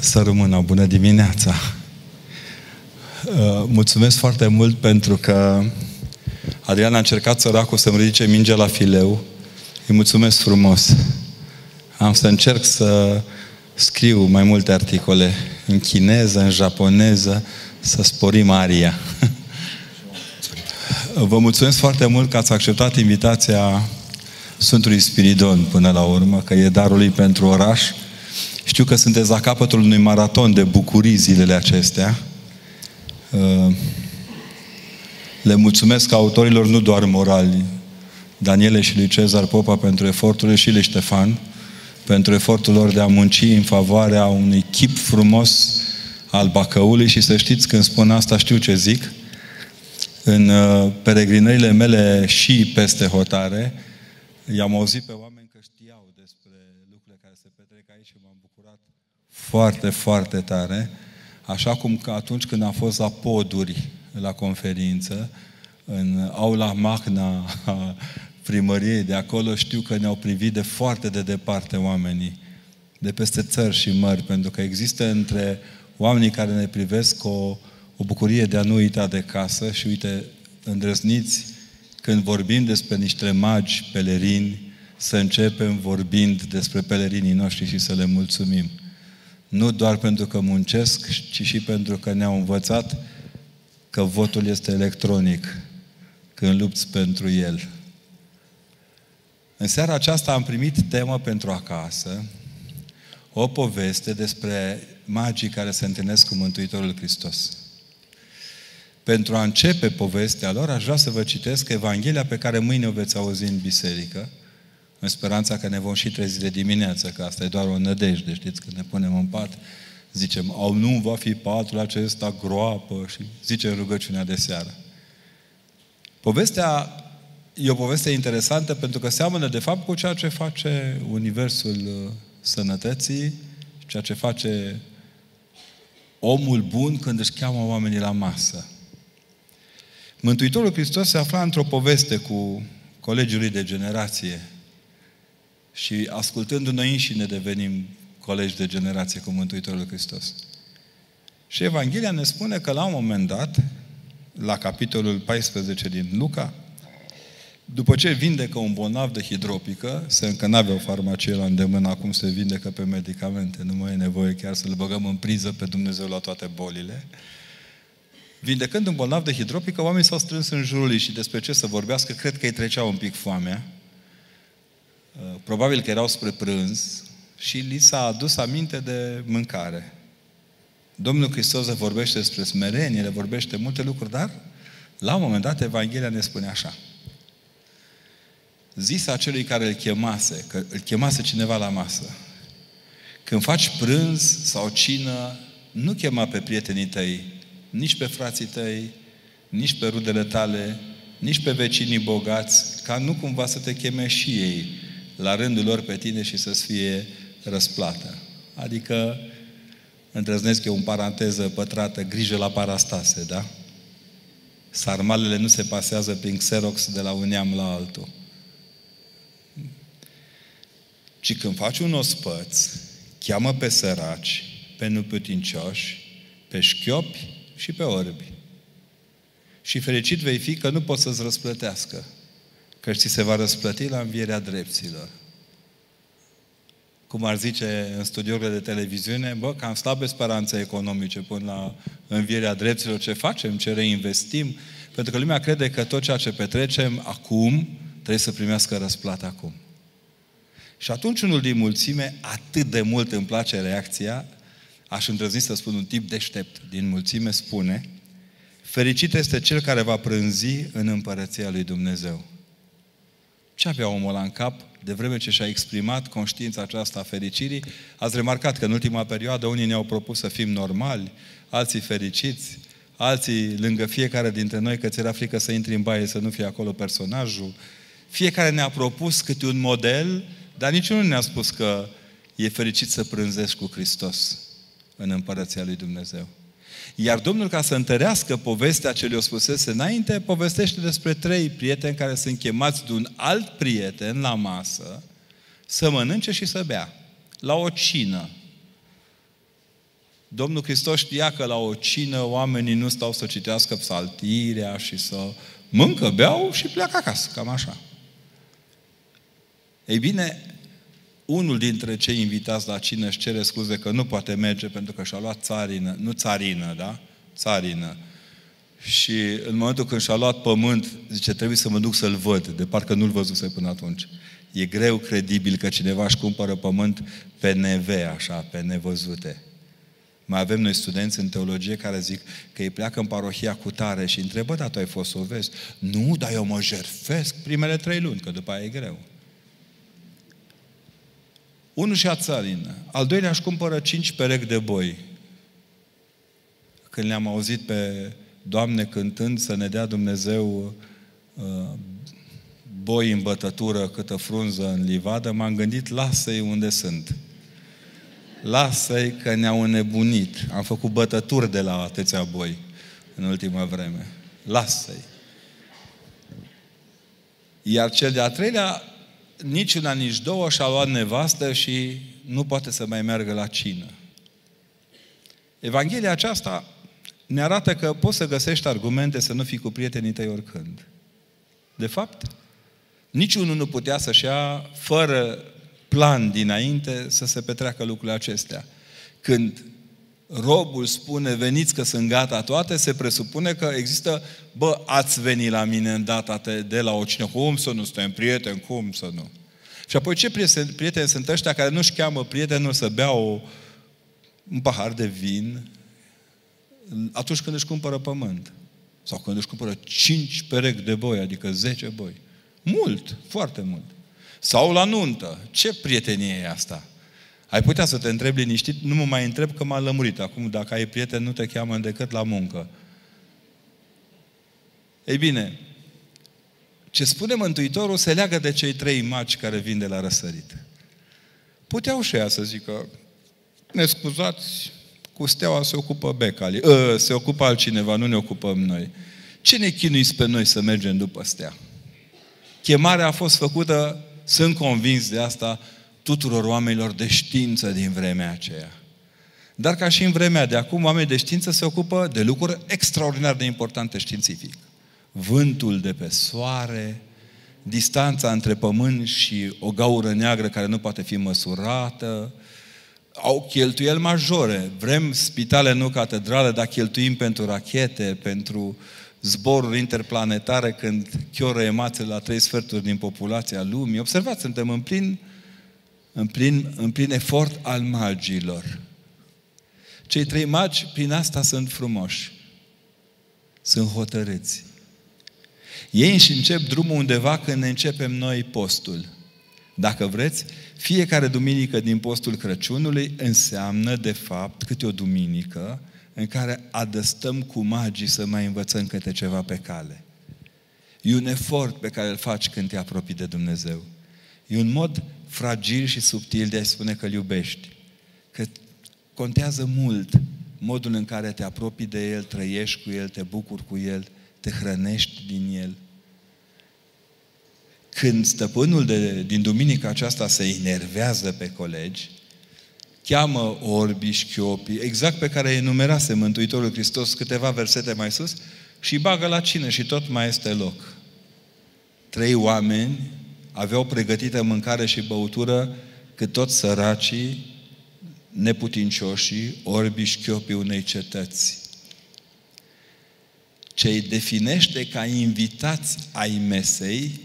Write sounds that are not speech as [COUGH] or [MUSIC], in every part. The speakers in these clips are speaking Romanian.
Să rămână, bună dimineața! Uh, mulțumesc foarte mult pentru că Adrian a încercat săracul să-mi ridice mingea la fileu. Îi mulțumesc frumos. Am să încerc să scriu mai multe articole în chineză, în japoneză, să sporim aria. [LAUGHS] Vă mulțumesc foarte mult că ați acceptat invitația Sfântului Spiridon până la urmă, că e darul lui pentru oraș. Știu că sunteți la capătul unui maraton de bucurii zilele acestea. Uh, le mulțumesc autorilor nu doar morali, Daniele și lui Cezar Popa pentru eforturile și lui Ștefan, pentru efortul lor de a munci în favoarea unui chip frumos al Bacăului și să știți când spun asta știu ce zic. În uh, peregrinările mele și peste hotare, i-am auzit pe oameni că știau despre lucrurile care se petrec aici și m-am bucurat foarte, foarte tare. Așa cum că atunci când am fost la poduri la conferință, în aula magna a primăriei de acolo, știu că ne-au privit de foarte de departe oamenii, de peste țări și mări, pentru că există între oamenii care ne privesc o, o bucurie de a nu uita de casă și uite, îndrăzniți când vorbim despre niște magi pelerini, să începem vorbind despre pelerinii noștri și să le mulțumim. Nu doar pentru că muncesc, ci și pentru că ne-au învățat că votul este electronic când lupți pentru el. În seara aceasta am primit temă pentru acasă, o poveste despre magii care se întâlnesc cu Mântuitorul Hristos. Pentru a începe povestea lor, aș vrea să vă citesc Evanghelia pe care mâine o veți auzi în biserică, în speranța că ne vom și trezi de dimineață, că asta e doar o nădejde, știți, când ne punem în pat, zicem, au nu va fi patul acesta groapă și zicem rugăciunea de seară. Povestea e o poveste interesantă pentru că seamănă de fapt cu ceea ce face Universul uh, Sănătății, ceea ce face omul bun când își cheamă oamenii la masă. Mântuitorul Hristos se afla într-o poveste cu colegii lui de generație și ascultându noi și ne devenim colegi de generație cu Mântuitorul Hristos. Și Evanghelia ne spune că la un moment dat, la capitolul 14 din Luca, după ce vindecă un bolnav de hidropică, se încă n-avea o farmacie la îndemână, acum se vindecă pe medicamente, nu mai e nevoie chiar să-L băgăm în priză pe Dumnezeu la toate bolile. Vindecând un bolnav de hidropică, oamenii s-au strâns în jurul lui și despre ce să vorbească, cred că îi trecea un pic foamea. Uh, probabil că erau spre prânz și li s-a adus aminte de mâncare. Domnul Hristos le vorbește despre smerenie, le vorbește multe lucruri, dar la un moment dat Evanghelia ne spune așa. Zisa acelui care îl chemase, că îl chemase cineva la masă. Când faci prânz sau cină, nu chema pe prietenii tăi, nici pe frații tăi, nici pe rudele tale, nici pe vecinii bogați, ca nu cumva să te cheme și ei la rândul lor pe tine și să-ți fie răsplată. Adică, îndrăznesc eu în paranteză pătrată, grijă la parastase, da? Sarmalele nu se pasează prin Xerox de la un neam la altul. Ci când faci un ospăț, cheamă pe săraci, pe nuputincioși, pe șchiopi și pe orbi. Și fericit vei fi că nu poți să-ți răsplătească, că ți se va răsplăti la învierea dreptilor cum ar zice în studiourile de televiziune, bă, cam slabe speranțe economice până la învierea dreptilor. Ce facem? Ce reinvestim? Pentru că lumea crede că tot ceea ce petrecem acum trebuie să primească răsplată acum. Și atunci unul din mulțime, atât de mult îmi place reacția, aș îndrăzni să spun un tip deștept din mulțime, spune Fericit este cel care va prânzi în împărăția lui Dumnezeu. Ce avea omul ăla în cap? De vreme ce și-a exprimat conștiința aceasta a fericirii, ați remarcat că în ultima perioadă unii ne-au propus să fim normali, alții fericiți, alții lângă fiecare dintre noi că ți era frică să intri în baie să nu fie acolo personajul. Fiecare ne-a propus câte un model, dar niciunul nu ne-a spus că e fericit să prânzești cu Hristos în împărăția lui Dumnezeu. Iar Domnul, ca să întărească povestea ce le-o spusese înainte, povestește despre trei prieteni care sunt chemați de un alt prieten la masă să mănânce și să bea. La o cină. Domnul Hristos știa că la o cină oamenii nu stau să citească psaltirea și să mâncă, beau și pleacă acasă, cam așa. Ei bine, unul dintre cei invitați la cină își cere scuze că nu poate merge pentru că și-a luat țarină, nu țarină, da? Țarină. Și în momentul când și-a luat pământ, zice, trebuie să mă duc să-l văd, de parcă nu-l văzuse până atunci. E greu credibil că cineva își cumpără pământ pe neve, așa, pe nevăzute. Mai avem noi studenți în teologie care zic că ei pleacă în parohia cu tare și întrebă, dar tu ai fost să o vezi? Nu, dar eu mă jerfesc primele trei luni, că după aia e greu. Unul și-a țarină. Al doilea își cumpără cinci perechi de boi. Când le-am auzit pe Doamne cântând să ne dea Dumnezeu uh, boi în bătătură câtă frunză în livadă, m-am gândit, lasă-i unde sunt. Lasă-i că ne-au înnebunit. Am făcut bătături de la atâția boi în ultima vreme. Lasă-i. Iar cel de-a treilea, nici una, nici două, și-a luat nevastă și nu poate să mai meargă la cină. Evanghelia aceasta ne arată că poți să găsești argumente să nu fii cu prietenii tăi oricând. De fapt, niciunul nu putea să-și ia fără plan dinainte să se petreacă lucrurile acestea. Când robul spune, veniți că sunt gata toate, se presupune că există, bă, ați venit la mine în data de la o cine, cum să nu suntem prieteni, cum să nu? Și apoi ce prieteni, prieteni sunt ăștia care nu-și cheamă prietenul să bea o, un pahar de vin atunci când își cumpără pământ? Sau când își cumpără cinci perechi de boi, adică zece boi. Mult, foarte mult. Sau la nuntă. Ce prietenie e asta? Ai putea să te întrebi liniștit, nu mă mai întreb că m-a lămurit. Acum, dacă ai prieten, nu te cheamă decât la muncă. Ei bine, ce spune Mântuitorul se leagă de cei trei maci care vin de la răsărit. Puteau și ea să zică, ne scuzați, cu steaua se ocupă Becali, ă, se ocupă altcineva, nu ne ocupăm noi. Ce ne chinuiți pe noi să mergem după stea? Chemarea a fost făcută sunt convins de asta tuturor oamenilor de știință din vremea aceea. Dar ca și în vremea de acum, oamenii de știință se ocupă de lucruri extraordinar de importante științific. Vântul de pe soare, distanța între pământ și o gaură neagră care nu poate fi măsurată, au cheltuieli majore. Vrem spitale, nu catedrale, dar cheltuim pentru rachete, pentru uh, zboruri interplanetare când chioră emațe la trei sferturi din populația lumii. Observați, suntem în plin, în plin, în plin efort al magilor. Cei trei magi, prin asta sunt frumoși. Sunt hotărâți. Ei își încep drumul undeva când ne începem noi postul. Dacă vreți, fiecare duminică din postul Crăciunului înseamnă, de fapt, câte o duminică în care adăstăm cu magii să mai învățăm câte ceva pe cale. E un efort pe care îl faci când te apropii de Dumnezeu. E un mod fragil și subtil de a spune că îl iubești. Că contează mult modul în care te apropii de El, trăiești cu El, te bucuri cu El, te hrănești din El. Când stăpânul de, din duminica aceasta se enervează pe colegi, cheamă orbi, șchiopii, exact pe care îi enumerase Mântuitorul Hristos câteva versete mai sus, și bagă la cină și tot mai este loc. Trei oameni aveau pregătită mâncare și băutură cât toți săracii, neputincioșii, orbi șchiopii unei cetăți. Ce îi definește ca invitați ai mesei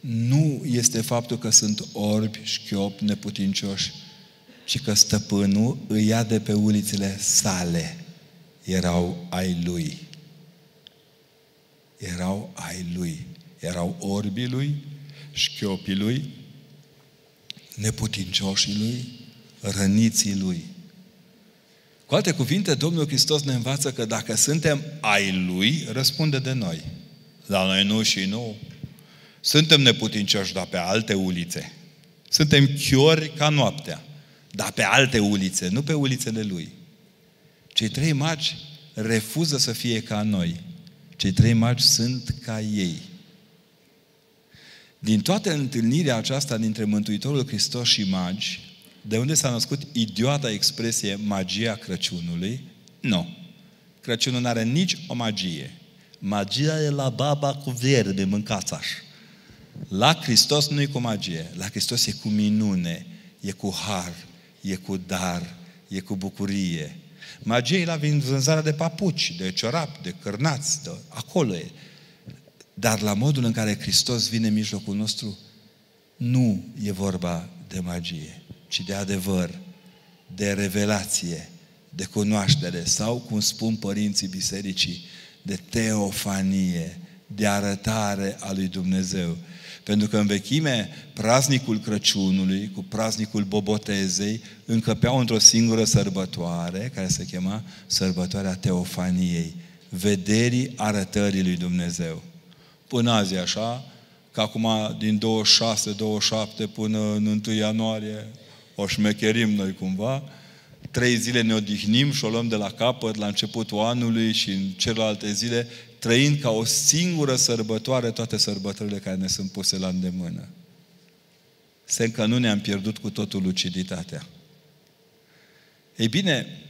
nu este faptul că sunt orbi, șchiopi, neputincioși, ci că stăpânul îi ia de pe ulițele sale. Erau ai lui. Erau ai lui. Erau orbii lui, șchiopii lui, neputincioșii lui, răniții lui. Cu alte cuvinte, Domnul Hristos ne învață că dacă suntem ai Lui, răspunde de noi. La noi nu și nu. Suntem neputincioși, dar pe alte ulițe. Suntem chiori ca noaptea dar pe alte ulițe, nu pe ulițele lui. Cei trei magi refuză să fie ca noi. Cei trei magi sunt ca ei. Din toată întâlnirea aceasta dintre Mântuitorul Hristos și magi, De unde s-a născut idioata expresie magia Crăciunului? Nu. Crăciunul nu are nici o magie. Magia e la baba cu verde, mâncați așa. La Hristos nu e cu magie. La Hristos e cu minune, e cu har, e cu dar, e cu bucurie. Magia e la vânzarea de papuci, de ciorapi, de cârnați, de acolo e. Dar la modul în care Hristos vine în mijlocul nostru, nu e vorba de magie, ci de adevăr, de revelație, de cunoaștere sau, cum spun părinții bisericii, de teofanie, de arătare a lui Dumnezeu. Pentru că în vechime, praznicul Crăciunului cu praznicul Bobotezei încăpeau într-o singură sărbătoare, care se chema sărbătoarea Teofaniei, vederii arătării lui Dumnezeu. Până azi așa, că acum din 26-27 până în 1 ianuarie o șmecherim noi cumva, trei zile ne odihnim și o luăm de la capăt la începutul anului și în celelalte zile, trăind ca o singură sărbătoare toate sărbătorile care ne sunt puse la îndemână. Semn că nu ne-am pierdut cu totul luciditatea. Ei bine,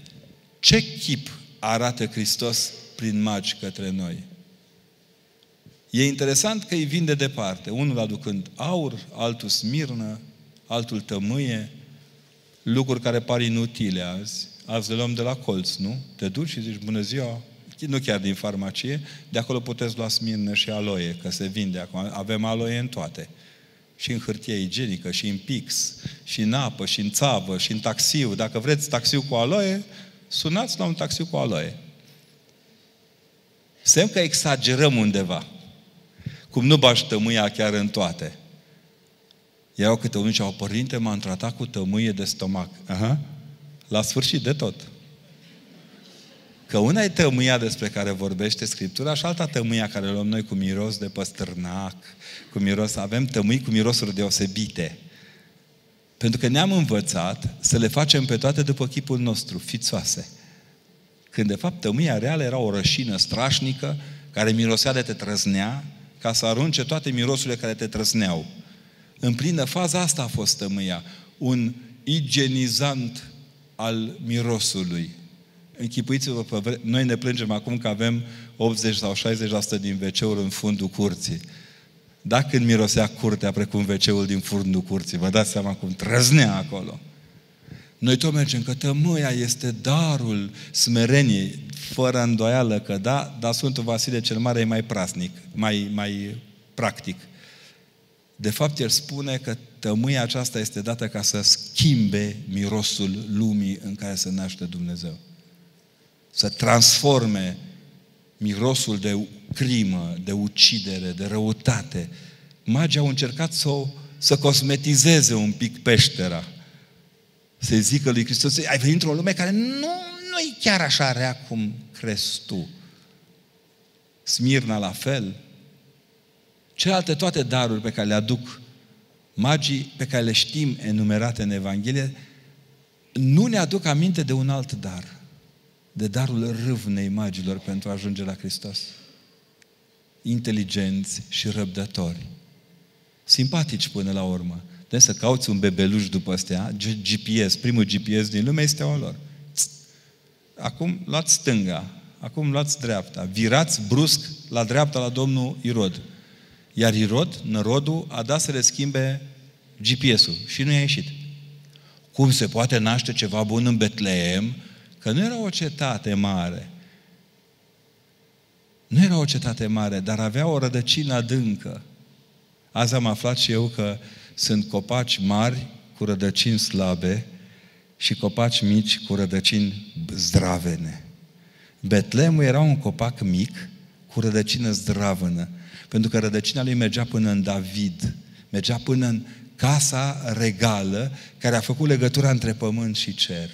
ce chip arată Hristos prin magi către noi? E interesant că îi vin de departe. Unul aducând aur, altul smirnă, altul tămâie, lucruri care par inutile azi. Azi le luăm de la colț, nu? Te duci și zici, bună ziua, nu chiar din farmacie, de acolo puteți lua smirnă și aloe, că se vinde acum. Avem aloe în toate. Și în hârtie igienică, și în pix, și în apă, și în țavă, și în taxiu. Dacă vreți taxiu cu aloe, sunați la un taxiu cu aloe. Semn că exagerăm undeva. Cum nu bași tămâia chiar în toate. Erau câte unul și au părinte, m-am tratat cu tămâie de stomac. Aha. La sfârșit de tot. Că una e tămâia despre care vorbește Scriptura și alta tămâia care luăm noi cu miros de păstârnac, cu miros, avem tămâi cu mirosuri deosebite. Pentru că ne-am învățat să le facem pe toate după chipul nostru, fițoase. Când de fapt tămâia reală era o rășină strașnică care mirosea de te trăznea ca să arunce toate mirosurile care te trăsneau. În plină faza asta a fost tămâia. Un igienizant al mirosului. Închipuiți-vă, pe vre... noi ne plângem acum că avem 80 sau 60% din wc în fundul curții. Dacă când mirosea curtea precum wc din fundul curții, vă dați seama cum trăznea acolo. Noi tot mergem că tămâia este darul smereniei, fără îndoială că da, dar Sfântul Vasile cel Mare e mai prasnic, mai, mai practic. De fapt, el spune că tămâia aceasta este dată ca să schimbe mirosul lumii în care se naște Dumnezeu. Să transforme mirosul de crimă, de ucidere, de răutate. Magii au încercat să, o, să cosmetizeze un pic peștera. Să zică lui Hristos, ai venit într-o lume care nu, nu e chiar așa rea cum crezi tu. Smirna la fel, Celelalte toate daruri pe care le aduc magii, pe care le știm enumerate în Evanghelie, nu ne aduc aminte de un alt dar. De darul râvnei magilor pentru a ajunge la Hristos. Inteligenți și răbdători. Simpatici până la urmă. De să cauți un bebeluș după astea, GPS, primul GPS din lume este o lor. Acum luați stânga, acum luați dreapta, virați brusc la dreapta la domnul Irod. Iar Irod, nărodul, a dat să le schimbe GPS-ul și nu i-a ieșit. Cum se poate naște ceva bun în Betleem? Că nu era o cetate mare. Nu era o cetate mare, dar avea o rădăcină adâncă. Azi am aflat și eu că sunt copaci mari cu rădăcini slabe și copaci mici cu rădăcini zdravene. Betlemul era un copac mic cu rădăcină zdravănă. Pentru că rădăcina lui mergea până în David, mergea până în casa regală care a făcut legătura între pământ și cer.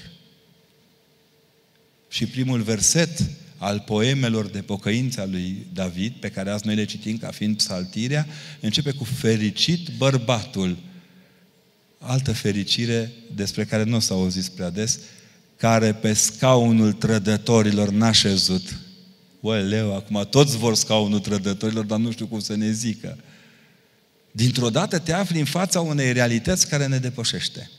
Și primul verset al poemelor de pocăință a lui David, pe care azi noi le citim ca fiind psaltirea, începe cu fericit bărbatul. Altă fericire despre care nu s-a auzit prea des, care pe scaunul trădătorilor n-a șezut, leu, acum toți vor scaunul trădătorilor, dar nu știu cum să ne zică. Dintr-o dată te afli în fața unei realități care ne depășește.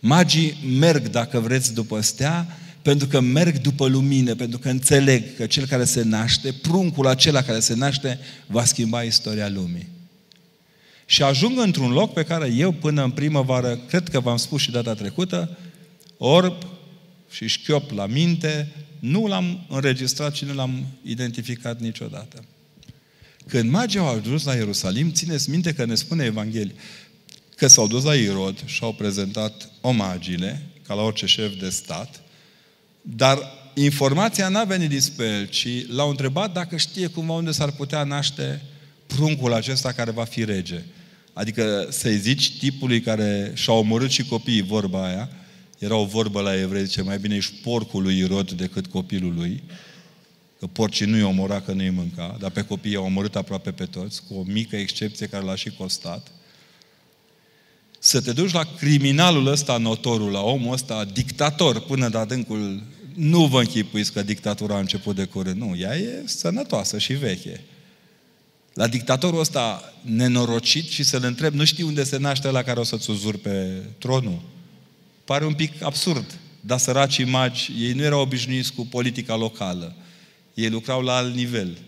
Magii merg, dacă vreți, după stea, pentru că merg după lumină, pentru că înțeleg că cel care se naște, pruncul acela care se naște, va schimba istoria lumii. Și ajung într-un loc pe care eu până în primăvară, cred că v-am spus și data trecută, orb și șchiop la minte, nu l-am înregistrat și nu l-am identificat niciodată. Când magii au ajuns la Ierusalim, țineți minte că ne spune Evanghelie că s-au dus la Irod și au prezentat omagiile, ca la orice șef de stat, dar informația n-a venit dinspre el, ci l-au întrebat dacă știe cumva unde s-ar putea naște pruncul acesta care va fi rege. Adică să-i zici tipului care și-a omorât și copiii, vorba aia, era o vorbă la evrei, zice, mai bine ești porcul lui Irod decât copilul lui, că porcii nu-i omora, că nu-i mânca, dar pe copii i-au omorât aproape pe toți, cu o mică excepție care l-a și costat. Să te duci la criminalul ăsta notorul, la omul ăsta dictator, până de adâncul nu vă închipuiți că dictatura a început de curând. Nu, ea e sănătoasă și veche. La dictatorul ăsta nenorocit și să-l întreb, nu știu unde se naște la care o să-ți uzurpe tronul? Pare un pic absurd. Dar săracii magi, ei nu erau obișnuiți cu politica locală. Ei lucrau la alt nivel.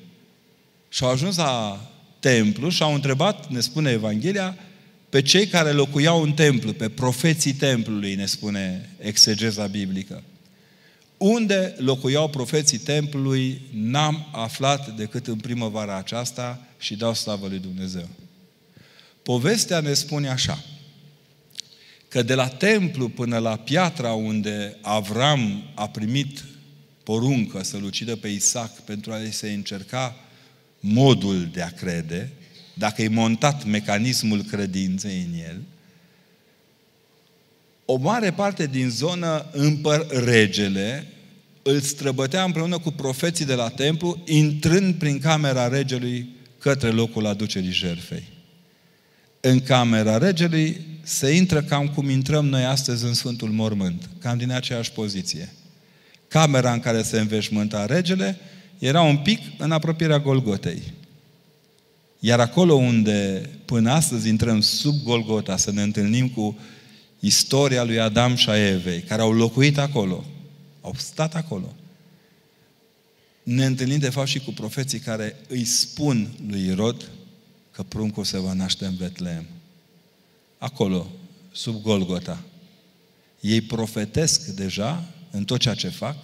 Și au ajuns la templu și au întrebat, ne spune Evanghelia, pe cei care locuiau în templu, pe profeții templului, ne spune exegeza biblică. Unde locuiau profeții templului, n-am aflat decât în primăvara aceasta și dau slavă lui Dumnezeu. Povestea ne spune așa, că de la templu până la piatra unde Avram a primit poruncă să-l ucidă pe Isaac pentru a se încerca modul de a crede, dacă e montat mecanismul credinței în el, o mare parte din zonă împăr regele îl străbătea împreună cu profeții de la templu, intrând prin camera regelui către locul aducerii jerfei. În camera regelui se intră cam cum intrăm noi astăzi în Sfântul Mormânt, cam din aceeași poziție. Camera în care se înveșmânta regele era un pic în apropierea Golgotei. Iar acolo unde până astăzi intrăm sub Golgota să ne întâlnim cu istoria lui Adam și a Evei, care au locuit acolo, au stat acolo. Ne întâlnim de fapt și cu profeții care îi spun lui Irod că pruncul se va naște în Betleem. Acolo, sub Golgota. Ei profetesc deja în tot ceea ce fac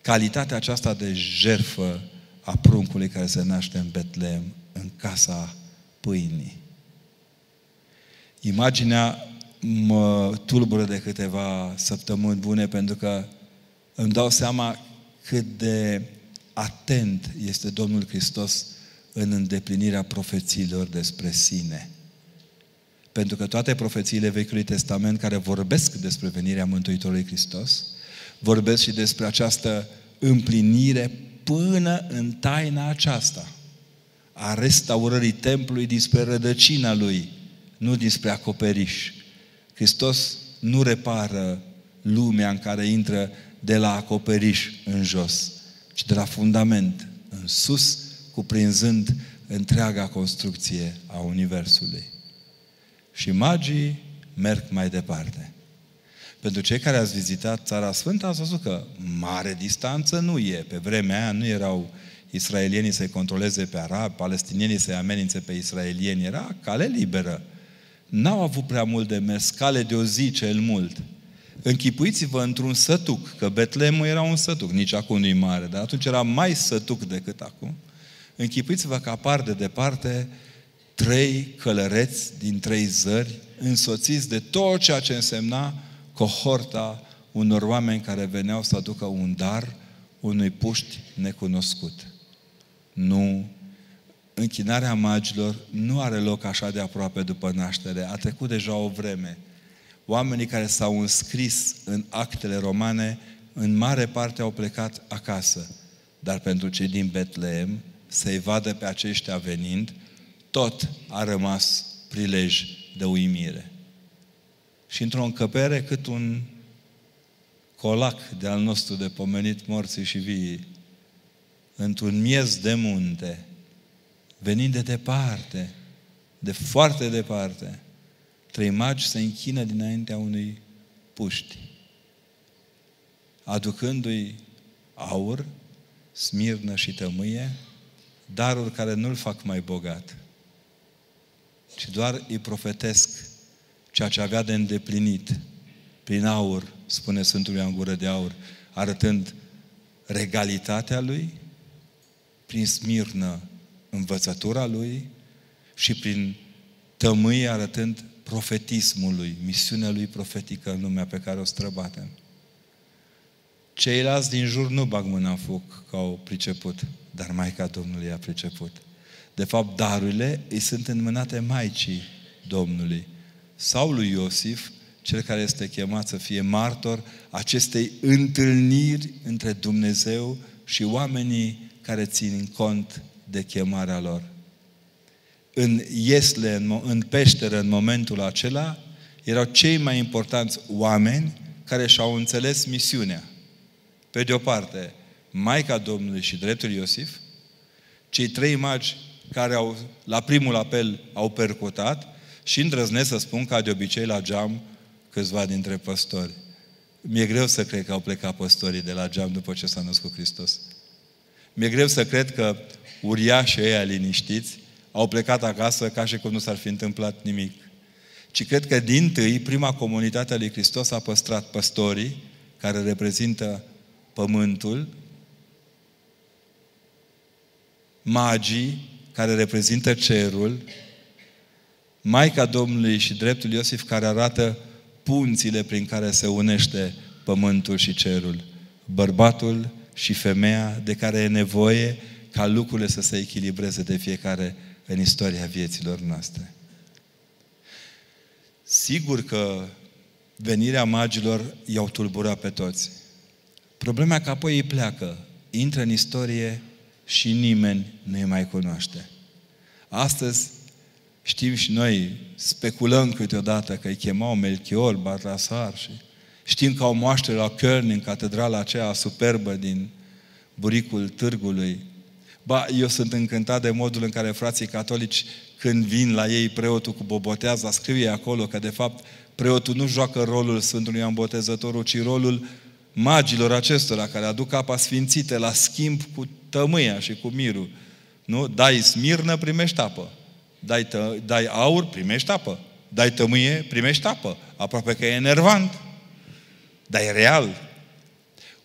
calitatea aceasta de jerfă a pruncului care se naște în Betleem, în casa pâinii. Imaginea mă tulbură de câteva săptămâni bune pentru că îmi dau seama cât de atent este Domnul Hristos în îndeplinirea profețiilor despre sine. Pentru că toate profețiile Vechiului Testament care vorbesc despre venirea Mântuitorului Hristos, vorbesc și despre această împlinire până în taina aceasta a restaurării templului dinspre rădăcina lui, nu dinspre acoperiș. Hristos nu repară lumea în care intră de la acoperiș în jos, ci de la fundament în sus, cuprinzând întreaga construcție a Universului. Și magii merg mai departe. Pentru cei care ați vizitat Țara Sfântă, ați văzut că mare distanță nu e. Pe vremea aia nu erau israelienii să-i controleze pe arabi, palestinienii să-i amenințe pe israelieni. Era cale liberă. N-au avut prea mult de mers, cale de o zi cel mult. Închipuiți-vă într-un sătuc, că Betlemul era un sătuc, nici acum nu-i mare, dar atunci era mai sătuc decât acum. Închipuiți-vă că apar de departe trei călăreți din trei zări, însoțiți de tot ceea ce însemna cohorta unor oameni care veneau să aducă un dar unui puști necunoscut. Nu, închinarea magilor nu are loc așa de aproape după naștere. A trecut deja o vreme. Oamenii care s-au înscris în actele romane, în mare parte au plecat acasă. Dar pentru cei din Betleem, să-i vadă pe aceștia venind, tot a rămas prilej de uimire. Și într-o încăpere cât un colac de al nostru de pomenit morții și vii, într-un miez de munte, venind de departe, de foarte departe, trei magi se închină dinaintea unui puști, aducându-i aur, smirnă și tămâie, daruri care nu-l fac mai bogat, ci doar îi profetesc ceea ce avea de îndeplinit prin aur, spune Sfântul Ioan Gură de Aur, arătând regalitatea lui, prin smirnă învățătura lui și prin tămâie arătând profetismul lui, misiunea lui profetică în lumea pe care o străbatem. Ceilalți din jur nu bag mâna în foc că au priceput, dar Maica Domnului a priceput. De fapt, darurile îi sunt înmânate Maicii Domnului sau lui Iosif, cel care este chemat să fie martor acestei întâlniri între Dumnezeu și oamenii care țin cont de chemarea lor. În Iesle, în, în peșteră, în momentul acela, erau cei mai importanți oameni care și-au înțeles misiunea. Pe de o parte, Maica Domnului și dreptul Iosif, cei trei magi care au, la primul apel au percutat și îndrăznesc să spun ca de obicei la geam câțiva dintre păstori. Mi-e greu să cred că au plecat păstorii de la geam după ce s-a născut Hristos. Mi-e greu să cred că uriașii ăia liniștiți au plecat acasă ca și cum nu s-ar fi întâmplat nimic. Ci cred că din tâi, prima comunitate a lui Hristos a păstrat păstorii, care reprezintă pământul, magii, care reprezintă cerul, Maica Domnului și dreptul Iosif, care arată punțile prin care se unește pământul și cerul. Bărbatul și femeia de care e nevoie ca lucrurile să se echilibreze de fiecare în istoria vieților noastre. Sigur că venirea magilor i-au tulburat pe toți. Problema e că apoi ei pleacă, intră în istorie și nimeni nu îi mai cunoaște. Astăzi știm și noi, speculăm câteodată că îi chemau Melchior, Bartasar și știm că au moaștere la Köln, în catedrala aceea superbă din buricul târgului. Ba, eu sunt încântat de modul în care frații catolici, când vin la ei preotul cu boboteaza, scrie acolo că de fapt preotul nu joacă rolul Sfântului Ioan Botezătorul, ci rolul magilor acestora care aduc apa sfințite la schimb cu tămâia și cu mirul. Nu? Dai smirnă, primești apă. Dai, tă, dai aur, primești apă. Dai tămâie, primești apă. Aproape că e enervant. Dar e real.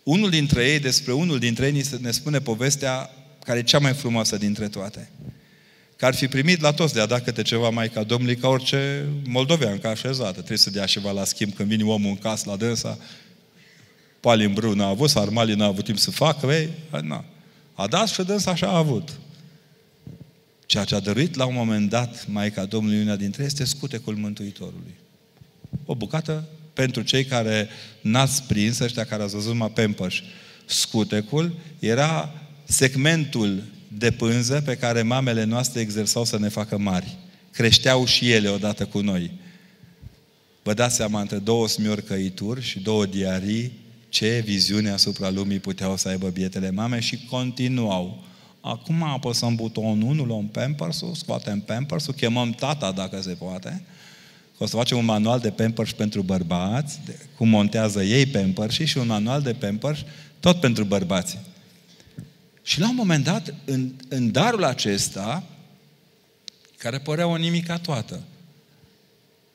Unul dintre ei, despre unul dintre ei, ne spune povestea care e cea mai frumoasă dintre toate. Că ar fi primit la toți de a da câte ceva mai ca Domnului, ca orice moldovean, ca așezată. Trebuie să dea ceva la schimb când vine omul în casă la dânsa. Palimbrâu n-a avut, Sarmali n-a avut timp să facă, vei? Na. A dat și dânsa așa a avut. Ceea ce a dăruit la un moment dat Maica Domnului una dintre ei este scutecul Mântuitorului. O bucată pentru cei care n-ați prins, ăștia care ați văzut numai Pampers. Scutecul era segmentul de pânză pe care mamele noastre exersau să ne facă mari. Creșteau și ele odată cu noi. Vă dați seama, între două smiorcăituri și două diarii, ce viziune asupra lumii puteau să aibă bietele mame și continuau. Acum apăsăm butonul, nu luăm pampers scoatem pampers chemăm tata dacă se poate, o să facem un manual de pampers pentru bărbați, de cum montează ei pampers și un manual de pampers tot pentru bărbați. Și la un moment dat, în, în darul acesta, care părea o nimica toată,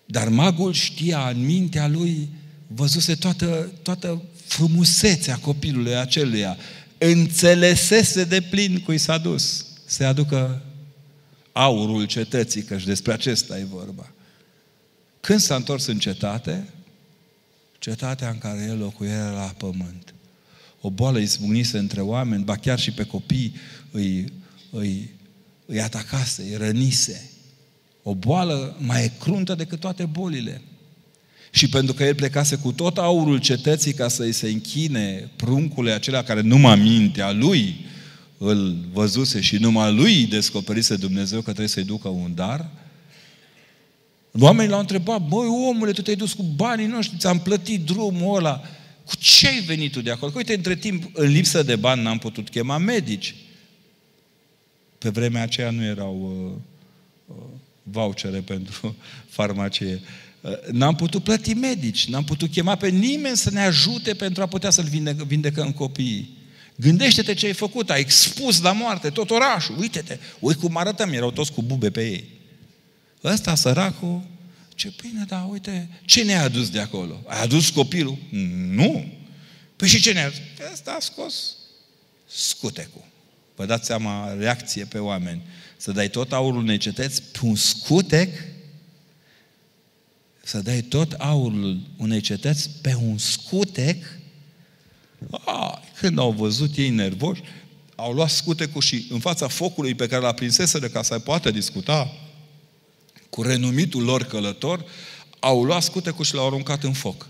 dar magul știa în mintea lui, văzuse toată, toată frumusețea copilului aceluia, înțelesese de plin cui s-a dus să aducă aurul cetății, că și despre acesta e vorba. Când s-a întors în cetate, cetatea în care el locuia era la pământ. O boală izbucnise între oameni, ba chiar și pe copii îi, îi, îi atacase, îi rănise. O boală mai cruntă decât toate bolile. Și pentru că el plecase cu tot aurul cetății ca să-i se închine pruncule acelea care numai mintea lui îl văzuse și numai lui descoperise Dumnezeu că trebuie să-i ducă un dar, oamenii l-au întrebat, băi omule, tu te-ai dus cu banii noștri, ți-am plătit drumul ăla, cu ce ai venit tu de acolo? Că uite, între timp, în lipsă de bani n-am putut chema medici. Pe vremea aceea nu erau uh, uh, vouchere pentru [LAUGHS] farmacie. N-am putut plăti medici, n-am putut chema pe nimeni să ne ajute pentru a putea să-l vindecă, vindecăm copiii. Gândește-te ce ai făcut, ai expus la moarte tot orașul, uite-te, uite cum arătăm, erau toți cu bube pe ei. Ăsta, săracul, ce bine, da, uite, ce ne-a adus de acolo? Ai adus copilul? Nu. Păi și ce ne-a adus? Ăsta a scos scutecul. Vă dați seama, reacție pe oameni. Să dai tot aurul unei cetăți pe un scutec, să dai tot aurul unei cetăți pe un scutec, a, când au văzut ei nervoși, au luat scutecul și în fața focului pe care l-a prinseseră ca să poată discuta cu renumitul lor călător, au luat scutecul și l-au aruncat în foc.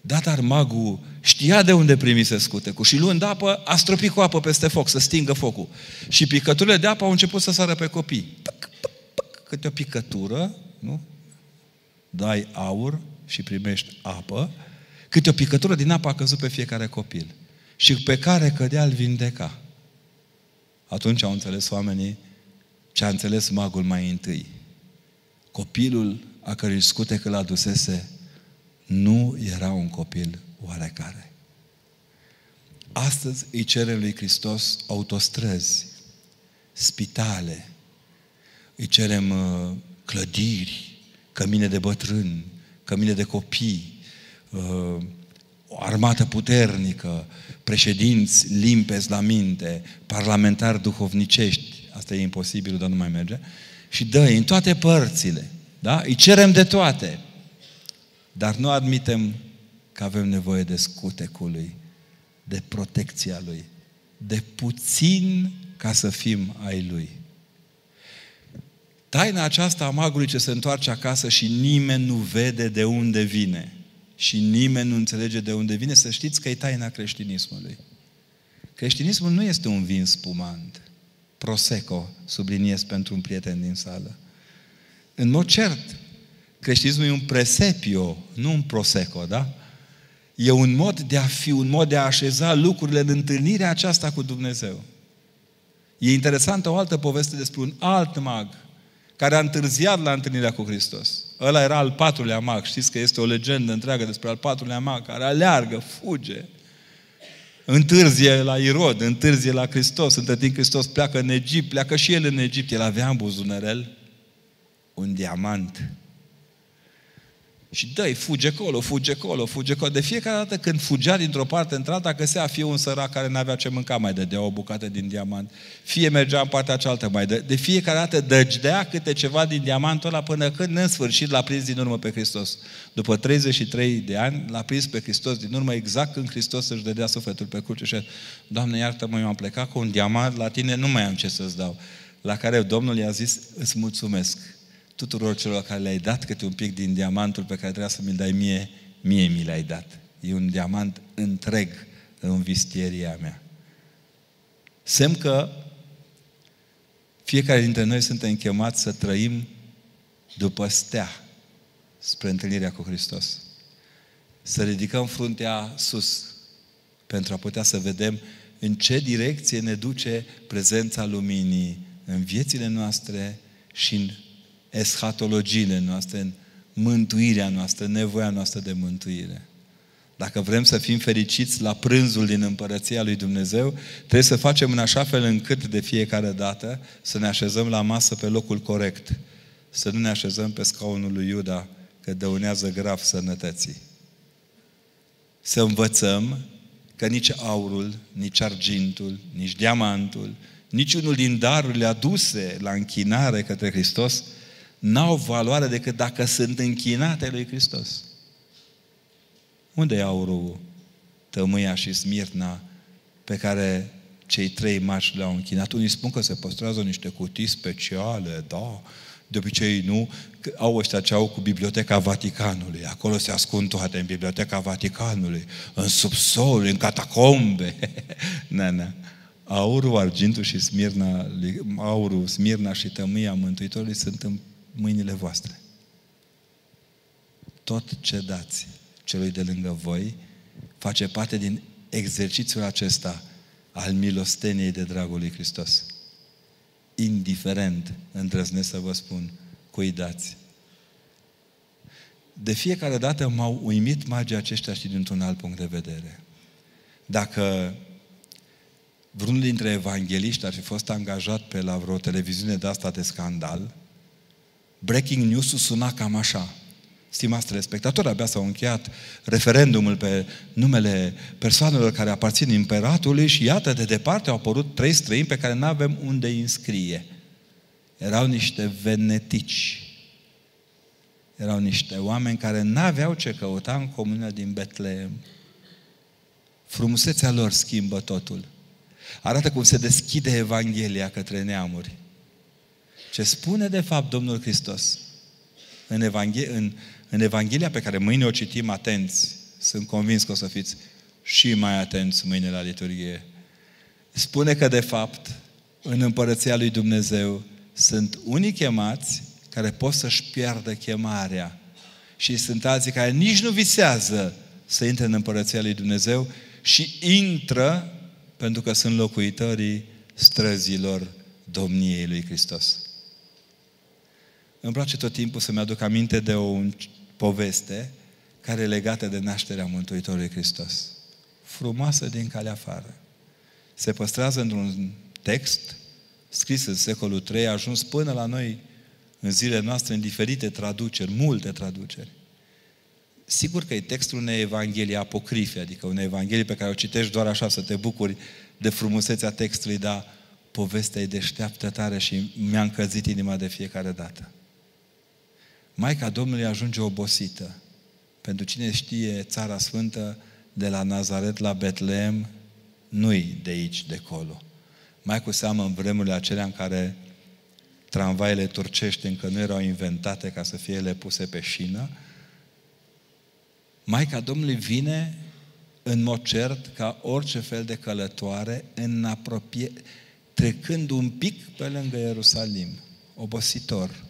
Da, dar magul știa de unde primise scutecul și luând apă, a stropit cu apă peste foc, să stingă focul. Și picăturile de apă au început să sară pe copii. Păc, păc, păc, câte o picătură, nu? Dai aur și primești apă, câte o picătură din apă a căzut pe fiecare copil. Și pe care cădea îl vindeca. Atunci au înțeles oamenii ce a înțeles magul mai întâi. Copilul a cărui scutec îl adusese nu era un copil oarecare. Astăzi îi cere lui Hristos autostrăzi, spitale, îi cerem uh, clădiri, cămine de bătrâni, cămine de copii, uh, o armată puternică, președinți limpezi la minte, parlamentari duhovnicești, asta e imposibil, dar nu mai merge, și dă în toate părțile. Da? Îi cerem de toate. Dar nu admitem că avem nevoie de scutecul lui, de protecția lui, de puțin ca să fim ai lui. Taina aceasta a magului ce se întoarce acasă și nimeni nu vede de unde vine și nimeni nu înțelege de unde vine, să știți că e taina creștinismului. Creștinismul nu este un vin spumant. Prosecco, subliniez pentru un prieten din sală. În mod cert, creștinismul e un presepio, nu un prosecco, da? E un mod de a fi, un mod de a așeza lucrurile în întâlnirea aceasta cu Dumnezeu. E interesantă o altă poveste despre un alt mag care a întârziat la întâlnirea cu Hristos. Ăla era al patrulea mag. Știți că este o legendă întreagă despre al patrulea mag care aleargă, fuge. Întârzie la Irod, întârzie la Hristos. Între timp Hristos pleacă în Egipt, pleacă și el în Egipt. El avea în buzunărel un diamant și dă fuge acolo, fuge acolo, fuge acolo. De fiecare dată când fugea dintr-o parte într-alta, găsea fie un sărac care nu avea ce mânca, mai dădea o bucată din diamant. Fie mergea în partea cealaltă, mai dă. De fiecare dată dăgdea câte ceva din diamantul ăla până când în sfârșit l-a prins din urmă pe Hristos. După 33 de ani l-a prins pe Hristos din urmă exact când Hristos își dădea sufletul pe cruce și Doamne, iartă-mă, eu am plecat cu un diamant, la tine nu mai am ce să-ți dau. La care Domnul i-a zis, îți mulțumesc tuturor celor care le-ai dat câte un pic din diamantul pe care trebuia să mi-l dai mie, mie mi l-ai dat. E un diamant întreg în vistieria mea. Semn că fiecare dintre noi suntem chemați să trăim după stea spre întâlnirea cu Hristos. Să ridicăm fruntea sus pentru a putea să vedem în ce direcție ne duce prezența luminii în viețile noastre și în eschatologiile noastre, în mântuirea noastră, nevoia noastră de mântuire. Dacă vrem să fim fericiți la prânzul din împărăția lui Dumnezeu, trebuie să facem în așa fel încât de fiecare dată să ne așezăm la masă pe locul corect. Să nu ne așezăm pe scaunul lui Iuda, că dăunează grav sănătății. Să învățăm că nici aurul, nici argintul, nici diamantul, nici unul din darurile aduse la închinare către Hristos n-au valoare decât dacă sunt închinate lui Hristos. Unde e aurul, tămâia și smirna pe care cei trei mași le-au închinat? Unii spun că se păstrează niște cutii speciale, da, de obicei nu, au ăștia ce au cu Biblioteca Vaticanului. Acolo se ascund toate în Biblioteca Vaticanului, în subsol, în catacombe. [LAUGHS] na, na. Aurul, argintul și smirna, aurul, smirna și tămâia Mântuitorului sunt în mâinile voastre. Tot ce dați celui de lângă voi face parte din exercițiul acesta al milosteniei de dragul lui Hristos. Indiferent, îndrăznesc să vă spun, cui dați. De fiecare dată m-au uimit magii aceștia și dintr-un alt punct de vedere. Dacă vreunul dintre evangeliști ar fi fost angajat pe la vreo televiziune de asta de scandal, breaking news-ul suna cam așa. Stimați telespectatori, abia s-au încheiat referendumul pe numele persoanelor care aparțin imperatului și iată, de departe au apărut trei străini pe care nu avem unde înscrie. Erau niște venetici. Erau niște oameni care n-aveau ce căuta în comună din Betleem. Frumusețea lor schimbă totul. Arată cum se deschide Evanghelia către neamuri. Ce spune de fapt Domnul Hristos în, Evanghe- în, în Evanghelia pe care mâine o citim atenți, sunt convins că o să fiți și mai atenți mâine la liturghie. Spune că de fapt în împărăția lui Dumnezeu sunt unii chemați care pot să-și piardă chemarea și sunt alții care nici nu visează să intre în împărăția lui Dumnezeu și intră pentru că sunt locuitorii străzilor domniei lui Hristos. Îmi place tot timpul să-mi aduc aminte de o poveste care e legată de nașterea Mântuitorului Hristos. Frumoasă din calea afară. Se păstrează într-un text scris în secolul III, a ajuns până la noi în zilele noastre în diferite traduceri, multe traduceri. Sigur că e textul unei evanghelii apocrife, adică unei evanghelii pe care o citești doar așa să te bucuri de frumusețea textului, dar povestea e deșteaptă tare și mi-a încălzit inima de fiecare dată. Maica Domnului ajunge obosită. Pentru cine știe Țara Sfântă, de la Nazaret la Betleem, nu-i de aici, de acolo. Mai cu seamă în vremurile acelea în care tramvaile turcești încă nu erau inventate ca să fie ele puse pe șină, Maica Domnului vine în mod cert ca orice fel de călătoare în apropie, trecând un pic pe lângă Ierusalim, obositor.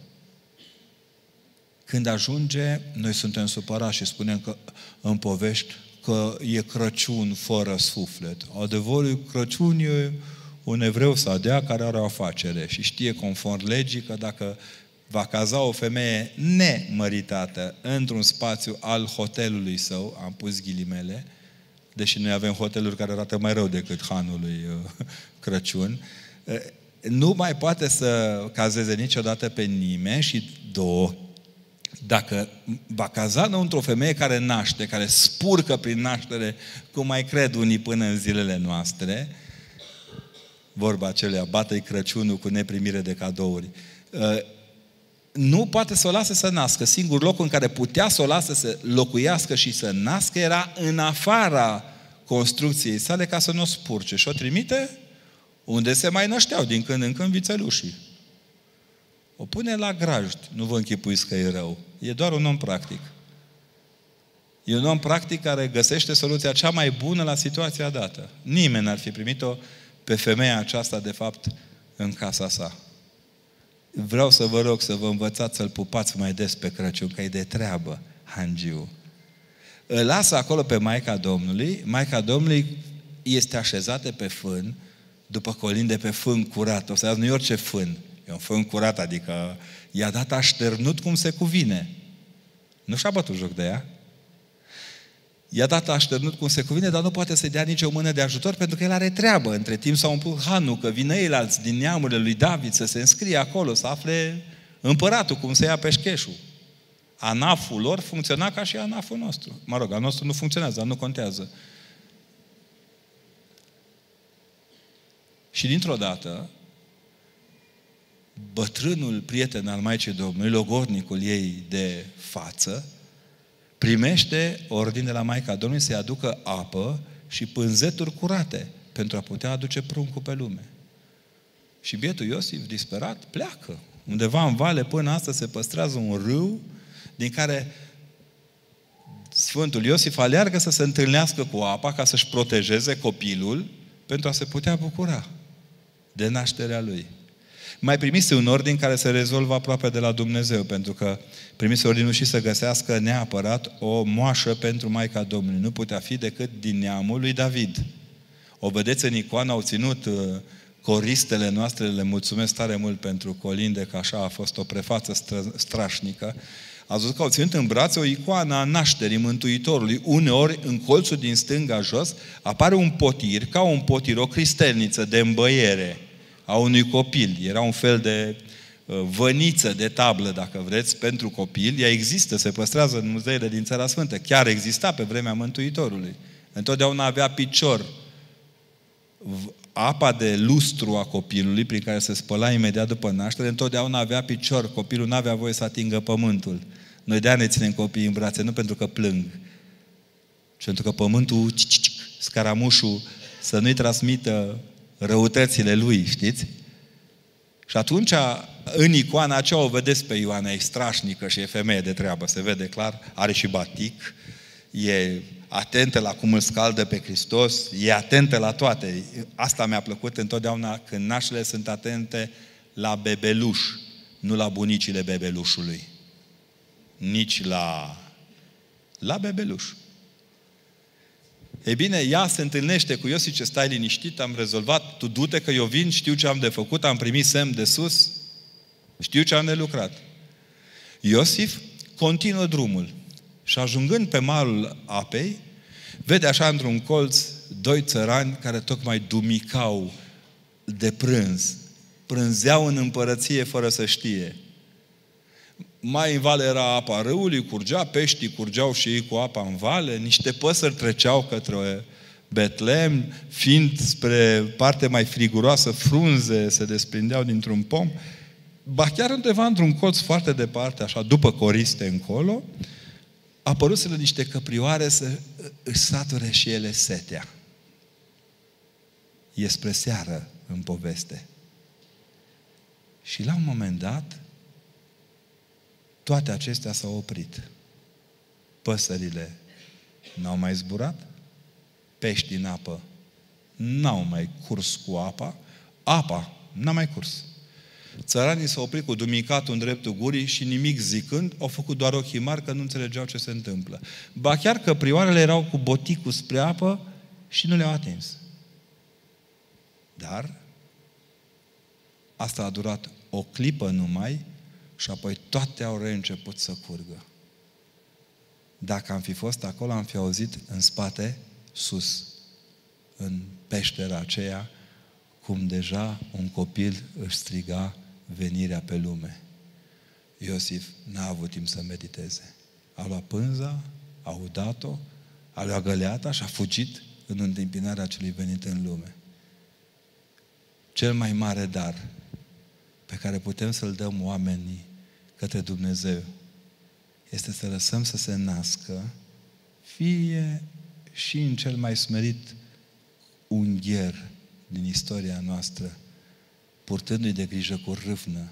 Când ajunge, noi suntem supărați și spunem că în povești că e Crăciun fără suflet. Adevărul Crăciun e un evreu sadea care are o afacere și știe conform legii că dacă va caza o femeie nemăritată într-un spațiu al hotelului său, am pus ghilimele, deși noi avem hoteluri care arată mai rău decât hanul lui uh, [LAUGHS] Crăciun, uh, nu mai poate să cazeze niciodată pe nimeni și două, dacă va caza într-o femeie care naște, care spurcă prin naștere, cum mai cred unii până în zilele noastre, vorba acelea, bată-i Crăciunul cu neprimire de cadouri, uh, nu poate să o lase să nască. Singur loc în care putea să o lase să locuiască și să nască era în afara construcției sale ca să nu o spurce. Și o trimite unde se mai nășteau din când în când vițelușii. O pune la grajd. Nu vă închipuiți că e rău. E doar un om practic. E un om practic care găsește soluția cea mai bună la situația dată. Nimeni n-ar fi primit-o pe femeia aceasta, de fapt, în casa sa. Vreau să vă rog să vă învățați să-l pupați mai des pe Crăciun, că e de treabă, hangiu. Îl lasă acolo pe Maica Domnului, Maica Domnului este așezată pe fân, după colin de pe fân curat. O să nu e orice fân, e un fân curat, adică i-a dat așternut cum se cuvine. Nu și-a bătut joc de ea. I-a dat așternut cum se cuvine, dar nu poate să-i dea nicio mână de ajutor pentru că el are treabă. Între timp s-a umplut hanul, că vine ei alți din neamurile lui David să se înscrie acolo, să afle împăratul, cum să ia peșcheșul. Anaful lor funcționa ca și anaful nostru. Mă rog, al nostru nu funcționează, dar nu contează. Și dintr-o dată, bătrânul prieten al Maicii Domnului, logornicul ei de față, primește ordine de la Maica Domnului să-i aducă apă și pânzeturi curate pentru a putea aduce pruncul pe lume. Și bietul Iosif, disperat, pleacă. Undeva în vale până astăzi se păstrează un râu din care Sfântul Iosif aleargă să se întâlnească cu apa ca să-și protejeze copilul pentru a se putea bucura de nașterea lui mai primise un ordin care se rezolvă aproape de la Dumnezeu, pentru că primise ordinul și să găsească neapărat o moașă pentru Maica Domnului. Nu putea fi decât din neamul lui David. O vedeți în icoană, au ținut uh, coristele noastre, le mulțumesc tare mult pentru colinde, că așa a fost o prefață strașnică. Ați văzut că au ținut în brațe o icoană a nașterii Mântuitorului. Uneori, în colțul din stânga jos, apare un potir, ca un potir, o cristelniță de îmbăiere a unui copil. Era un fel de uh, văniță de tablă, dacă vreți, pentru copil. Ea există, se păstrează în muzeele din Țara Sfântă. Chiar exista pe vremea Mântuitorului. Întotdeauna avea picior apa de lustru a copilului, prin care se spăla imediat după naștere, întotdeauna avea picior. Copilul nu avea voie să atingă pământul. Noi de ne ținem copiii în brațe, nu pentru că plâng, ci pentru că pământul, scaramușul, să nu-i transmită răutățile lui, știți? Și atunci, în icoana aceea o vedeți pe Ioana, e strașnică și e femeie de treabă, se vede clar, are și batic, e atentă la cum îl scaldă pe Hristos, e atentă la toate. Asta mi-a plăcut întotdeauna când nașele sunt atente la bebeluș, nu la bunicile bebelușului. Nici la, la bebeluș. E bine, ea se întâlnește cu Iosif ce stai liniștit, am rezolvat, tu du-te că eu vin, știu ce am de făcut, am primit semn de sus, știu ce am de lucrat. Iosif continuă drumul și ajungând pe malul apei, vede așa într-un colț doi țărani care tocmai dumicau de prânz. Prânzeau în împărăție fără să știe. Mai în vale era apa râului, curgea, peștii curgeau și ei cu apa în vale, niște păsări treceau către Betlem, fiind spre parte mai friguroasă, frunze se desprindeau dintr-un pom. Ba chiar undeva într-un colț foarte departe, așa, după coriste încolo, apăruseră niște căprioare să își sature și ele setea. E spre seară în poveste. Și la un moment dat, toate acestea s-au oprit. Păsările n-au mai zburat, peștii în apă n-au mai curs cu apa, apa n-a mai curs. Țăranii s-au oprit cu dumicatul în dreptul gurii și nimic zicând, au făcut doar ochii mari că nu înțelegeau ce se întâmplă. Ba chiar că prioarele erau cu boticul spre apă și nu le-au atins. Dar asta a durat o clipă numai și apoi toate au reînceput să curgă. Dacă am fi fost acolo, am fi auzit în spate, sus, în peștera aceea, cum deja un copil își striga venirea pe lume. Iosif n-a avut timp să mediteze. A luat pânza, a udat-o, a luat găleata și a fugit în întâmpinarea celui venit în lume. Cel mai mare dar pe care putem să-l dăm oamenii către Dumnezeu este să lăsăm să se nască fie și în cel mai smerit ungher din istoria noastră, purtându-i de grijă cu râvnă,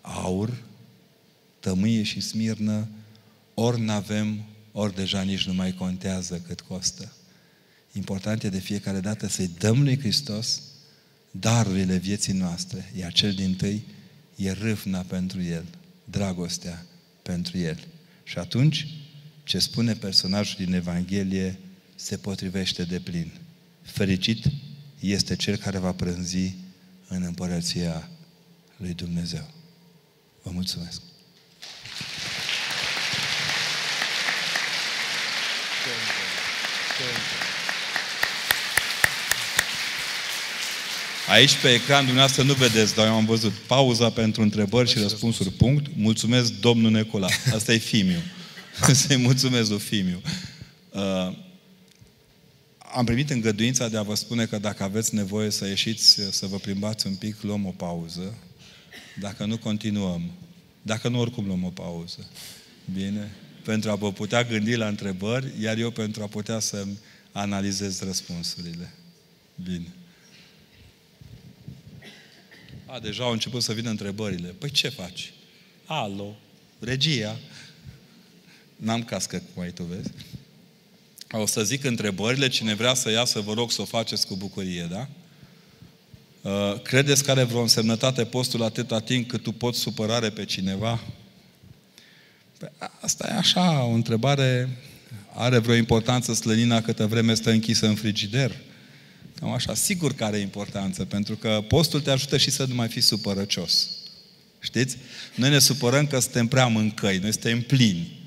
aur, tămâie și smirnă, ori n-avem, ori deja nici nu mai contează cât costă. Important e de fiecare dată să-i dăm lui Hristos darurile vieții noastre, iar cel din tâi e râvna pentru El, dragostea pentru El. Și atunci, ce spune personajul din Evanghelie se potrivește de plin. Fericit este cel care va prânzi în împărăția lui Dumnezeu. Vă mulțumesc! Aici pe ecran dumneavoastră nu vedeți, dar eu am văzut pauza pentru întrebări și răspunsuri, punct. Mulțumesc, domnul Necola. Asta e Fimiu. [LAUGHS] Să-i mulțumesc lui Fimiu. Uh, am primit îngăduința de a vă spune că dacă aveți nevoie să ieșiți, să vă plimbați un pic, luăm o pauză. Dacă nu, continuăm. Dacă nu, oricum luăm o pauză. Bine? Pentru a vă putea gândi la întrebări, iar eu pentru a putea să analizez răspunsurile. Bine. A, deja au început să vină întrebările. Păi ce faci? Alo, regia. N-am cască cum ai tu vezi. O să zic întrebările, cine vrea să iasă, vă rog să o faceți cu bucurie, da? Uh, credeți că are vreo însemnătate postul atâta timp cât tu poți supărare pe cineva? Păi, asta e așa, o întrebare, are vreo importanță slănina câtă vreme stă închisă în frigider? Cam așa, sigur că are importanță, pentru că postul te ajută și să nu mai fii supărăcios. Știți? Noi ne supărăm că suntem prea mâncăi, noi suntem plini.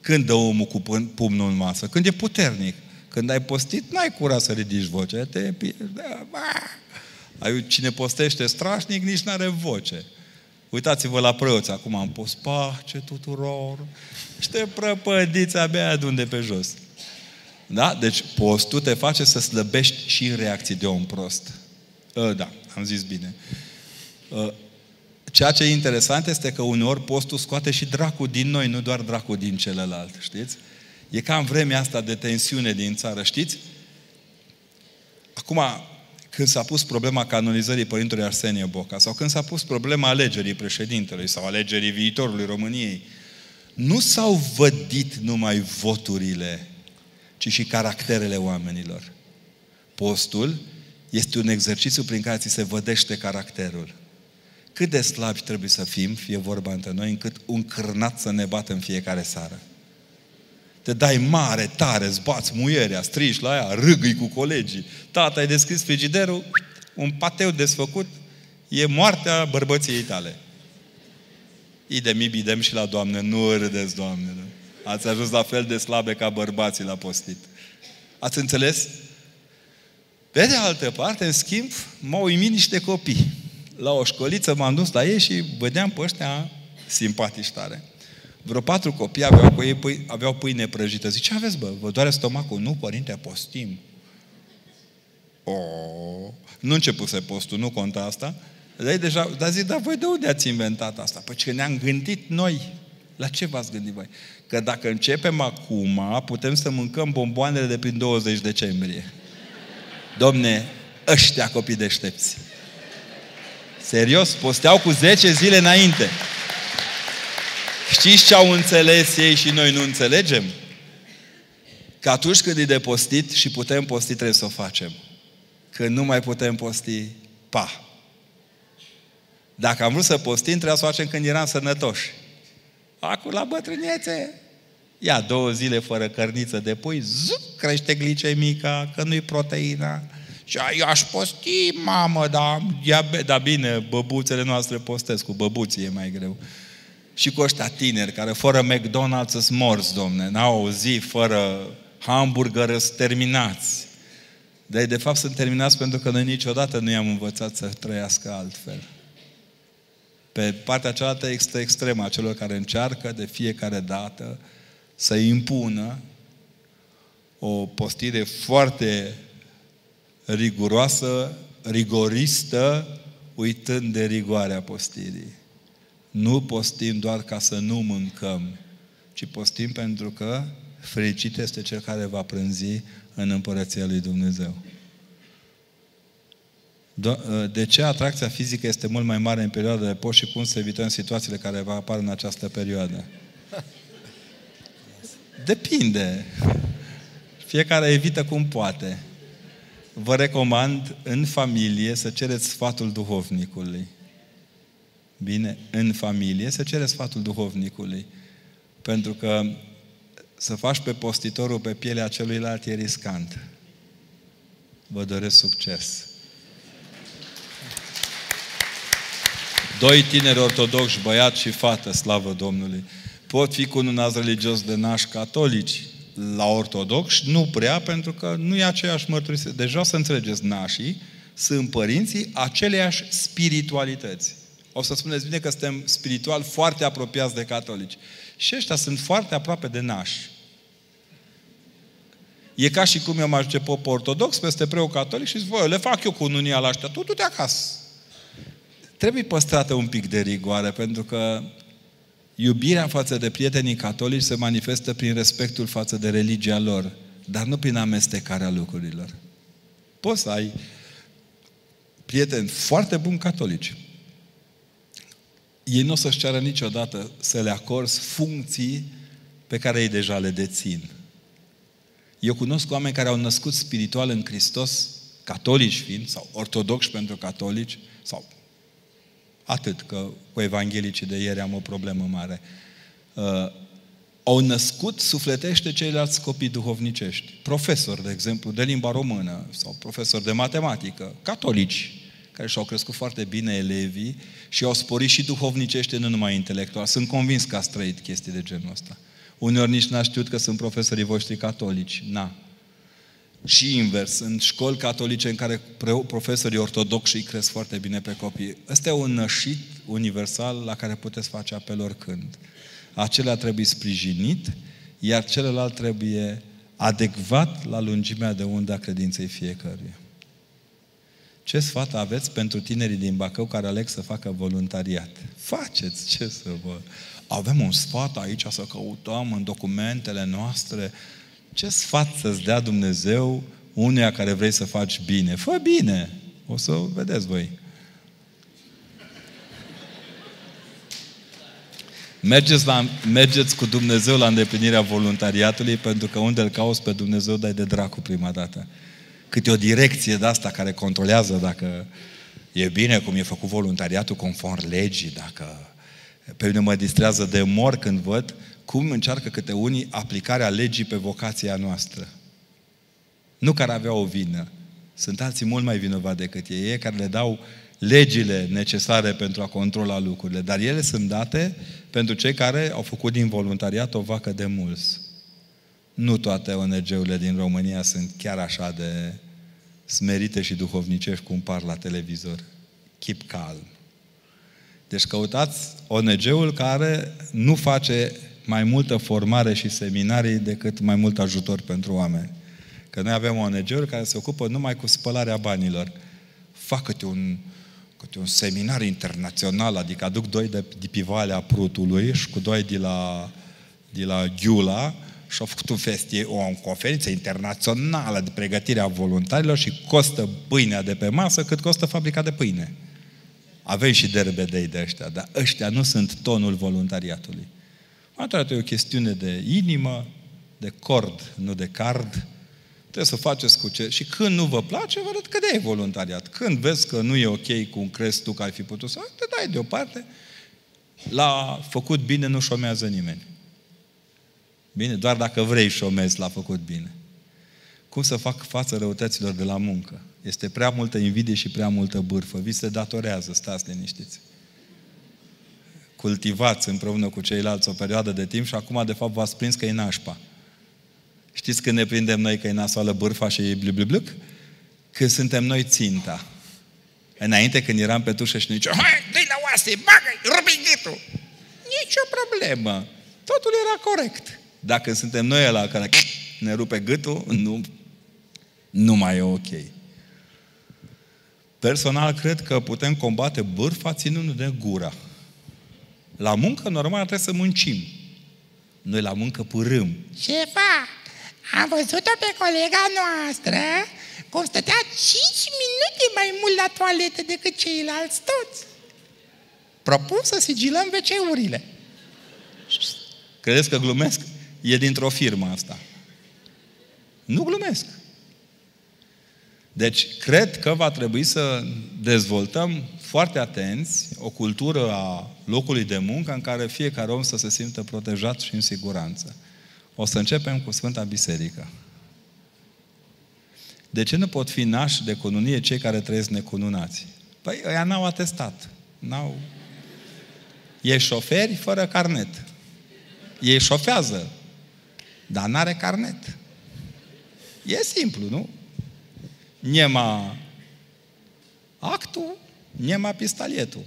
Când dă omul cu pumnul în masă? Când e puternic. Când ai postit, n-ai curat să ridici vocea. Te, da, ai, cine postește strașnic, nici nu are voce. Uitați-vă la preoți, acum am pus pace tuturor. Și ște prăpădiți abia de unde pe jos. Da? Deci postul te face să slăbești și în reacții de om prost. Ă, da, am zis bine. Ă, ceea ce e interesant este că uneori postul scoate și dracul din noi, nu doar dracul din celălalt, știți? E ca în vremea asta de tensiune din țară, știți? Acum, când s-a pus problema canonizării Părintului Arsenie Boca sau când s-a pus problema alegerii președintelui sau alegerii viitorului României, nu s-au vădit numai voturile, ci și caracterele oamenilor. Postul este un exercițiu prin care ți se vădește caracterul. Cât de slabi trebuie să fim, fie vorba între noi, încât un cârnat să ne bată în fiecare seară. Te dai mare, tare, zbați muierea, strici la ea, râgâi cu colegii. Tata, ai deschis frigiderul, un pateu desfăcut, e moartea bărbăției tale. Idem, idem și la Doamne, nu râdeți, Doamne. Ați ajuns la fel de slabe ca bărbații la postit. Ați înțeles? Pe de altă parte, în schimb, m-au uimit niște copii. La o școliță m-am dus la ei și vedeam pe ăștia simpatici tare. Vreo patru copii aveau cu ei pâine, aveau pâine prăjită. Zice, ce aveți, bă? Vă doare stomacul? Nu, părinte, postim. O, nu începuse postul, nu conta asta. Dar, deja, dar zic, dar voi de unde ați inventat asta? Păi că ne-am gândit noi. La ce v-ați gândit voi? Că dacă începem acum, putem să mâncăm bomboanele de prin 20 decembrie. Domne, ăștia copii deștepți. Serios, posteau cu 10 zile înainte. Știți ce au înțeles ei și noi nu înțelegem? Că atunci când e de postit și putem posti, trebuie să o facem. Când nu mai putem posti, pa! Dacă am vrut să postim, trebuia să o facem când eram sănătoși. Acum, la bătrânețe, ia două zile fără cărniță de pui, zup, crește glicemica, că nu-i proteina. Și eu aș posti, mamă, dar diabet, dar bine, băbuțele noastre postesc, cu băbuții e mai greu. Și cu ăștia tineri, care fără McDonald's sunt morți, domne, n-au o zi fără hamburger, sunt terminați. Dar de fapt sunt terminați pentru că noi niciodată nu i-am învățat să trăiască altfel. Pe partea cealaltă este extremă a celor care încearcă de fiecare dată să impună o postire foarte riguroasă, rigoristă, uitând de rigoarea postirii. Nu postim doar ca să nu mâncăm, ci postim pentru că fericit este cel care va prânzi în împărăția lui Dumnezeu. De ce atracția fizică este mult mai mare în perioada de post și cum să evităm situațiile care va apar în această perioadă? Depinde. Fiecare evită cum poate. Vă recomand în familie să cereți sfatul duhovnicului. Bine, în familie să cereți sfatul duhovnicului. Pentru că să faci pe postitorul pe pielea celuilalt e riscant. Vă doresc succes! Doi tineri ortodoxi, băiat și fată, slavă Domnului, pot fi cununați religios de naș catolici. La ortodox nu prea, pentru că nu e aceeași mărturisire. Deja să înțelegeți, nașii sunt părinții aceleiași spiritualități. O să spuneți bine că suntem spiritual foarte apropiați de catolici. Și ăștia sunt foarte aproape de nași. E ca și cum eu m-aș duce pop ortodox peste preot catolic și zic, voi, le fac eu cu ununia la ăștia, tu du-te acasă. Trebuie păstrată un pic de rigoare, pentru că iubirea față de prietenii catolici se manifestă prin respectul față de religia lor, dar nu prin amestecarea lucrurilor. Poți să ai prieteni foarte buni catolici. Ei nu o să-și ceară niciodată să le acorzi funcții pe care ei deja le dețin. Eu cunosc oameni care au născut spiritual în Hristos, catolici fiind, sau ortodoxi pentru catolici, sau Atât, că cu evanghelicii de ieri am o problemă mare. Uh, au născut sufletește ceilalți copii duhovnicești. Profesori, de exemplu, de limba română sau profesori de matematică, catolici, care și-au crescut foarte bine elevii și au sporit și duhovnicește, nu numai intelectual. Sunt convins că ați trăit chestii de genul ăsta. Uneori nici n-a știut că sunt profesorii voștri catolici. Na. Și invers, în școli catolice în care profesorii ortodoxi îi cresc foarte bine pe copii. Ăsta e un nășit universal la care puteți face apel oricând. Acela trebuie sprijinit, iar celălalt trebuie adecvat la lungimea de undă a credinței fiecăruia. Ce sfat aveți pentru tinerii din Bacău care aleg să facă voluntariat? Faceți, ce să vă... Avem un sfat aici să căutăm în documentele noastre. Ce sfat să-ți dea Dumnezeu unuia care vrei să faci bine? Fă bine! O să vedeți voi. Mergeți, la, mergeți cu Dumnezeu la îndeplinirea voluntariatului, pentru că unde îl cauți pe Dumnezeu, dai de dracu prima dată. Câte o direcție de asta care controlează dacă e bine cum e făcut voluntariatul conform legii, dacă pe mine mă distrează de mor când văd cum încearcă câte unii aplicarea legii pe vocația noastră. Nu care avea o vină. Sunt alții mult mai vinovați decât ei, ei care le dau legile necesare pentru a controla lucrurile, dar ele sunt date pentru cei care au făcut din voluntariat o vacă de mulți. Nu toate ONG-urile din România sunt chiar așa de smerite și duhovnicești cum par la televizor. Keep calm. Deci căutați ONG-ul care nu face mai multă formare și seminarii decât mai mult ajutor pentru oameni. Că noi avem ONG-uri care se ocupă numai cu spălarea banilor. Facă-te un, câte un seminar internațional, adică aduc doi de, de Pivalea Prutului și cu doi de la, de la Ghiula și au făcut un festie, o conferință internațională de pregătire a voluntarilor și costă pâinea de pe masă cât costă fabrica de pâine. Avem și derbedei de ăștia, dar ăștia nu sunt tonul voluntariatului. Voluntariatul e o chestiune de inimă, de cord, nu de card, Trebuie să faceți cu ce... Și când nu vă place, vă arăt că de e voluntariat. Când vezi că nu e ok cum crezi tu că ai fi putut să... Te dai deoparte. La făcut bine nu șomează nimeni. Bine? Doar dacă vrei șomezi la făcut bine. Cum să fac față răutăților de la muncă? Este prea multă invidie și prea multă bârfă. Vi se datorează, stați liniștiți. Cultivați împreună cu ceilalți o perioadă de timp și acum, de fapt, v-ați prins că e nașpa. Știți când ne prindem noi că e nasoală bârfa și e blub Când suntem noi ținta. Înainte când eram pe tușă și ne ziceam, hai, dă la oase, bagă rupi gâtul. Nici o problemă. Totul era corect. Dacă suntem noi la care ne rupe gâtul, nu, nu mai e ok. Personal, cred că putem combate bârfa ținând de gura. La muncă, normal, trebuie să muncim. Noi la muncă purâm. Șefa, am văzut-o pe colega noastră cum stătea 5 minute mai mult la toaletă decât ceilalți toți. Propun să sigilăm WC-urile. Credeți că glumesc? E dintr-o firmă asta. Nu glumesc. Deci, cred că va trebui să dezvoltăm foarte atenți o cultură a locului de muncă în care fiecare om să se simtă protejat și în siguranță. O să începem cu Sfânta Biserică. De ce nu pot fi nași de cununie cei care trăiesc necununați? Păi ăia n-au atestat. N-au... Ei șoferi fără carnet. Ei șofează, dar n-are carnet. E simplu, nu? Niema actul, niema pistolietul.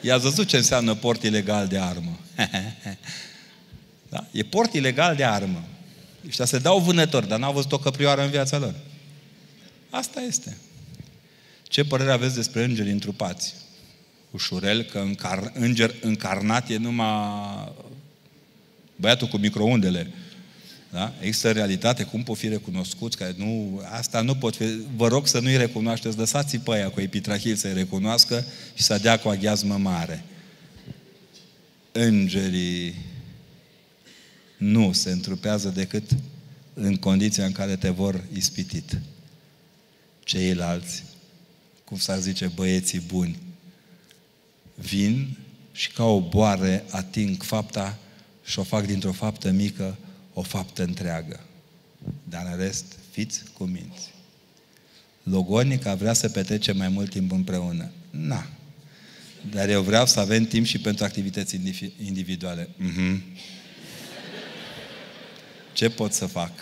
I-ați văzut ce înseamnă port ilegal de armă. [LAUGHS] Da? E port ilegal de armă. Ăștia se dau vânători, dar n-au văzut o căprioară în viața lor. Asta este. Ce părere aveți despre îngeri întrupați? Ușurel că încar, înger încarnat e numai băiatul cu microundele. Da? Există realitate, cum pot fi recunoscuți, care nu, asta nu pot fi, vă rog să nu-i recunoașteți, lăsați pe aia cu epitrahil să-i recunoască și să dea cu aghiazmă mare. Îngerii nu se întrupează decât în condiția în care te vor ispitit. Ceilalți, cum s-ar zice, băieții buni, vin și ca o boare ating fapta și o fac dintr-o faptă mică o faptă întreagă. Dar în rest, fiți cu minți. Logonica vrea să petrece mai mult timp împreună. Na. Dar eu vreau să avem timp și pentru activități individuale. Mm-hmm. Ce pot să fac?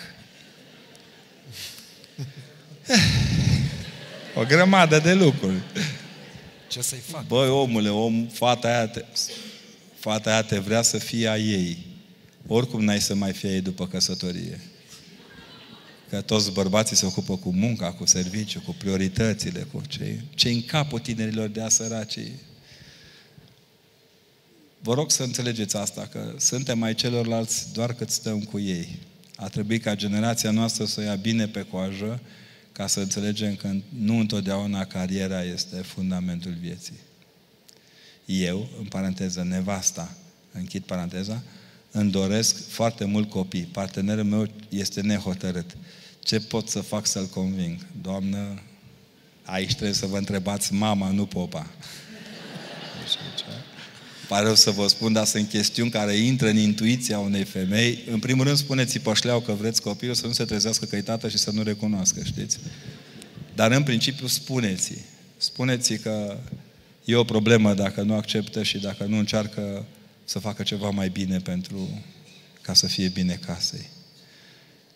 [LAUGHS] O grămadă de lucruri. Ce să-i fac? Băi, omule, om, fata aia, te, fata aia te vrea să fie a ei. Oricum n-ai să mai fie ei după căsătorie. Că toți bărbații se ocupă cu munca, cu serviciu, cu prioritățile, cu ce, ce în capul tinerilor de a săracii. Vă rog să înțelegeți asta, că suntem mai celorlalți doar cât stăm cu ei. A trebuit ca generația noastră să o ia bine pe coajă, ca să înțelegem că nu întotdeauna cariera este fundamentul vieții. Eu, în paranteză, nevasta, închid paranteza, îmi doresc foarte mult copii. Partenerul meu este nehotărât. Ce pot să fac să-l conving? Doamnă, aici trebuie să vă întrebați mama, nu popa. Pare rău să vă spun, dar sunt chestiuni care intră în intuiția unei femei. În primul rând, spuneți pășleau că vreți copilul să nu se trezească că tată și să nu recunoască, știți? Dar în principiu spuneți Spuneți că e o problemă dacă nu acceptă și dacă nu încearcă să facă ceva mai bine pentru ca să fie bine casei.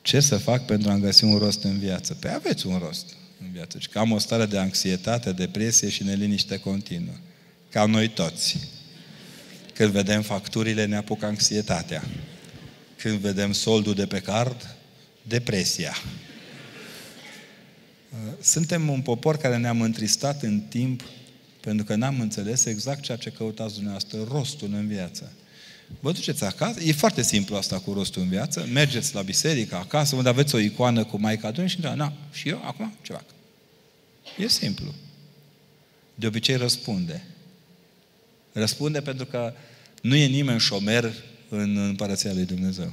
Ce să fac pentru a găsi un rost în viață? Păi aveți un rost în viață. Că am o stare de anxietate, depresie și neliniște continuă. Ca noi toți. Când vedem facturile, ne apucă anxietatea. Când vedem soldul de pe card, depresia. Suntem un popor care ne-am întristat în timp pentru că n-am înțeles exact ceea ce căutați dumneavoastră, rostul în viață. Vă duceți acasă, e foarte simplu asta cu rostul în viață, mergeți la biserică, acasă, unde aveți o icoană cu Maica Domnului și întrebați, na, și eu acum ce fac? E simplu. De obicei răspunde. Răspunde pentru că nu e nimeni șomer în împărăția lui Dumnezeu.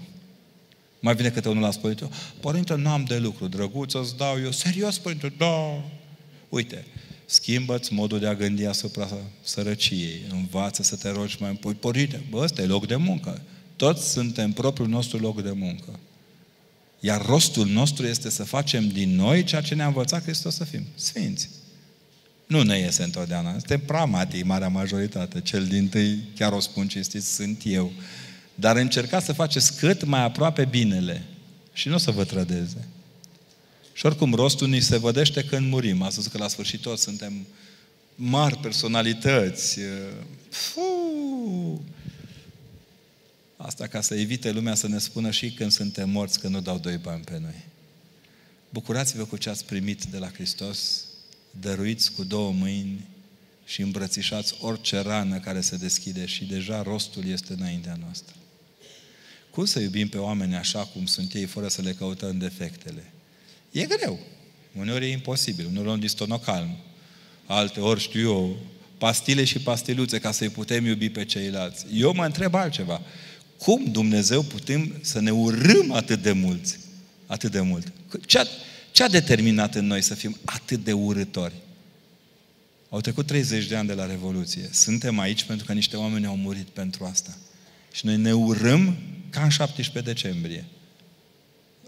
Mai vine câte unul la spărinte, părinte, nu am de lucru, drăguț, îți dau eu, serios, părinte, da. Uite, schimbă-ți modul de a gândi asupra sărăciei, învață să te rogi mai mult. Părinte, bă, ăsta e loc de muncă. Toți suntem propriul nostru loc de muncă. Iar rostul nostru este să facem din noi ceea ce ne-a învățat Hristos să fim. Sfinți. Nu ne iese întotdeauna. Suntem pramatii, marea majoritate. Cel din tâi, chiar o spun cinstit, sunt eu. Dar încercați să faceți cât mai aproape binele. Și nu o să vă trădeze. Și oricum, rostul ni se vădește când murim. Ați văzut că la sfârșit toți suntem mari personalități. Fuu! Asta ca să evite lumea să ne spună și când suntem morți că nu dau doi bani pe noi. Bucurați-vă cu ce ați primit de la Hristos dăruiți cu două mâini și îmbrățișați orice rană care se deschide și deja rostul este înaintea noastră. Cum să iubim pe oameni așa cum sunt ei, fără să le căutăm defectele? E greu. Uneori e imposibil. Uneori un distonocalm. Alte ori, știu eu, pastile și pastiluțe ca să-i putem iubi pe ceilalți. Eu mă întreb altceva. Cum Dumnezeu putem să ne urâm atât de mulți? Atât de mult. Ce a, ce a determinat în noi să fim atât de urători? Au trecut 30 de ani de la Revoluție. Suntem aici pentru că niște oameni au murit pentru asta. Și noi ne urâm ca în 17 decembrie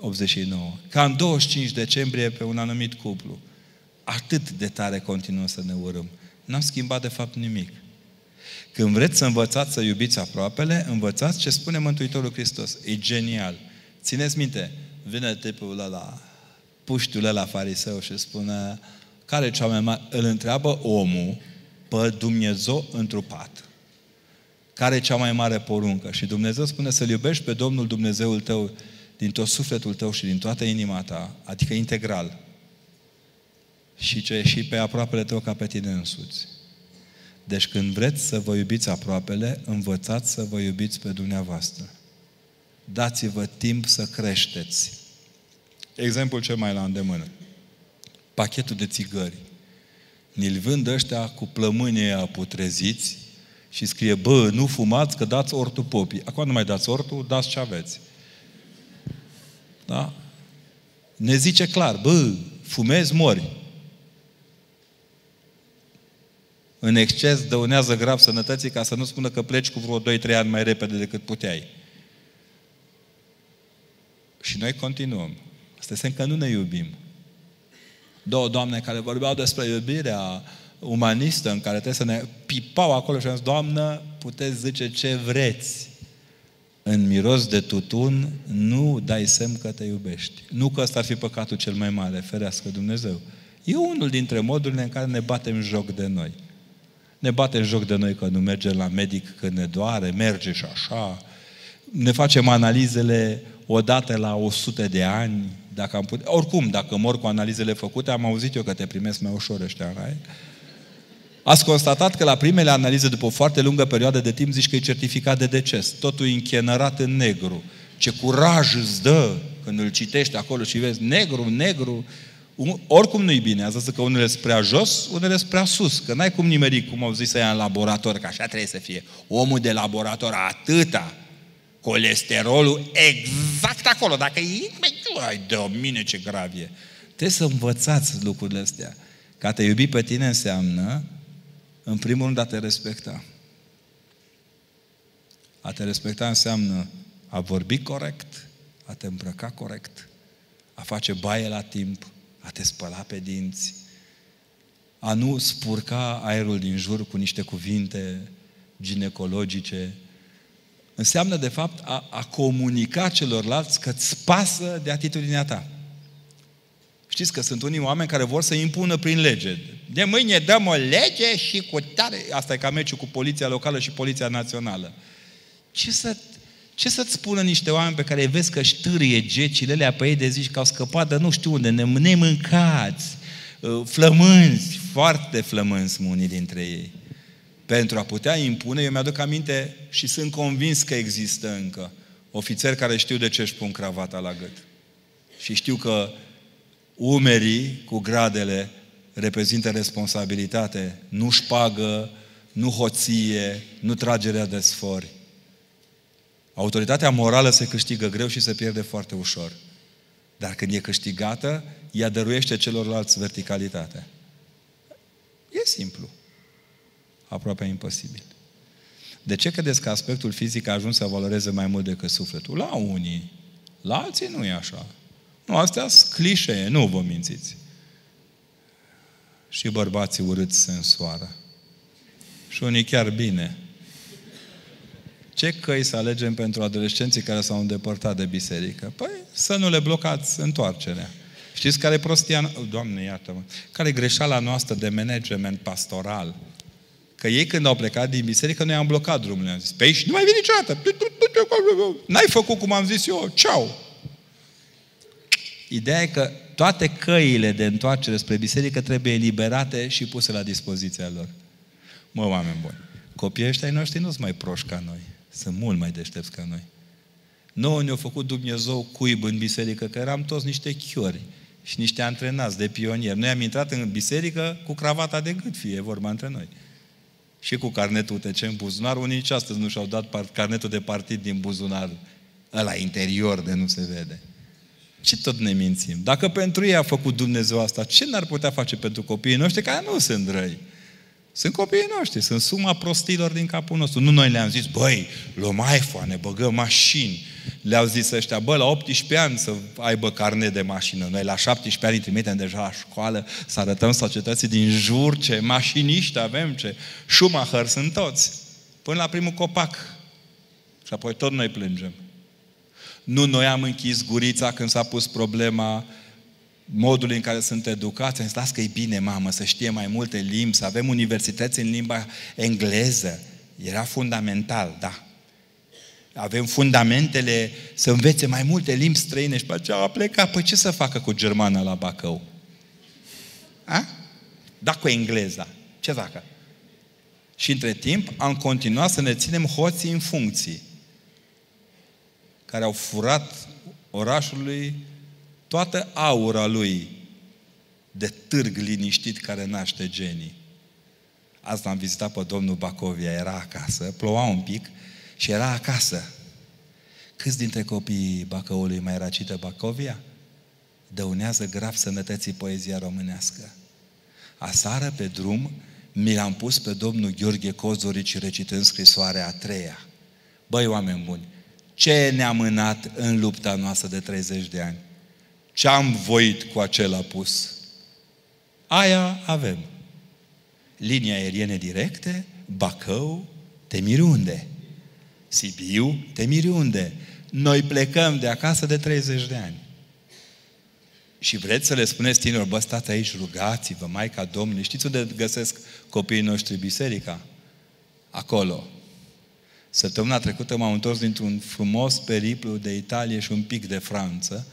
89. Ca în 25 decembrie pe un anumit cuplu. Atât de tare continuăm să ne urâm. N-am schimbat de fapt nimic. Când vreți să învățați să iubiți aproapele, învățați ce spune Mântuitorul Hristos. E genial. Țineți minte, vine tipul ăla, puștiul ăla fariseu și spune, care cea mai mare? Îl întreabă omul pe Dumnezeu întrupat. Care e cea mai mare poruncă? Și Dumnezeu spune să-L iubești pe Domnul Dumnezeul tău din tot sufletul tău și din toată inima ta, adică integral. Și ce și pe aproapele tău ca pe tine însuți. Deci când vreți să vă iubiți aproapele, învățați să vă iubiți pe dumneavoastră. Dați-vă timp să creșteți. Exemplul cel mai la îndemână. Pachetul de țigări. Ni-l vând ăștia cu plămânii putreziți și scrie, bă, nu fumați că dați ortul popii. Acum nu mai dați ortul, dați ce aveți. Da? Ne zice clar, bă, fumezi, mori. În exces dăunează grav sănătății ca să nu spună că pleci cu vreo 2-3 ani mai repede decât puteai. Și noi continuăm. Asta înseamnă că nu ne iubim. două doamne care vorbeau despre iubirea umanistă în care trebuie să ne pipau acolo și am zis, Doamnă, puteți zice ce vreți. În miros de tutun nu dai semn că te iubești. Nu că ăsta ar fi păcatul cel mai mare, ferească Dumnezeu. E unul dintre modurile în care ne batem joc de noi. Ne batem joc de noi că nu mergem la medic când ne doare, merge și așa. Ne facem analizele odată la 100 de ani, dacă am putea. Oricum, dacă mor cu analizele făcute, am auzit eu că te primesc mai ușor ăștia, right? Ați constatat că la primele analize, după o foarte lungă perioadă de timp, zici că e certificat de deces. Totul e închenărat în negru. Ce curaj îți dă când îl citești acolo și vezi negru, negru. Oricum nu-i bine. Ați zis că unele sunt prea jos, unele sunt prea sus. Că n-ai cum nimeri, cum au zis să ia în laborator, că așa trebuie să fie. Omul de laborator atâta colesterolul exact acolo. Dacă e, ai de mine ce grav e. Trebuie să învățați lucrurile astea. Ca te iubi pe tine înseamnă în primul rând, a te respecta. A te respecta înseamnă a vorbi corect, a te îmbrăca corect, a face baie la timp, a te spăla pe dinți, a nu spurca aerul din jur cu niște cuvinte ginecologice. Înseamnă, de fapt, a, a comunica celorlalți că îți pasă de atitudinea ta. Știți că sunt unii oameni care vor să impună prin lege. De mâine dăm o lege și cu tare... Asta e ca meciul cu poliția locală și poliția națională. Ce să ce să-ți spună niște oameni pe care îi vezi că ștârie gecile alea pe ei de zici că au scăpat de nu știu unde, nemâncați, uh, flămânzi, foarte flămânzi unii dintre ei. Pentru a putea impune, eu mi-aduc aminte și sunt convins că există încă ofițeri care știu de ce își pun cravata la gât. Și știu că umerii cu gradele reprezintă responsabilitate, nu șpagă, nu hoție, nu tragerea de sfori. Autoritatea morală se câștigă greu și se pierde foarte ușor. Dar când e câștigată, ea dăruiește celorlalți verticalitate. E simplu. Aproape imposibil. De ce credeți că aspectul fizic a ajuns să valoreze mai mult decât sufletul? La unii. La alții nu e așa. Nu, astea sunt clișee, nu vă mințiți. Și bărbații urâți se însoară. Și unii chiar bine. Ce căi să alegem pentru adolescenții care s-au îndepărtat de biserică? Păi să nu le blocați întoarcerea. Știți care e prostia... Doamne, iartă-mă. Care e greșeala noastră de management pastoral? Că ei când au plecat din biserică, noi am blocat drumul. Am zis, pe aici nu mai vine niciodată. N-ai făcut cum am zis eu. Ceau. Ideea e că toate căile de întoarcere spre biserică trebuie eliberate și puse la dispoziția lor. Mă, oameni buni, copiii ăștia ai noștri nu sunt mai proști ca noi. Sunt mult mai deștepți ca noi. Nouă ne-a făcut Dumnezeu cuib în biserică, că eram toți niște chiori și niște antrenați de pionieri. Noi am intrat în biserică cu cravata de gât, fie vorba între noi. Și cu carnetul UTC în buzunar. Unii nici astăzi nu și-au dat carnetul de partid din buzunar ăla interior de nu se vede. Ce tot ne mințim? Dacă pentru ei a făcut Dumnezeu asta, ce n-ar putea face pentru copiii noștri care nu sunt răi? Sunt copiii noștri, sunt suma prostilor din capul nostru. Nu noi le-am zis, băi, luăm iPhone, băgăm mașini. Le-au zis ăștia, bă, la 18 ani să aibă carnet de mașină. Noi la 17 ani trimitem deja la școală să arătăm societății din jur ce mașiniști avem, ce Schumacher sunt toți. Până la primul copac. Și apoi tot noi plângem. Nu noi am închis gurița când s-a pus problema modului în care sunt educați. Am zis, las că e bine, mamă, să știe mai multe limbi, să avem universități în limba engleză. Era fundamental, da. Avem fundamentele să învețe mai multe limbi străine și pe aceea a plecat. Păi ce să facă cu germana la Bacău? A? Da cu engleza. Ce facă? Și între timp am continuat să ne ținem hoții în funcții care au furat orașului toată aura lui de târg liniștit care naște genii. Asta am vizitat pe domnul Bacovia, era acasă, ploua un pic și era acasă. Câți dintre copiii Bacăului mai racită Bacovia? Dăunează grav sănătății poezia românească. Asară pe drum mi l-am pus pe domnul Gheorghe Cozorici recitând scrisoarea a treia. Băi, oameni buni, ce ne-a mânat în lupta noastră de 30 de ani? Ce am voit cu acel apus? Aia avem. Linia aeriene directe, Bacău, Temiriunde. Sibiu, Temiriunde. Noi plecăm de acasă de 30 de ani. Și vreți să le spuneți tinerilor, bă, stați aici, rugați-vă, Maica Domnului. Știți unde găsesc copiii noștri biserica? Acolo. Săptămâna trecută m-am întors dintr-un frumos periplu de Italie și un pic de Franță.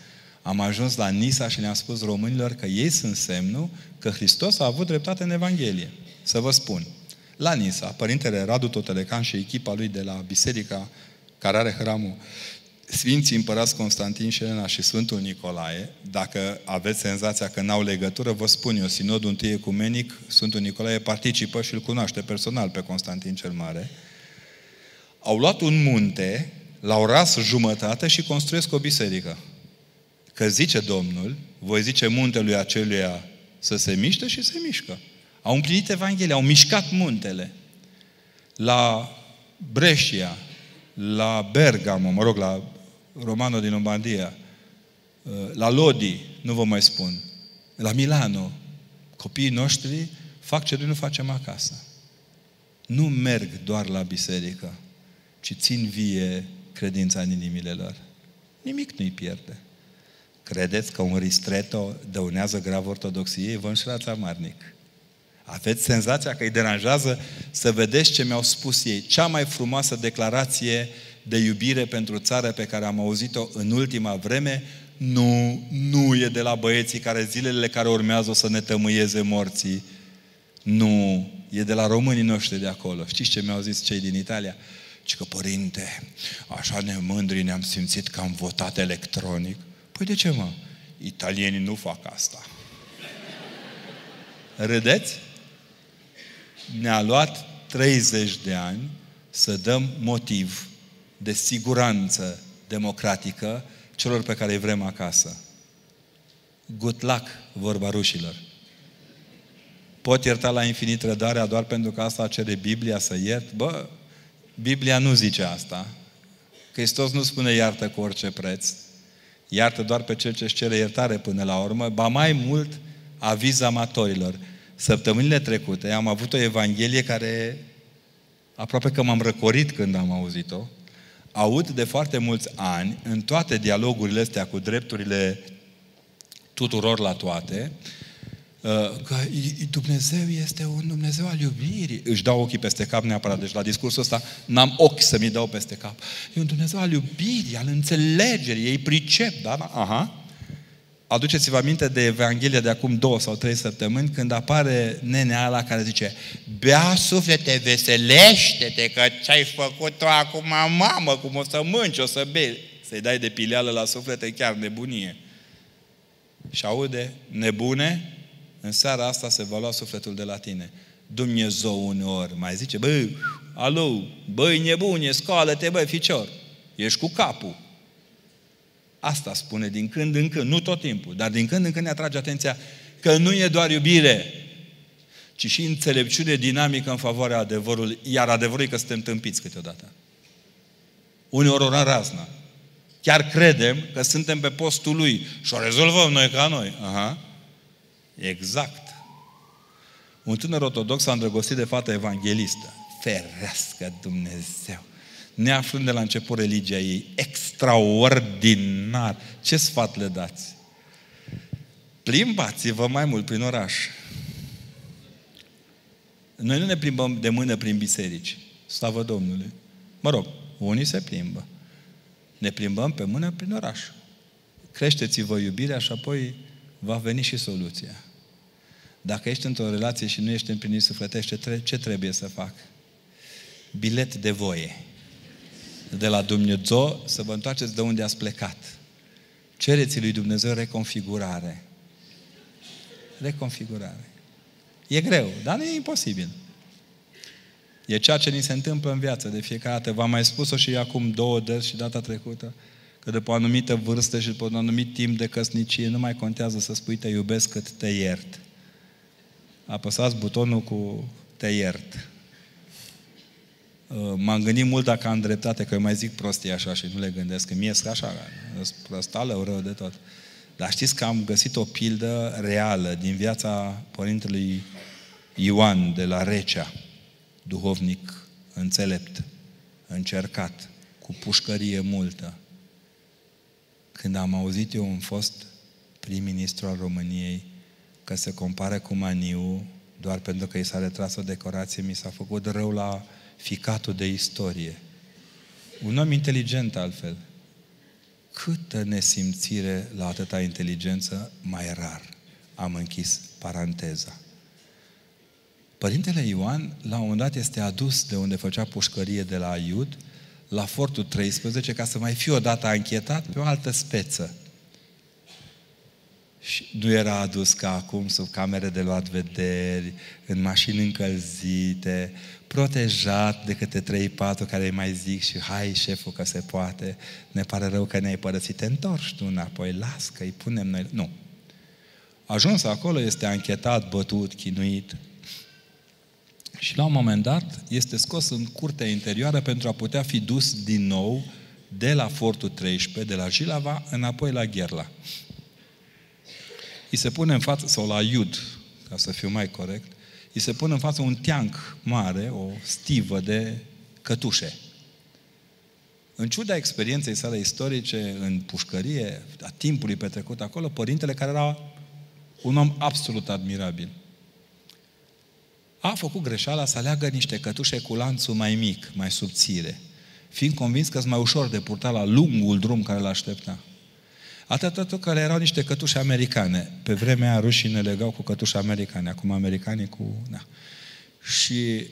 Am ajuns la Nisa și le-am spus românilor că ei sunt semnul că Hristos a avut dreptate în Evanghelie. Să vă spun. La Nisa, Părintele Radu Totelecan și echipa lui de la biserica care are hramul Sfinții Împărați Constantin și Elena și Sfântul Nicolae, dacă aveți senzația că n-au legătură, vă spun eu, Sinodul întâi ecumenic, Sfântul Nicolae participă și îl cunoaște personal pe Constantin cel Mare, au luat un munte, l-au ras jumătate și construiesc o biserică. Că zice Domnul, voi zice muntelui aceluia să se miște și se mișcă. Au împlinit Evanghelia, au mișcat muntele. La Brescia, la Bergamo, mă rog, la Romano din Lombardia, la Lodi, nu vă mai spun, la Milano, copiii noștri fac ce noi nu facem acasă. Nu merg doar la biserică, ci țin vie credința în inimile lor. Nimic nu-i pierde. Credeți că un ristretto dăunează grav ortodoxiei? Vă înșelați amarnic. Aveți senzația că îi deranjează să vedeți ce mi-au spus ei. Cea mai frumoasă declarație de iubire pentru țară pe care am auzit-o în ultima vreme, nu, nu e de la băieții care zilele care urmează o să ne tămâieze morții. Nu, e de la românii noștri de acolo. Știți ce mi-au zis cei din Italia? Și că, părinte, așa ne mândri ne-am simțit că am votat electronic. Păi de ce, mă? Italienii nu fac asta. Râdeți? Ne-a luat 30 de ani să dăm motiv de siguranță democratică celor pe care îi vrem acasă. Good luck, vorba rușilor. Pot ierta la infinit rădarea doar pentru că asta cere Biblia să iert? Bă, Biblia nu zice asta. Hristos nu spune iartă cu orice preț. Iartă doar pe cel ce își cere iertare până la urmă, ba mai mult aviz amatorilor. Săptămânile trecute am avut o evanghelie care aproape că m-am răcorit când am auzit-o. Aud de foarte mulți ani, în toate dialogurile astea cu drepturile tuturor la toate, uh, că Dumnezeu este un Dumnezeu al iubirii. Își dau ochii peste cap neapărat. Deci la discursul ăsta n-am ochi să mi dau peste cap. E un Dumnezeu al iubirii, al înțelegerii. Ei pricep, da? Aha. Aduceți-vă aminte de Evanghelia de acum două sau trei săptămâni, când apare nenea ala care zice Bea suflete, veselește-te, că ce-ai făcut tu acum, mamă, cum o să mânci, o să bei. Să-i dai de pileală la suflete, chiar nebunie. Și aude, nebune, în seara asta se va lua sufletul de la tine. Dumnezeu uneori mai zice, bă, alo, băi nebune, scoală-te, băi, ficior. Ești cu capul. Asta spune din când în când, nu tot timpul, dar din când în când ne atrage atenția că nu e doar iubire, ci și înțelepciune dinamică în favoarea adevărului, iar adevărul e că suntem tâmpiți câteodată. Uneori o razna. Chiar credem că suntem pe postul lui și o rezolvăm noi ca noi. Aha. Exact. Un tânăr ortodox s-a îndrăgostit de fată evanghelistă. Ferească Dumnezeu! neaflând de la început religia ei. Extraordinar! Ce sfat le dați? Plimbați-vă mai mult prin oraș. Noi nu ne plimbăm de mână prin biserici. Slavă Domnului. Mă rog, unii se plimbă. Ne plimbăm pe mână prin oraș. Creșteți-vă iubirea și apoi va veni și soluția. Dacă ești într-o relație și nu ești împlinit sufletește, ce trebuie să fac? Bilet de voie de la Dumnezeu să vă întoarceți de unde ați plecat. Cereți lui Dumnezeu reconfigurare. Reconfigurare. E greu, dar nu e imposibil. E ceea ce ni se întâmplă în viață de fiecare dată. V-am mai spus-o și acum două dări și data trecută, că după o anumită vârstă și după un anumit timp de căsnicie nu mai contează să spui te iubesc cât te iert. Apăsați butonul cu te iert. Uh, m-am gândit mult dacă am dreptate, că eu mai zic prostii așa și nu le gândesc, că mie așa, răstală rău de tot. Dar știți că am găsit o pildă reală din viața Părintelui Ioan de la Recea, duhovnic înțelept, încercat, cu pușcărie multă. Când am auzit eu un fost prim-ministru al României că se compare cu Maniu doar pentru că i s-a retras o decorație, mi s-a făcut rău la ficatul de istorie. Un om inteligent altfel. Câtă nesimțire la atâta inteligență, mai rar. Am închis paranteza. Părintele Ioan, la un moment dat, este adus de unde făcea pușcărie de la Iud, la Fortul 13, ca să mai fie odată anchetat pe o altă speță. Și nu era adus ca acum sub camere de luat vederi, în mașini încălzite, protejat de câte 3-4 care îi mai zic și hai șeful că se poate, ne pare rău că ne-ai părăsit, te întorci tu înapoi, las că îi punem noi. Nu. Ajuns acolo, este anchetat, bătut, chinuit. Și la un moment dat este scos în curtea interioară pentru a putea fi dus din nou de la Fortul 13, de la Jilava, înapoi la Gherla. Îi se pune în față, sau la Iud, ca să fiu mai corect, îi se pune în față un teanc mare, o stivă de cătușe. În ciuda experienței sale istorice în pușcărie, a timpului petrecut acolo, părintele care era un om absolut admirabil, a făcut greșeala să aleagă niște cătușe cu lanțul mai mic, mai subțire, fiind convins că sunt mai ușor de purtat la lungul drum care l-aștepta. Atât tot că le erau niște cătușe americane. Pe vremea aia rușii ne legau cu cătușe americane, acum americanii cu... Da. Și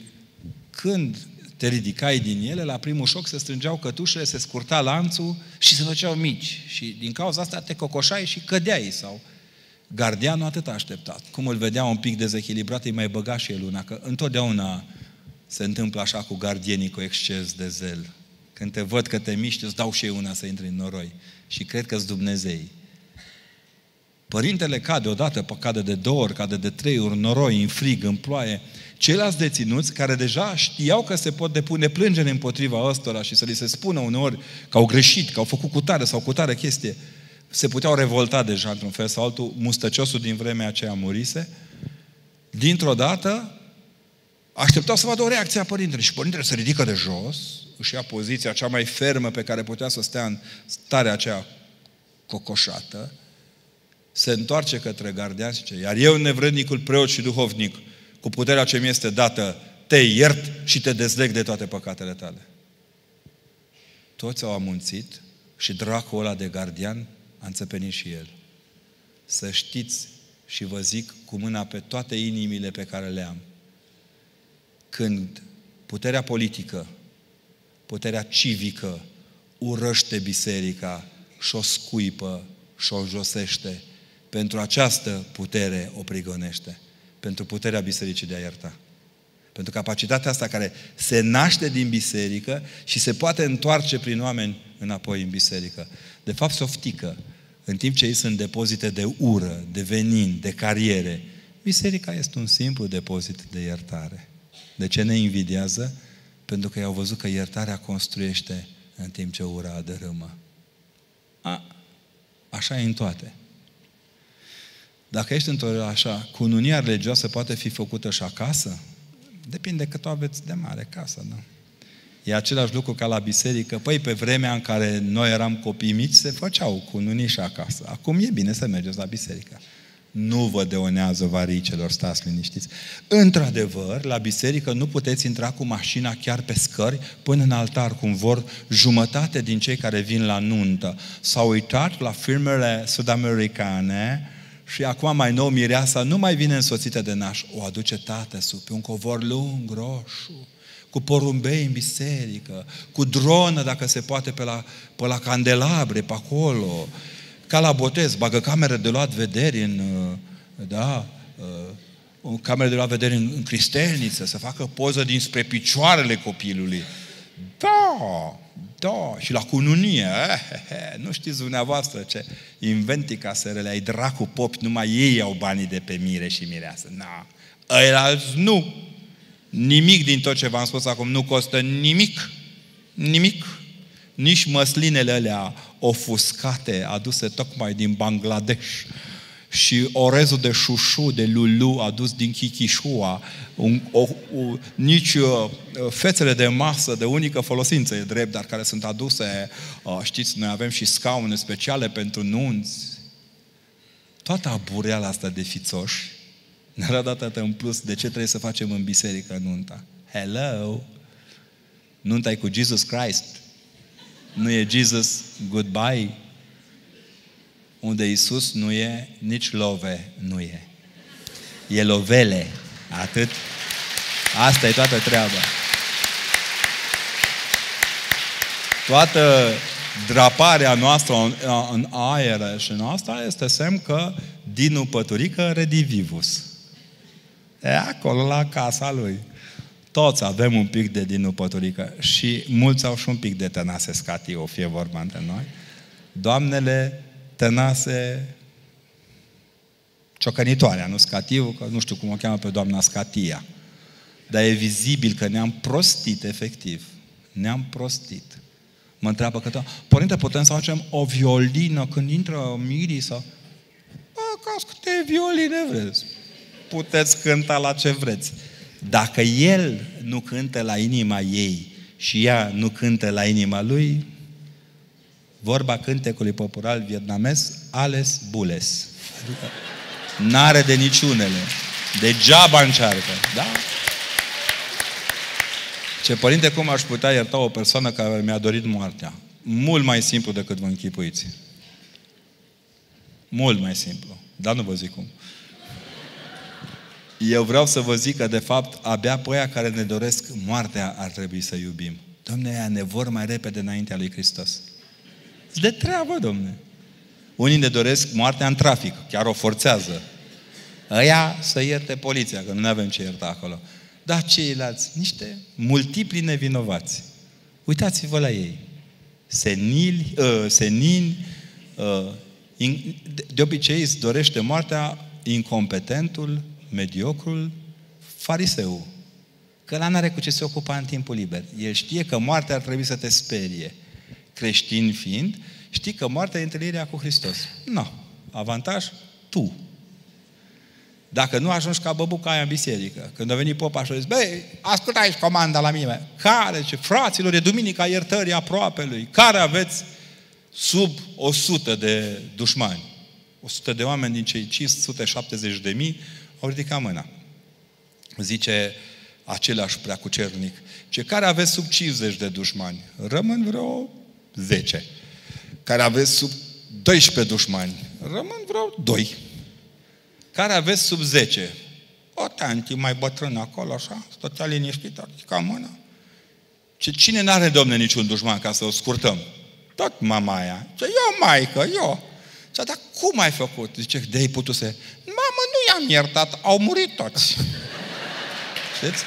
când te ridicai din ele, la primul șoc se strângeau cătușele, se scurta lanțul și se făceau mici. Și din cauza asta te cocoșai și cădeai sau... Gardianul atât a așteptat. Cum îl vedea un pic dezechilibrat, îi mai băga și el una, că întotdeauna se întâmplă așa cu gardienii cu exces de zel. Când te văd că te miști, îți dau și eu una să intri în noroi și cred că-s Dumnezei. Părintele cade odată, cade de două ori, cade de trei ori, noroi, în frig, în ploaie. Ceilalți deținuți, care deja știau că se pot depune plângere împotriva ăstora și să li se spună uneori că au greșit, că au făcut cu tare sau cu tare chestie, se puteau revolta deja într-un fel sau altul, mustăciosul din vremea aceea murise, dintr-o dată așteptau să vadă o reacție a părintele și părintele se ridică de jos, își ia poziția cea mai fermă pe care putea să stea în starea aceea cocoșată, se întoarce către gardian și zice, iar eu, nevrădnicul preot și duhovnic, cu puterea ce mi este dată, te iert și te dezleg de toate păcatele tale. Toți au amunțit și dracul ăla de gardian a înțepenit și el. Să știți și vă zic cu mâna pe toate inimile pe care le am. Când puterea politică puterea civică urăște biserica și o scuipă și o înjosește. Pentru această putere o prigonește. Pentru puterea bisericii de a ierta. Pentru capacitatea asta care se naște din biserică și se poate întoarce prin oameni înapoi în biserică. De fapt, se oftică. În timp ce ei sunt depozite de ură, de venin, de cariere, biserica este un simplu depozit de iertare. De ce ne invidiază? pentru că i-au văzut că iertarea construiește în timp ce ura dărâmă. A, așa e în toate. Dacă ești într-o așa, cununia religioasă poate fi făcută și acasă? Depinde cât o aveți de mare casă, da? E același lucru ca la biserică. Păi, pe vremea în care noi eram copii mici, se făceau cununii și acasă. Acum e bine să mergeți la biserică nu vă deonează varicelor, stați liniștiți. Într-adevăr, la biserică nu puteți intra cu mașina chiar pe scări până în altar, cum vor jumătate din cei care vin la nuntă. S-au uitat la firmele sud-americane și acum mai nou mireasa nu mai vine însoțită de naș, o aduce tată sub pe un covor lung, roșu, cu porumbei în biserică, cu dronă, dacă se poate, pe la, pe la candelabre, pe acolo, ca la botez, bagă camere de luat vederi în, uh, da, o uh, cameră de luat vederi în, în cristelniță, să facă poză dinspre picioarele copilului. Da, da, și la cununie, eh, eh, eh, nu știți dumneavoastră ce inventica sărele, ai dracu popi, numai ei au banii de pe mire și mireasă. Na, ăilalți nu. Nimic din tot ce v-am spus acum nu costă nimic. Nimic. Nici măslinele alea ofuscate, aduse tocmai din Bangladesh, și orezul de șușu, de lulu, adus din Chichișua, un, o, o, nici uh, fețele de masă de unică folosință, e drept, dar care sunt aduse, uh, știți, noi avem și scaune speciale pentru nunți. Toată abureala asta de fițoși ne-a dat atât în plus de ce trebuie să facem în biserică nunta. Hello! Nunta e cu Jesus Christ. Nu e Jesus goodbye. Unde Isus nu e, nici love nu e. E lovele. Atât. Asta e toată treaba. Toată draparea noastră în, în aer și noastră este semn că Dinu Păturică redivivus. E acolo la casa lui. Toți avem un pic de Dinu Păturică și mulți au și un pic de Tănase Scatiu, fie vorba între noi. Doamnele Tănase ciocănitoarea, nu Scatiu, că nu știu cum o cheamă pe doamna Scatia. Dar e vizibil că ne-am prostit efectiv. Ne-am prostit. Mă întreabă că, părinte, putem să facem o violină când intră mirii sau... Bă, ca câte violine vreți. Puteți cânta la ce vreți. Dacă el nu cântă la inima ei și ea nu cântă la inima lui, vorba cântecului popular vietnamez, ales bules. Adică n-are de niciunele. Degeaba încearcă. Da? Ce părinte, cum aș putea ierta o persoană care mi-a dorit moartea? Mult mai simplu decât vă închipuiți. Mult mai simplu. Dar nu vă zic cum. Eu vreau să vă zic că, de fapt, abia pe aia care ne doresc moartea ar trebui să iubim. Domne, aia ne vor mai repede înaintea lui Hristos. De treabă, domne. Unii ne doresc moartea în trafic, chiar o forțează. Ăia să ierte poliția, că nu avem ce ierta acolo. Dar ceilalți, niște multipli nevinovați. Uitați-vă la ei. Senili, uh, senini, uh, in, de obicei îți dorește moartea incompetentul, mediocrul, fariseu. Că la n-are cu ce se ocupa în timpul liber. El știe că moartea ar trebui să te sperie. Creștin fiind, știi că moartea e întâlnirea cu Hristos. Nu. No. Avantaj? Tu. Dacă nu ajungi ca băbuca aia în biserică, când a venit popa și a zis, băi, ascultă aici comanda la mine. Care? Ce? Fraților, e Duminica iertării aproapelui. Care aveți sub 100 de dușmani? 100 de oameni din cei 570 de mii au ridicat mâna. Zice același preacucernic, ce care aveți sub 50 de dușmani? Rămân vreo 10. Care aveți sub 12 dușmani? Rămân vreo 2 care aveți sub 10. O tanti mai bătrână acolo, așa, stătea liniștită, ca mână. Ce, cine n-are, domne, niciun dușman ca să o scurtăm? Tot mama aia. Ce, eu, maică, eu. Ce, dar cum ai făcut? Zice, de ai putut să... Mamă, nu i-am iertat, au murit toți. [LAUGHS] Știți?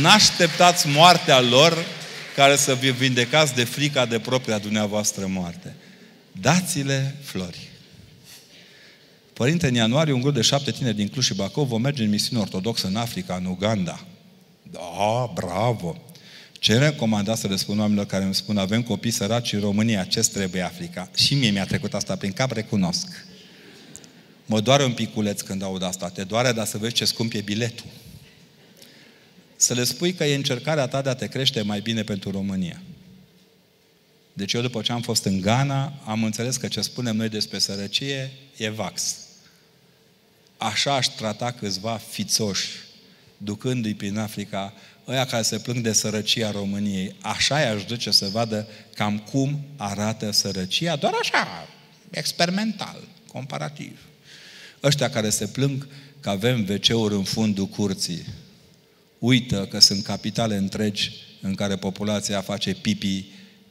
N-așteptați moartea lor care să vă vindecați de frica de propria dumneavoastră moarte. Dați-le flori. Părinte, în ianuarie un grup de șapte tineri din Cluj și Bacău vom merge în misiune ortodoxă în Africa, în Uganda. Da, bravo! Ce recomandați să le spun oamenilor care îmi spun avem copii săraci în România, ce trebuie Africa? Și mie mi-a trecut asta prin cap, recunosc. Mă doare un piculeț când aud asta. Te doare, dar să vezi ce scump e biletul. Să le spui că e încercarea ta de a te crește mai bine pentru România. Deci eu după ce am fost în Ghana, am înțeles că ce spunem noi despre sărăcie e vax. Așa aș trata câțiva fițoși, ducându-i prin Africa, ăia care se plâng de sărăcia României. Așa i-aș duce să vadă cam cum arată sărăcia, doar așa, experimental, comparativ. Ăștia care se plâng că avem wc în fundul curții, uită că sunt capitale întregi în care populația face pipi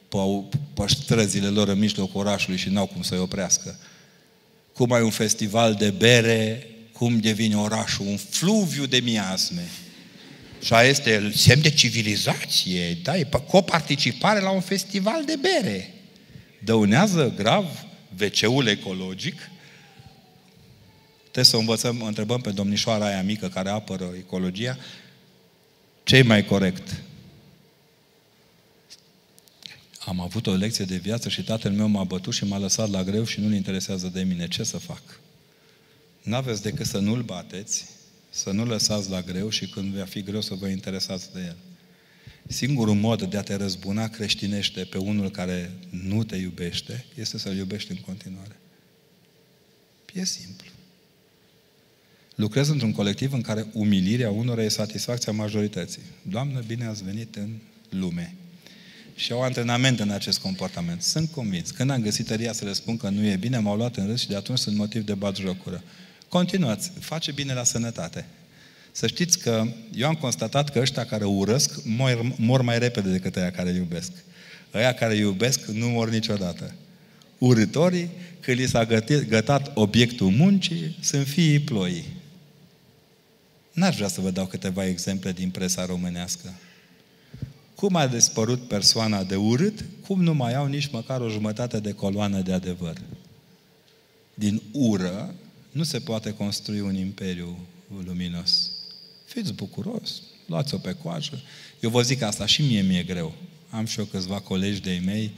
pe, pe străzile lor în mijlocul orașului și n-au cum să-i oprească. Cum ai un festival de bere cum devine orașul un fluviu de miasme. Și este semn de civilizație, da, e coparticipare la un festival de bere. Dăunează grav wc ecologic. Trebuie să învățăm, întrebăm pe domnișoara aia mică care apără ecologia, ce e mai corect? Am avut o lecție de viață și tatăl meu m-a bătut și m-a lăsat la greu și nu-l interesează de mine. Ce să fac? N-aveți decât să nu-l bateți, să nu lăsați la greu și când va fi greu să vă interesați de el. Singurul mod de a te răzbuna creștinește pe unul care nu te iubește este să-l iubești în continuare. E simplu. Lucrez într-un colectiv în care umilirea unora e satisfacția majorității. Doamnă, bine ați venit în lume. Și au antrenament în acest comportament. Sunt convins. Când am găsit tăria să le spun că nu e bine, m-au luat în râs și de atunci sunt motiv de batjocură. Continuați. Face bine la sănătate. Să știți că eu am constatat că ăștia care urăsc mor, mor mai repede decât aia care iubesc. Aia care iubesc nu mor niciodată. Urătorii, când li s-a gătit, gătat obiectul muncii, sunt fiii ploii. N-aș vrea să vă dau câteva exemple din presa românească. Cum a dispărut persoana de urât, cum nu mai au nici măcar o jumătate de coloană de adevăr. Din ură nu se poate construi un imperiu luminos. Fiți bucuros, luați-o pe coajă. Eu vă zic asta și mie mi-e greu. Am și eu câțiva colegi de-ai mei,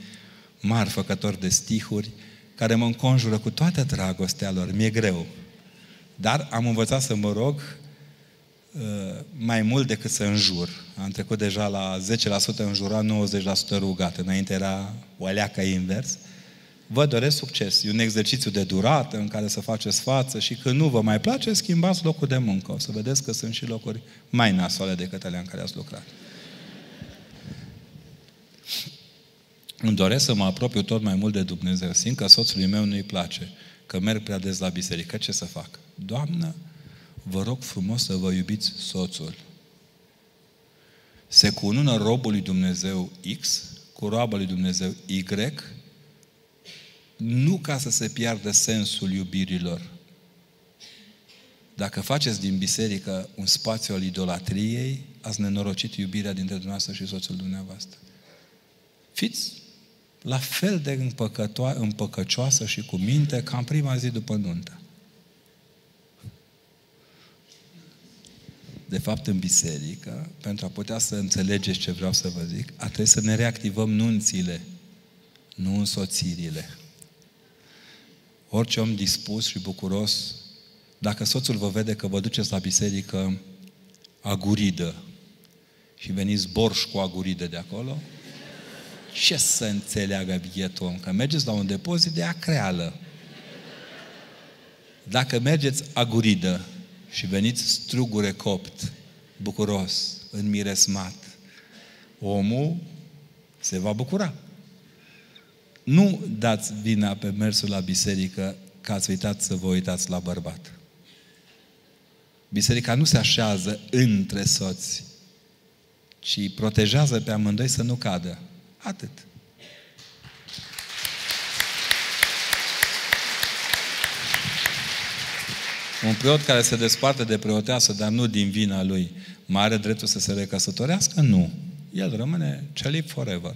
mari făcători de stihuri, care mă înconjură cu toată dragostea lor. Mi-e greu. Dar am învățat să mă rog uh, mai mult decât să înjur. Am trecut deja la 10% înjurat, 90% rugat. Înainte era o aleacă invers. Vă doresc succes. E un exercițiu de durată în care să faceți față și când nu vă mai place, schimbați locul de muncă. O să vedeți că sunt și locuri mai nasoale decât alea în care ați lucrat. Îmi doresc să mă apropiu tot mai mult de Dumnezeu. Simt că soțului meu nu-i place, că merg prea des la biserică. Ce să fac? Doamnă, vă rog frumos să vă iubiți soțul. Se cunună robul lui Dumnezeu X cu roaba lui Dumnezeu Y nu ca să se piardă sensul iubirilor. Dacă faceți din biserică un spațiu al idolatriei, ați nenorocit iubirea dintre dumneavoastră și soțul dumneavoastră. Fiți la fel de împăcăcioasă și cu minte ca în prima zi după nuntă. De fapt, în biserică, pentru a putea să înțelegeți ce vreau să vă zic, a trebuit să ne reactivăm nunțile, nu însoțirile. Orice om dispus și bucuros, dacă soțul vă vede că vă duceți la biserică aguridă și veniți borș cu aguridă de acolo, ce să înțeleagă bietul om? Că mergeți la un depozit de acreală. Dacă mergeți aguridă și veniți strugure copt, bucuros, înmiresmat, omul se va bucura. Nu dați vina pe mersul la biserică că ați uitat să vă uitați la bărbat. Biserica nu se așează între soți, ci protejează pe amândoi să nu cadă. Atât. Un preot care se desparte de preoteasă, dar nu din vina lui, mai are dreptul să se recăsătorească? Nu. El rămâne celib forever.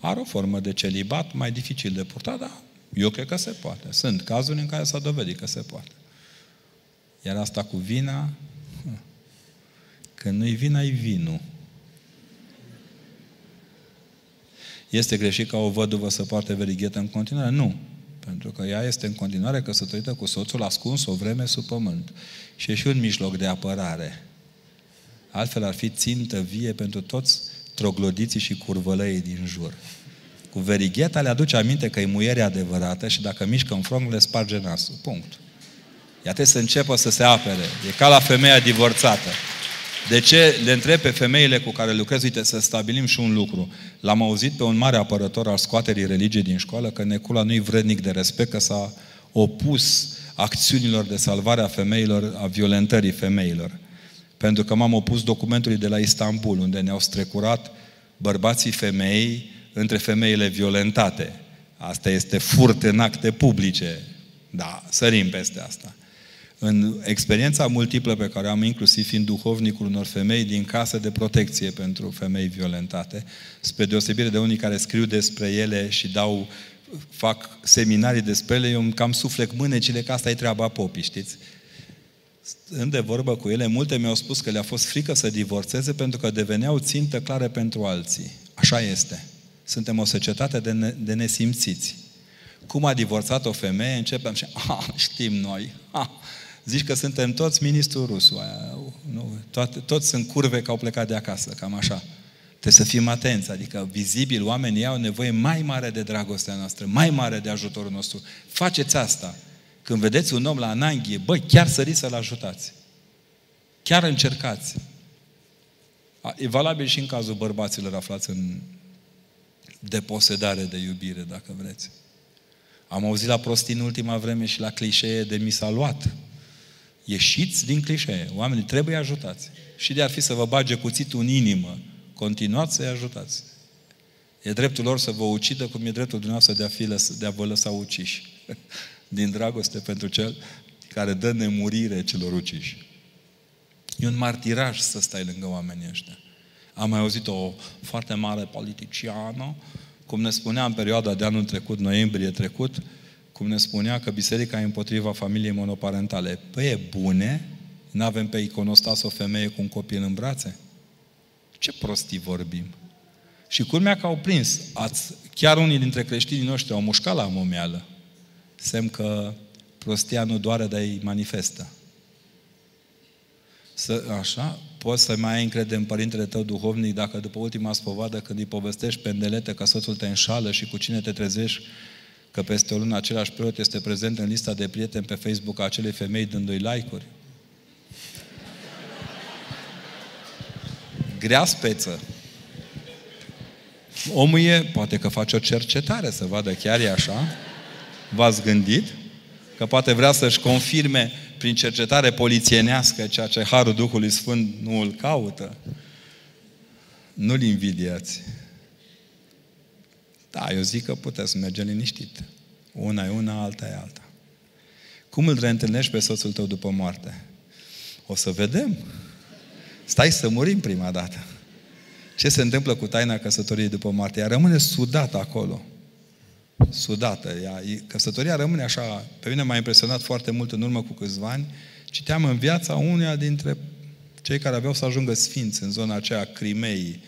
Are o formă de celibat mai dificil de purtat, dar eu cred că se poate. Sunt cazuri în care s-a dovedit că se poate. Iar asta cu vina, când nu-i vina, e vinul. Este greșit ca o văduvă să poarte verighetă în continuare? Nu. Pentru că ea este în continuare căsătorită cu soțul ascuns o vreme sub pământ. Și e și un mijloc de apărare. Altfel ar fi țintă vie pentru toți troglodiții și curvălăii din jur. Cu verigheta le aduce aminte că e muiere adevărată și dacă mișcă în front, le sparge nasul. Punct. Ea trebuie să înceapă să se apere. E ca la femeia divorțată. De ce le întreb pe femeile cu care lucrez? Uite, să stabilim și un lucru. L-am auzit pe un mare apărător al scoaterii religiei din școală că Necula nu-i vrednic de respect, că s-a opus acțiunilor de salvare a femeilor, a violentării femeilor. Pentru că m-am opus documentului de la Istanbul, unde ne-au strecurat bărbații femei între femeile violentate. Asta este furt în acte publice. Da, sărim peste asta. În experiența multiplă pe care am inclusiv fiind duhovnicul unor femei din casă de protecție pentru femei violentate, spre deosebire de unii care scriu despre ele și dau, fac seminarii despre ele, eu cam suflec mânecile că asta e treaba popii, știți? Stând de vorbă cu ele, multe mi-au spus că le-a fost frică să divorțeze pentru că deveneau țintă clare pentru alții. Așa este. Suntem o societate de, ne, de nesimțiți. Cum a divorțat o femeie, începem și, ah, știm noi, ah, zici că suntem toți ministrul rusu. Aia, nu, toate, toți sunt curve că au plecat de acasă, cam așa. Trebuie să fim atenți, adică vizibil oamenii au nevoie mai mare de dragostea noastră, mai mare de ajutorul nostru. Faceți asta. Când vedeți un om la ananghie, băi, chiar săriți să-l ajutați. Chiar încercați. E valabil și în cazul bărbaților aflați în deposedare de iubire, dacă vreți. Am auzit la prostii în ultima vreme și la clișee de mi s-a luat. Ieșiți din clișee. Oamenii trebuie ajutați. Și de ar fi să vă bage cuțitul în inimă, continuați să-i ajutați. E dreptul lor să vă ucidă, cum e dreptul dumneavoastră de a, fi lăs- de a vă lăsa uciși. [LAUGHS] Din dragoste pentru cel care dă nemurire celor uciși. E un martiraj să stai lângă oamenii ăștia. Am mai auzit o foarte mare politiciană, cum ne spunea în perioada de anul trecut, noiembrie trecut, cum ne spunea că biserica e împotriva familiei monoparentale. Păi e bune, nu avem pe iconostas o femeie cu un copil în brațe? Ce prostii vorbim? Și culmea că au prins. Ați, chiar unii dintre creștinii noștri au mușcat la momeală. Semn că prostia nu doare, dar îi manifestă. Să, așa, poți să mai ai încredere în părintele tău duhovnic dacă după ultima spovadă când îi povestești pendelete că soțul te înșală și cu cine te trezești că peste o lună același preot este prezent în lista de prieteni pe Facebook a acelei femei dându-i like-uri? Grea speță. Omul e, poate că face o cercetare să vadă chiar e așa. V-ați gândit? Că poate vrea să-și confirme prin cercetare polițienească ceea ce Harul Duhului Sfânt nu îl caută. Nu-l invidiați. Da, eu zic că puteți merge liniștit. Una e una, alta e alta. Cum îl reîntâlnești pe soțul tău după moarte? O să vedem. Stai să murim prima dată. Ce se întâmplă cu taina căsătoriei după moarte? Ea rămâne sudată acolo. Sudată. Ea, căsătoria rămâne așa. Pe mine m-a impresionat foarte mult în urmă cu câțiva ani. Citeam în viața uneia dintre cei care aveau să ajungă sfinți în zona aceea Crimei.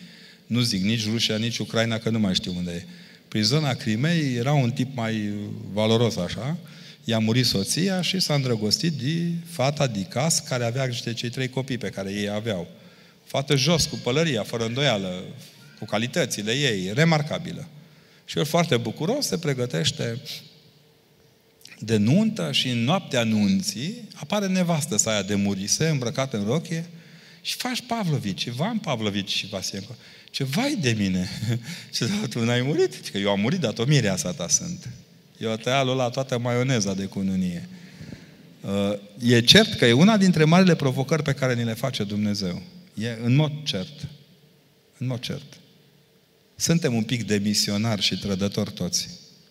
Nu zic nici Rusia, nici Ucraina, că nu mai știu unde e. Prin zona Crimei era un tip mai valoros așa, i-a murit soția și s-a îndrăgostit de fata de cas care avea niște cei trei copii pe care ei aveau. Fată jos, cu pălăria, fără îndoială, cu calitățile ei, remarcabilă. Și el foarte bucuros se pregătește de nuntă și în noaptea nunții apare nevastă sa aia de murise, îmbrăcată în rochie, și faci Pavlovici, Ivan Pavlovici și Vasienco. Ce vai de mine! [LAUGHS] Ce tu n-ai murit? Că eu am murit, dar o mireasa ta sunt. Eu tăia la toată maioneza de cununie. Uh, e cert că e una dintre marile provocări pe care ni le face Dumnezeu. E în mod cert. În mod cert. Suntem un pic de misionari și trădători toți.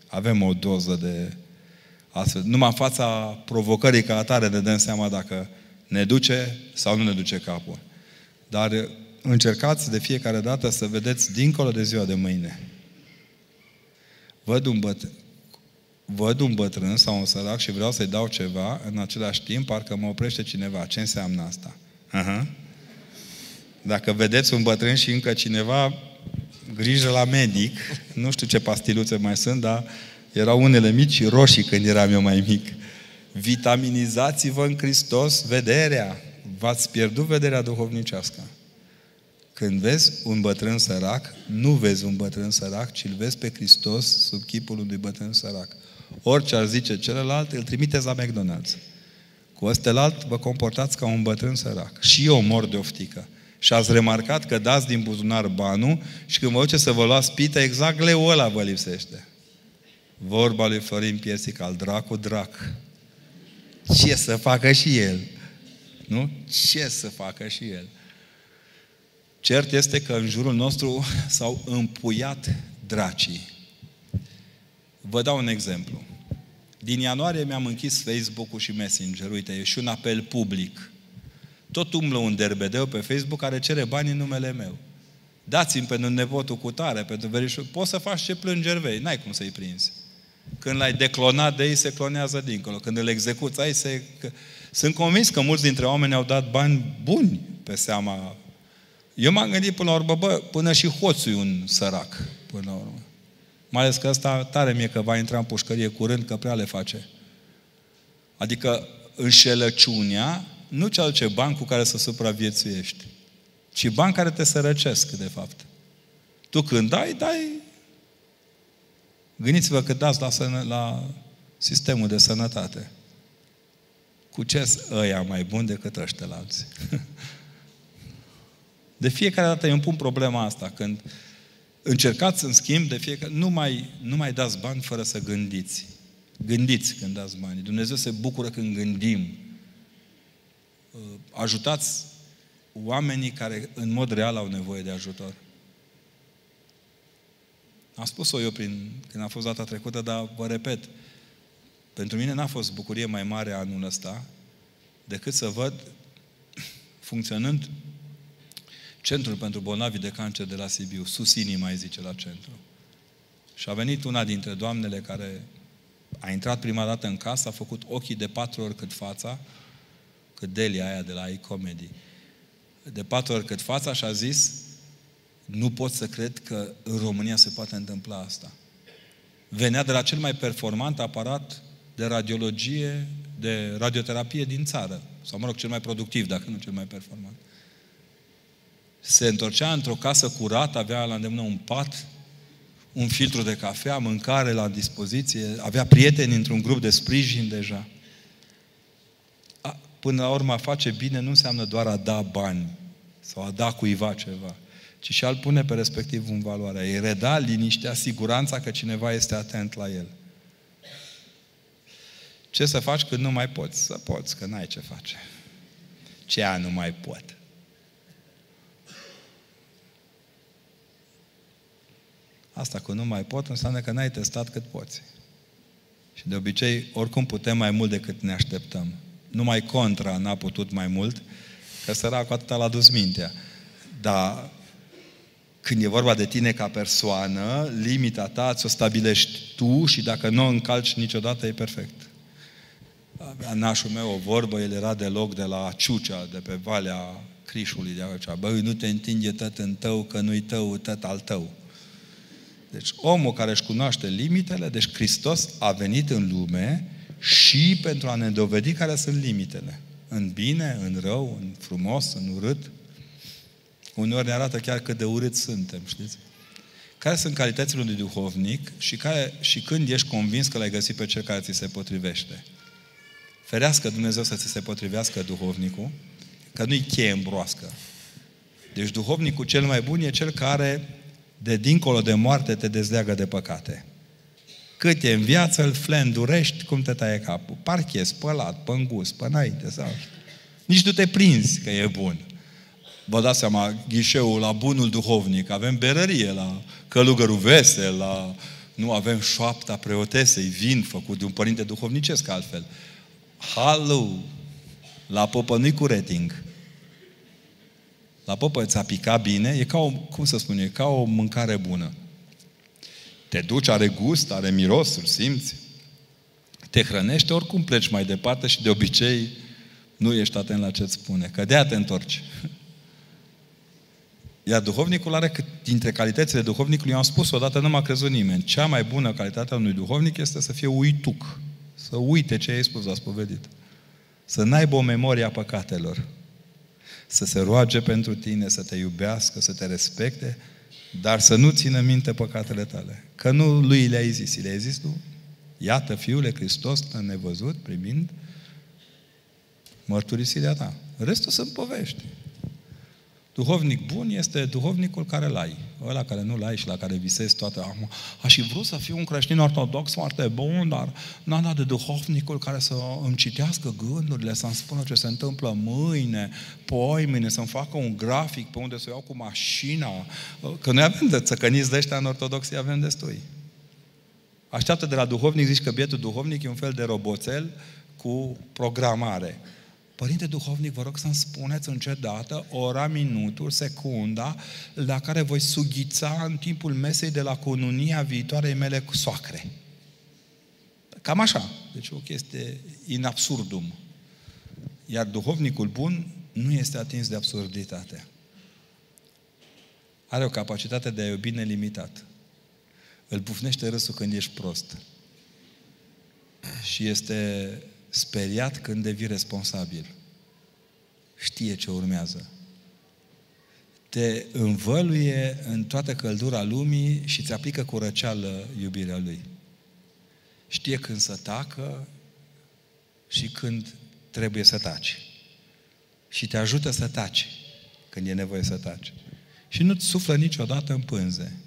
Avem o doză de astfel. Numai în fața provocării ca atare ne dăm seama dacă ne duce sau nu ne duce capul. Dar încercați de fiecare dată să vedeți dincolo de ziua de mâine. Văd un, bătrân, văd un bătrân sau un sărac și vreau să-i dau ceva, în același timp parcă mă oprește cineva. Ce înseamnă asta? Uh-huh. Dacă vedeți un bătrân și încă cineva, grijă la medic, nu știu ce pastiluțe mai sunt, dar erau unele mici și roșii când eram eu mai mic. Vitaminizați-vă în Hristos vederea. V-ați pierdut vederea duhovnicească. Când vezi un bătrân sărac, nu vezi un bătrân sărac, ci îl vezi pe Hristos sub chipul unui bătrân sărac. Orice ar zice celălalt, îl trimiteți la McDonald's. Cu ăstelalt vă comportați ca un bătrân sărac. Și eu mor de oftică. Și ați remarcat că dați din buzunar banul și când vă duce să vă luați pită, exact leul ăla vă lipsește. Vorba lui Florin Piersic, al dracu drac. Ce să facă și el? Nu? Ce să facă și el? Cert este că în jurul nostru s-au împuiat dracii. Vă dau un exemplu. Din ianuarie mi-am închis Facebook-ul și Messenger. Uite, e și un apel public. Tot umblă un derbedeu pe Facebook care cere bani în numele meu. Dați-mi pentru nepotul cu tare, pentru verișul. Poți să faci ce plângeri vei, n-ai cum să-i prinzi. Când l-ai declonat de ei, se clonează dincolo. Când îl execuți, ai se... Sunt convins că mulți dintre oameni au dat bani buni pe seama... Eu m-am gândit până la urmă, bă, până și hoțul e un sărac. până la urmă. Mai ales că ăsta tare mie că va intra în pușcărie curând, că prea le face. Adică înșelăciunea nu ce aduce bani cu care să supraviețuiești, ci bani care te sărăcesc, de fapt. Tu când dai, dai... Gândiți-vă că dați la, sănă, la sistemul de sănătate. Cu ce ăia mai bun decât ăștia la alții? [LAUGHS] De fiecare dată eu îmi pun problema asta, când încercați, în schimb, de fiecare... Nu mai, nu mai dați bani fără să gândiți. Gândiți când dați bani. Dumnezeu se bucură când gândim. Uh, ajutați oamenii care în mod real au nevoie de ajutor. Am spus-o eu prin, când a fost data trecută, dar vă repet, pentru mine n-a fost bucurie mai mare anul ăsta decât să văd funcționând Centrul pentru bolnavi de cancer de la Sibiu, sus inima, mai zice la centru. Și a venit una dintre doamnele care a intrat prima dată în casă, a făcut ochii de patru ori cât fața, cât Delia aia de la iComedy, de patru ori cât fața și a zis, nu pot să cred că în România se poate întâmpla asta. Venea de la cel mai performant aparat de radiologie, de radioterapie din țară. Sau, mă rog, cel mai productiv, dacă nu cel mai performant. Se întorcea într-o casă curată, avea la îndemână un pat, un filtru de cafea, mâncare la dispoziție, avea prieteni într-un grup de sprijin deja. A, până la urmă, a face bine nu înseamnă doar a da bani sau a da cuiva ceva, ci și a-l pune pe respectiv în valoare. Îi reda liniștea, siguranța că cineva este atent la el. Ce să faci când nu mai poți? Să poți, că n-ai ce face. Ce a nu mai pot? Asta că nu mai pot înseamnă că n-ai testat cât poți. Și de obicei, oricum putem mai mult decât ne așteptăm. Numai contra n-a putut mai mult, că săracul atâta l-a dus mintea. Dar când e vorba de tine ca persoană, limita ta ți-o stabilești tu și dacă nu o încalci niciodată, e perfect. Avea nașul meu o vorbă, el era deloc de la Ciucea, de pe Valea Crișului de aici. Băi, nu te întinge tot în tău, că nu-i tău, tot al tău. Deci omul care își cunoaște limitele, deci Hristos a venit în lume și pentru a ne dovedi care sunt limitele. În bine, în rău, în frumos, în urât. Uneori ne arată chiar cât de urât suntem, știți? Care sunt calitățile unui duhovnic și, care, și când ești convins că l-ai găsit pe cel care ți se potrivește. Ferească Dumnezeu să ți se potrivească duhovnicul, că nu-i cheie în broască. Deci duhovnicul cel mai bun e cel care de dincolo de moarte te dezleagă de păcate. Cât e în viață, îl flendurești cum te taie capul. Parcă e spălat, pe îngust, pe înainte sau... Nici nu te prinzi că e bun. Vă dați seama, ghișeul la bunul duhovnic, avem berărie la călugărul vesel, la... nu avem șoapta preotesei, vin făcut de un părinte duhovnicesc altfel. Halu! La popă nu cu rating. La popă ți-a picat bine, e ca o, cum să spun, e ca o mâncare bună. Te duci, are gust, are miros, îl simți. Te hrănește, oricum pleci mai departe și de obicei nu ești atent la ce-ți spune. Că de te întorci. Iar duhovnicul are cât dintre calitățile duhovnicului, am spus odată, nu m-a crezut nimeni. Cea mai bună calitate a unui duhovnic este să fie uituc. Să uite ce ai spus, a spovedit. Să n-aibă o memorie a păcatelor. Să se roage pentru tine, să te iubească, să te respecte, dar să nu țină minte păcatele tale. Că nu lui le-ai zis, le-ai zis tu? Iată, Fiule Hristos te-a nevăzut primind mărturisirea ta. Restul sunt povești. Duhovnic bun este duhovnicul care l ai. Ăla care nu l ai și la care visezi toate. Am, aș fi vrut să fiu un creștin ortodox foarte bun, dar n-am dat de duhovnicul care să îmi citească gândurile, să-mi spună ce se întâmplă mâine, poi mâine, să-mi facă un grafic pe unde să iau cu mașina. Că noi avem de țăcăniți de ăștia în ortodoxie, avem destui. Așteaptă de la duhovnic, zici că bietul duhovnic e un fel de roboțel cu programare. Părinte Duhovnic, vă rog să-mi spuneți în ce dată, ora, minutul, secunda, la care voi sughița în timpul mesei de la cununia viitoarei mele cu soacre. Cam așa. Deci o chestie in absurdum. Iar duhovnicul bun nu este atins de absurditate. Are o capacitate de a iubi nelimitat. îl bufnește râsul când ești prost. Și este speriat când devii responsabil. Știe ce urmează. Te învăluie în toată căldura lumii și ți aplică cu răceală iubirea lui. Știe când să tacă și când trebuie să taci. Și te ajută să taci când e nevoie să taci. Și nu-ți suflă niciodată în pânze.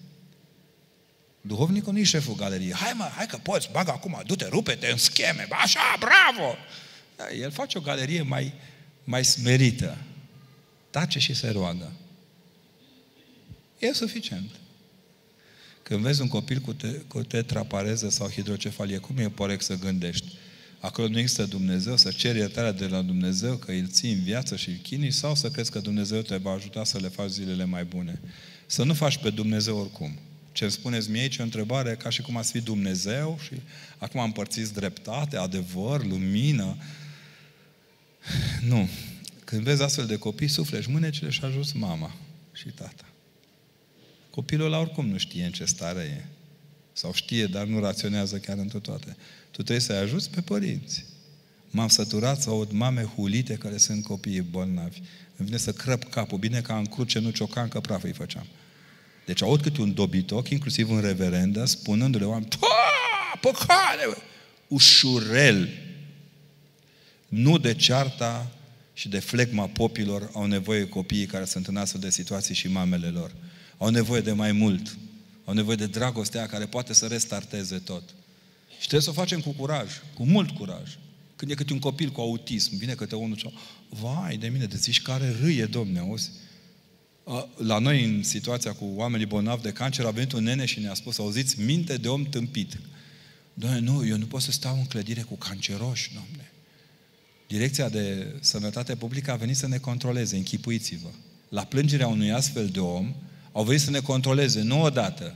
Duhovnicul nu e șeful galeriei. Hai mă, hai că poți, bagă acum, du-te, rupe-te în scheme, așa, bravo! Da, el face o galerie mai, mai smerită. Tace și se roagă. E suficient. Când vezi un copil cu, te, cu tetrapareză sau hidrocefalie, cum e porec să gândești? Acolo nu există Dumnezeu, să ceri iertarea de la Dumnezeu, că îl ții în viață și îl chinui, sau să crezi că Dumnezeu te va ajuta să le faci zilele mai bune. Să nu faci pe Dumnezeu oricum. Ce îmi spuneți mie aici e o întrebare ca și cum ați fi Dumnezeu și acum împărțiți dreptate, adevăr, lumină. Nu. Când vezi astfel de copii, suflești mânecile și ajuns mama și tata. Copilul ăla oricum nu știe în ce stare e. Sau știe, dar nu raționează chiar într toate. Tu trebuie să-i ajuți pe părinți. M-am săturat să aud mame hulite care sunt copiii bolnavi. Îmi vine să crăp capul. Bine ca în cruce, nu ciocan, că praf îi făceam. Deci aud câte un dobitoc, inclusiv în reverendă, spunându-le oameni, păcare! Ușurel. Nu de cearta și de flegma popilor au nevoie copiii care sunt în astfel de situații și mamele lor. Au nevoie de mai mult. Au nevoie de dragostea care poate să restarteze tot. Și trebuie să o facem cu curaj, cu mult curaj. Când e câte un copil cu autism, vine câte unul și vai de mine, de zici care râie, domne, auzi? La noi, în situația cu oamenii bolnavi de cancer, a venit un nene și ne-a spus, auziți, minte de om tâmpit. Doamne, nu, eu nu pot să stau în clădire cu canceroși, domne. Direcția de Sănătate Publică a venit să ne controleze, închipuiți-vă. La plângerea unui astfel de om, au venit să ne controleze, nu odată,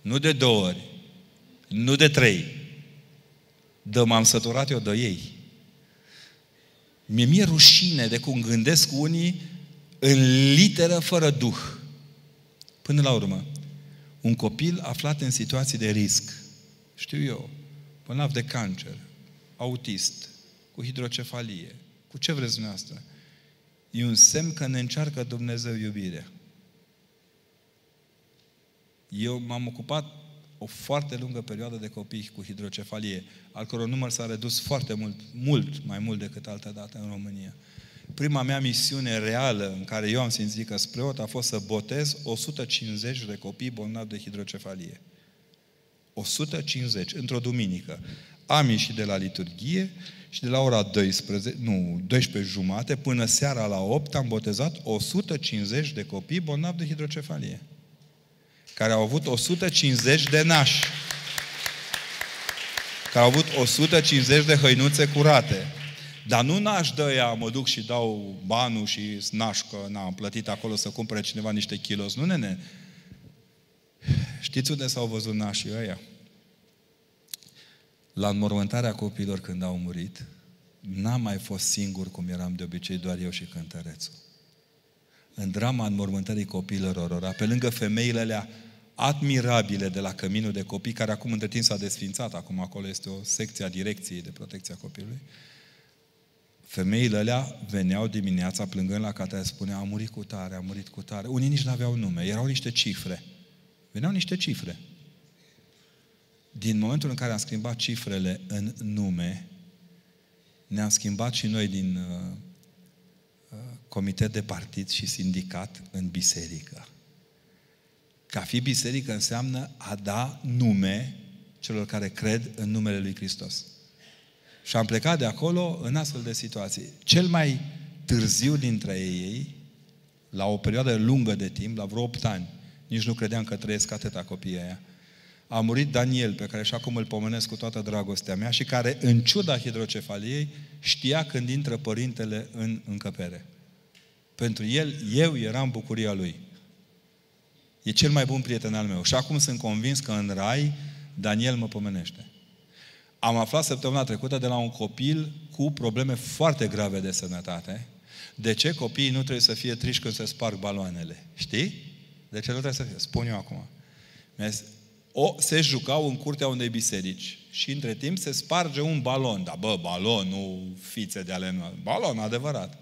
nu de două ori, nu de trei. Dă m-am săturat eu de ei. Mi-e mie rușine de cum gândesc unii în literă fără duh. Până la urmă, un copil aflat în situații de risc, știu eu, bolnav de cancer, autist, cu hidrocefalie, cu ce vreți dumneavoastră, e un semn că ne încearcă Dumnezeu iubirea. Eu m-am ocupat o foarte lungă perioadă de copii cu hidrocefalie, al căror număr s-a redus foarte mult, mult mai mult decât altă dată în România. Prima mea misiune reală în care eu am simțit că spre a fost să botez 150 de copii bolnavi de hidrocefalie. 150, într-o duminică. Am ieșit de la liturghie și de la ora 12, nu, 12 jumate, până seara la 8 am botezat 150 de copii bolnavi de hidrocefalie care au avut 150 de nași, care au avut 150 de hăinuțe curate. Dar nu naș de ea, mă duc și dau banul și naș că n-am plătit acolo să cumpere cineva niște kilos. Nu, nene. Știți unde s-au văzut nașii ăia? La înmormântarea copiilor când au murit, n-am mai fost singur cum eram de obicei, doar eu și cântărețul. În drama înmormântării copiilor orora, pe lângă femeile alea admirabile de la Căminul de Copii, care acum între timp s-a desfințat, acum acolo este o secție a Direcției de Protecție a Copilului. Femeile alea veneau dimineața plângând la catedră, spunea, a murit cu tare, a murit cu tare. Unii nici nu aveau nume, erau niște cifre. Veneau niște cifre. Din momentul în care am schimbat cifrele în nume, ne-am schimbat și noi din uh, uh, comitet de partid și sindicat în biserică. Ca fi biserică înseamnă a da nume celor care cred în numele Lui Hristos. Și am plecat de acolo în astfel de situații. Cel mai târziu dintre ei, la o perioadă lungă de timp, la vreo 8 ani, nici nu credeam că trăiesc atâta copiii aia, a murit Daniel, pe care și acum îl pomenesc cu toată dragostea mea și care, în ciuda hidrocefaliei, știa când intră părintele în încăpere. Pentru el, eu eram bucuria lui. E cel mai bun prieten al meu. Și acum sunt convins că în rai Daniel mă pomenește. Am aflat săptămâna trecută de la un copil cu probleme foarte grave de sănătate. De ce copiii nu trebuie să fie triși când se sparg baloanele? Știi? De ce nu trebuie să fie? Spun eu acum. o, se jucau în curtea unei biserici. Și între timp se sparge un balon. Da, bă, balon, nu fițe de ale noastre. Balon, adevărat.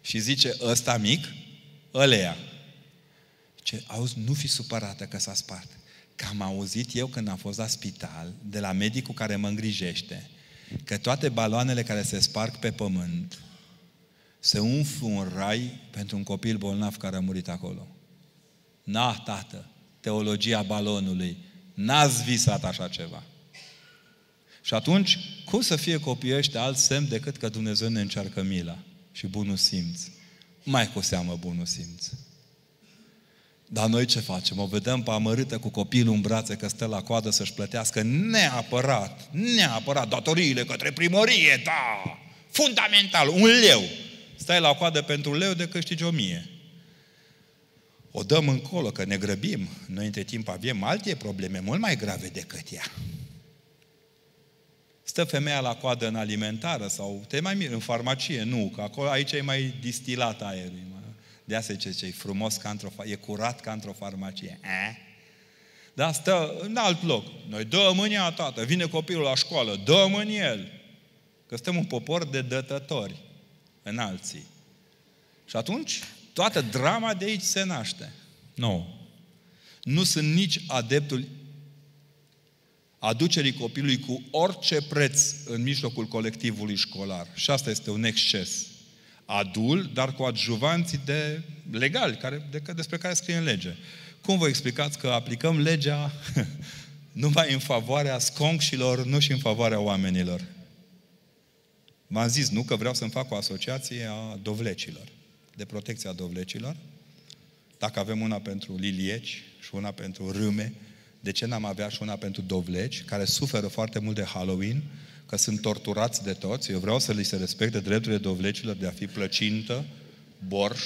Și zice, ăsta mic, ăleia. Ce, auzi, nu fi supărată că s-a spart. Că am auzit eu când am fost la spital, de la medicul care mă îngrijește, că toate baloanele care se sparg pe pământ se umflu un rai pentru un copil bolnav care a murit acolo. Na, tată, teologia balonului. N-ați visat așa ceva. Și atunci, cum să fie copiii ăștia alt semn decât că Dumnezeu ne încearcă mila și bunul simț? Mai cu seamă bunul simț. Dar noi ce facem? O vedem pe amărâtă cu copilul în brațe că stă la coadă să-și plătească neapărat, neapărat datoriile către primărie, da! Fundamental, un leu. Stai la coadă pentru un leu de câștigi o mie. O dăm încolo, că ne grăbim. Noi între timp avem alte probleme mult mai grave decât ea. Stă femeia la coadă în alimentară sau te mai în farmacie, nu, că acolo aici e mai distilat aerul. De asta ce e frumos ca într-o, e curat ca într-o farmacie. Eh? Dar stă în alt loc. Noi dăm în ea, tată, vine copilul la școală, dăm în el. Că suntem un popor de dătători în alții. Și atunci, toată drama de aici se naște. Nu. Nu sunt nici adeptul aducerii copilului cu orice preț în mijlocul colectivului școlar. Și asta este un exces. Adul, dar cu adjuvanții de legali, care, de, despre care scrie în lege. Cum vă explicați că aplicăm legea [LAUGHS] numai în favoarea sconșilor, nu și în favoarea oamenilor? V-am zis, nu, că vreau să-mi fac o asociație a dovlecilor, de protecție a dovlecilor. Dacă avem una pentru lilieci și una pentru râme, de ce n-am avea și una pentru dovleci, care suferă foarte mult de Halloween, că sunt torturați de toți. Eu vreau să li se respecte drepturile dovlecilor de a fi plăcintă, borș,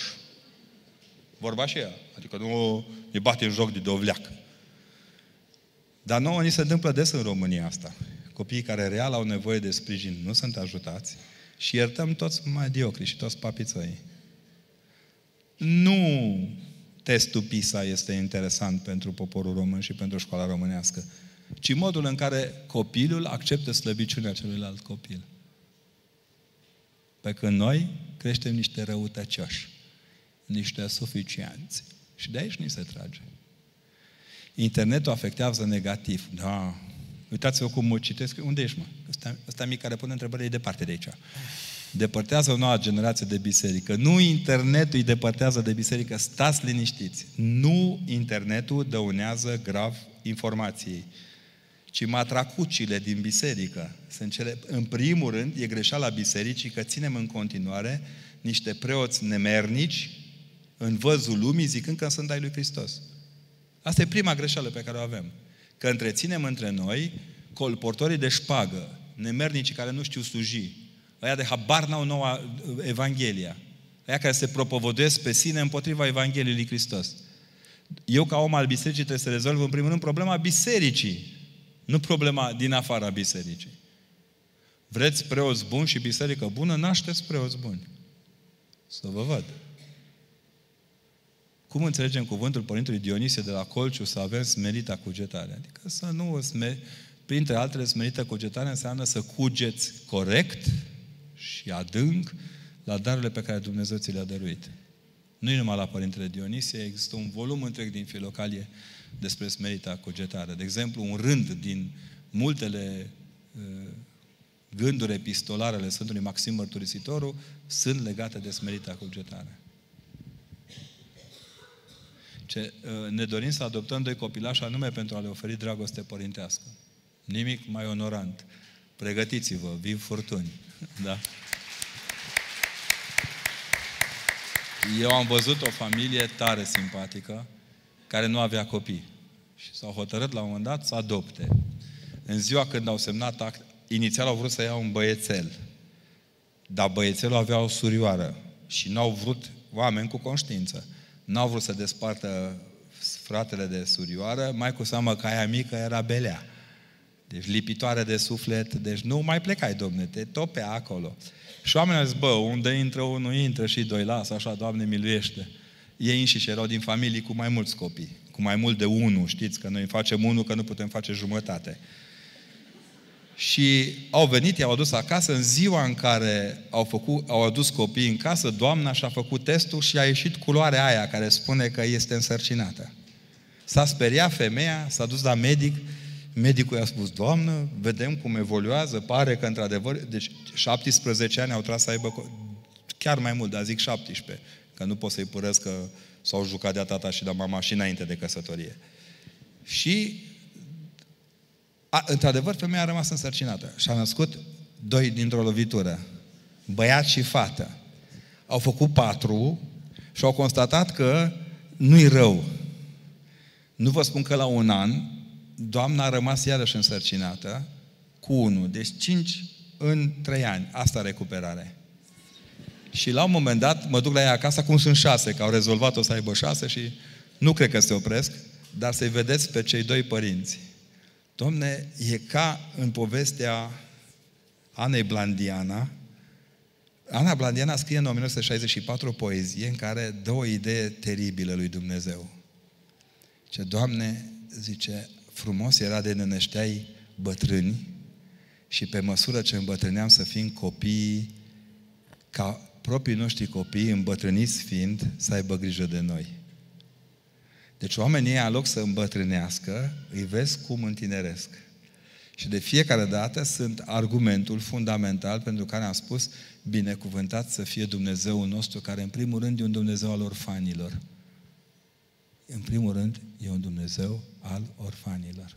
vorba și ea. Adică nu îi bate în joc de dovleac. Dar nouă ni se întâmplă des în România asta. Copiii care real au nevoie de sprijin nu sunt ajutați și iertăm toți mediocri și toți papițăi. Nu testul PISA este interesant pentru poporul român și pentru școala românească, ci modul în care copilul acceptă slăbiciunea celuilalt copil. Pe când noi creștem niște răutăcioși, niște suficienți. Și de aici ni se trage. Internetul afectează negativ. Da. Uitați-vă cum mă citesc. Unde ești, mă? Ăsta, ăsta mic care pune întrebări e departe de aici depărtează o nouă generație de biserică. Nu internetul îi depărtează de biserică, stați liniștiți. Nu internetul dăunează grav informației, ci matracucile din biserică. Sunt cele, în primul rând, e greșeala bisericii că ținem în continuare niște preoți nemernici în văzul lumii zicând că sunt ai lui Hristos. Asta e prima greșeală pe care o avem. Că întreținem între noi colportorii de șpagă, nemernicii care nu știu sluji, Aia de habar n-au noua uh, Evanghelia. Aia care se propovăduiesc pe sine împotriva Evangheliei lui Hristos. Eu, ca om al bisericii, trebuie să rezolv în primul rând problema bisericii, nu problema din afara bisericii. Vreți preoți buni și biserică bună? Nașteți preoți buni. Să vă văd. Cum înțelegem cuvântul Părintului Dionisie de la Colciu să avem smerita cugetare? Adică să nu sme, printre altele, smerită cugetare înseamnă să cugeți corect, și adânc la darurile pe care Dumnezeu ți le-a dăruit. Nu e numai la Părintele Dionisie, există un volum întreg din Filocalie despre smerita cugetare. De exemplu, un rând din multele uh, gânduri epistolare ale Sfântului Maxim Mărturisitorul sunt legate de smerita cugetare. Ce, uh, ne dorim să adoptăm doi copilași anume pentru a le oferi dragoste părintească. Nimic mai onorant. Pregătiți-vă, vin furtuni. [LAUGHS] Da? Eu am văzut o familie tare simpatică care nu avea copii. Și s-au hotărât la un moment dat să adopte. În ziua când au semnat act, inițial au vrut să iau un băiețel. Dar băiețelul avea o surioară și n-au vrut oameni cu conștiință. N-au vrut să despartă fratele de surioară, mai cu seamă că aia mică era belea. Deci lipitoare de suflet, deci nu mai plecai, domne, te topea acolo. Și oamenii au zis, bă, unde intră unul, intră și doi, lasă așa, Doamne, miluiește. Ei înșiși erau din familii cu mai mulți copii. cu mai mult de unul, știți că noi facem unul, că nu putem face jumătate. Și au venit, i-au adus acasă în ziua în care au, făcut, au adus copiii în casă, doamna și-a făcut testul și a ieșit culoarea aia care spune că este însărcinată. S-a speriat femeia, s-a dus la medic, medicul i-a spus, doamnă, vedem cum evoluează, pare că într-adevăr, deci 17 ani au tras să aibă, chiar mai mult, dar zic 17, că nu pot să-i părăsc că s-au jucat de tata și de mama și înainte de căsătorie. Și a, într-adevăr, femeia a rămas însărcinată și a născut doi dintr-o lovitură, băiat și fată. Au făcut patru și au constatat că nu-i rău. Nu vă spun că la un an, doamna a rămas iarăși însărcinată cu unul. Deci cinci în trei ani. Asta recuperare. Și la un moment dat mă duc la ea acasă, acum sunt șase, că au rezolvat-o să aibă șase și nu cred că se opresc, dar să-i vedeți pe cei doi părinți. Domne, e ca în povestea Anei Blandiana. Ana Blandiana scrie în 1964 o poezie în care dă o idee teribilă lui Dumnezeu. Ce, Doamne, zice, frumos era de nănășteai bătrâni și pe măsură ce îmbătrâneam să fim copii, ca proprii noștri copii, îmbătrâniți fiind, să aibă grijă de noi. Deci oamenii ei, în loc să îmbătrânească, îi vezi cum întineresc. Și de fiecare dată sunt argumentul fundamental pentru care am spus binecuvântat să fie Dumnezeul nostru, care în primul rând e un Dumnezeu al orfanilor. În primul rând e un Dumnezeu al orfanilor.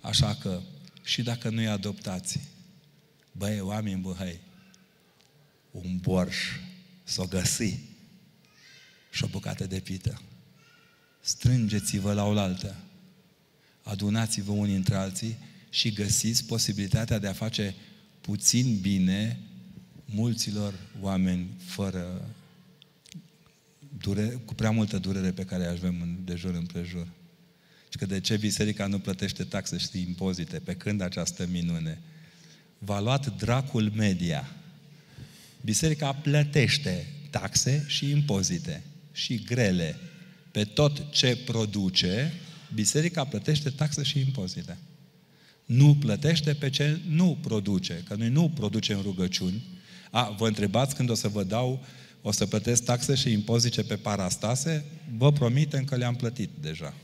Așa că, și dacă nu-i adoptați, băi, oameni băhăi, un borș s-o găsi și o bucată de pită strângeți-vă la oaltă, adunați-vă unii între alții și găsiți posibilitatea de a face puțin bine mulților oameni fără dure, cu prea multă durere pe care avem de jur împrejur. Și că de ce biserica nu plătește taxe și impozite, pe când această minune? V-a luat dracul media. Biserica plătește taxe și impozite și grele pe tot ce produce, biserica plătește taxe și impozite. Nu plătește pe ce nu produce, că noi nu producem rugăciuni. A, vă întrebați când o să vă dau, o să plătesc taxe și impozite pe parastase? Vă promitem că le-am plătit deja.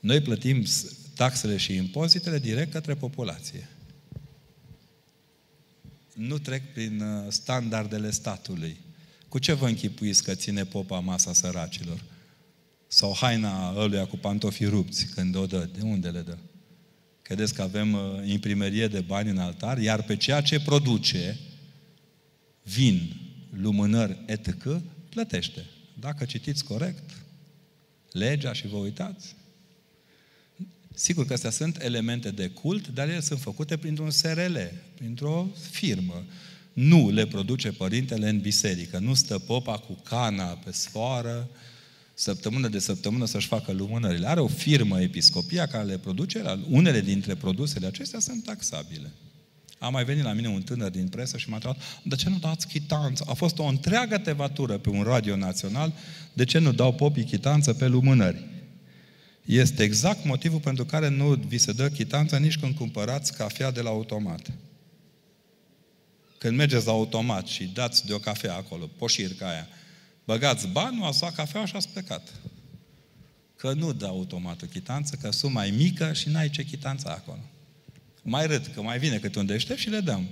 Noi plătim taxele și impozitele direct către populație. Nu trec prin uh, standardele statului. Cu ce vă închipuiți că ține popa masa săracilor? Sau haina ăluia cu pantofii rupți când o dă. De unde le dă? Credeți că avem uh, imprimerie de bani în altar? Iar pe ceea ce produce, vin, lumânări, etc., plătește. Dacă citiți corect legea și vă uitați, Sigur că astea sunt elemente de cult, dar ele sunt făcute printr-un SRL, printr-o firmă. Nu le produce părintele în biserică. Nu stă popa cu cana pe sfoară, săptămână de săptămână să-și facă lumânările. Are o firmă episcopia care le produce, unele dintre produsele acestea sunt taxabile. A mai venit la mine un tânăr din presă și m-a întrebat, de ce nu dați chitanță? A fost o întreagă tevatură pe un radio național, de ce nu dau popii chitanță pe lumânări? Este exact motivul pentru care nu vi se dă chitanță nici când cumpărați cafea de la automat. Când mergeți la automat și dați de o cafea acolo, poșirca aia, Băgați bani, ați luat cafea și ați plecat. Că nu dă automat o chitanță, că sunt mai mică și n-ai ce chitanță acolo. Mai râd, că mai vine câte un deștept și le dăm.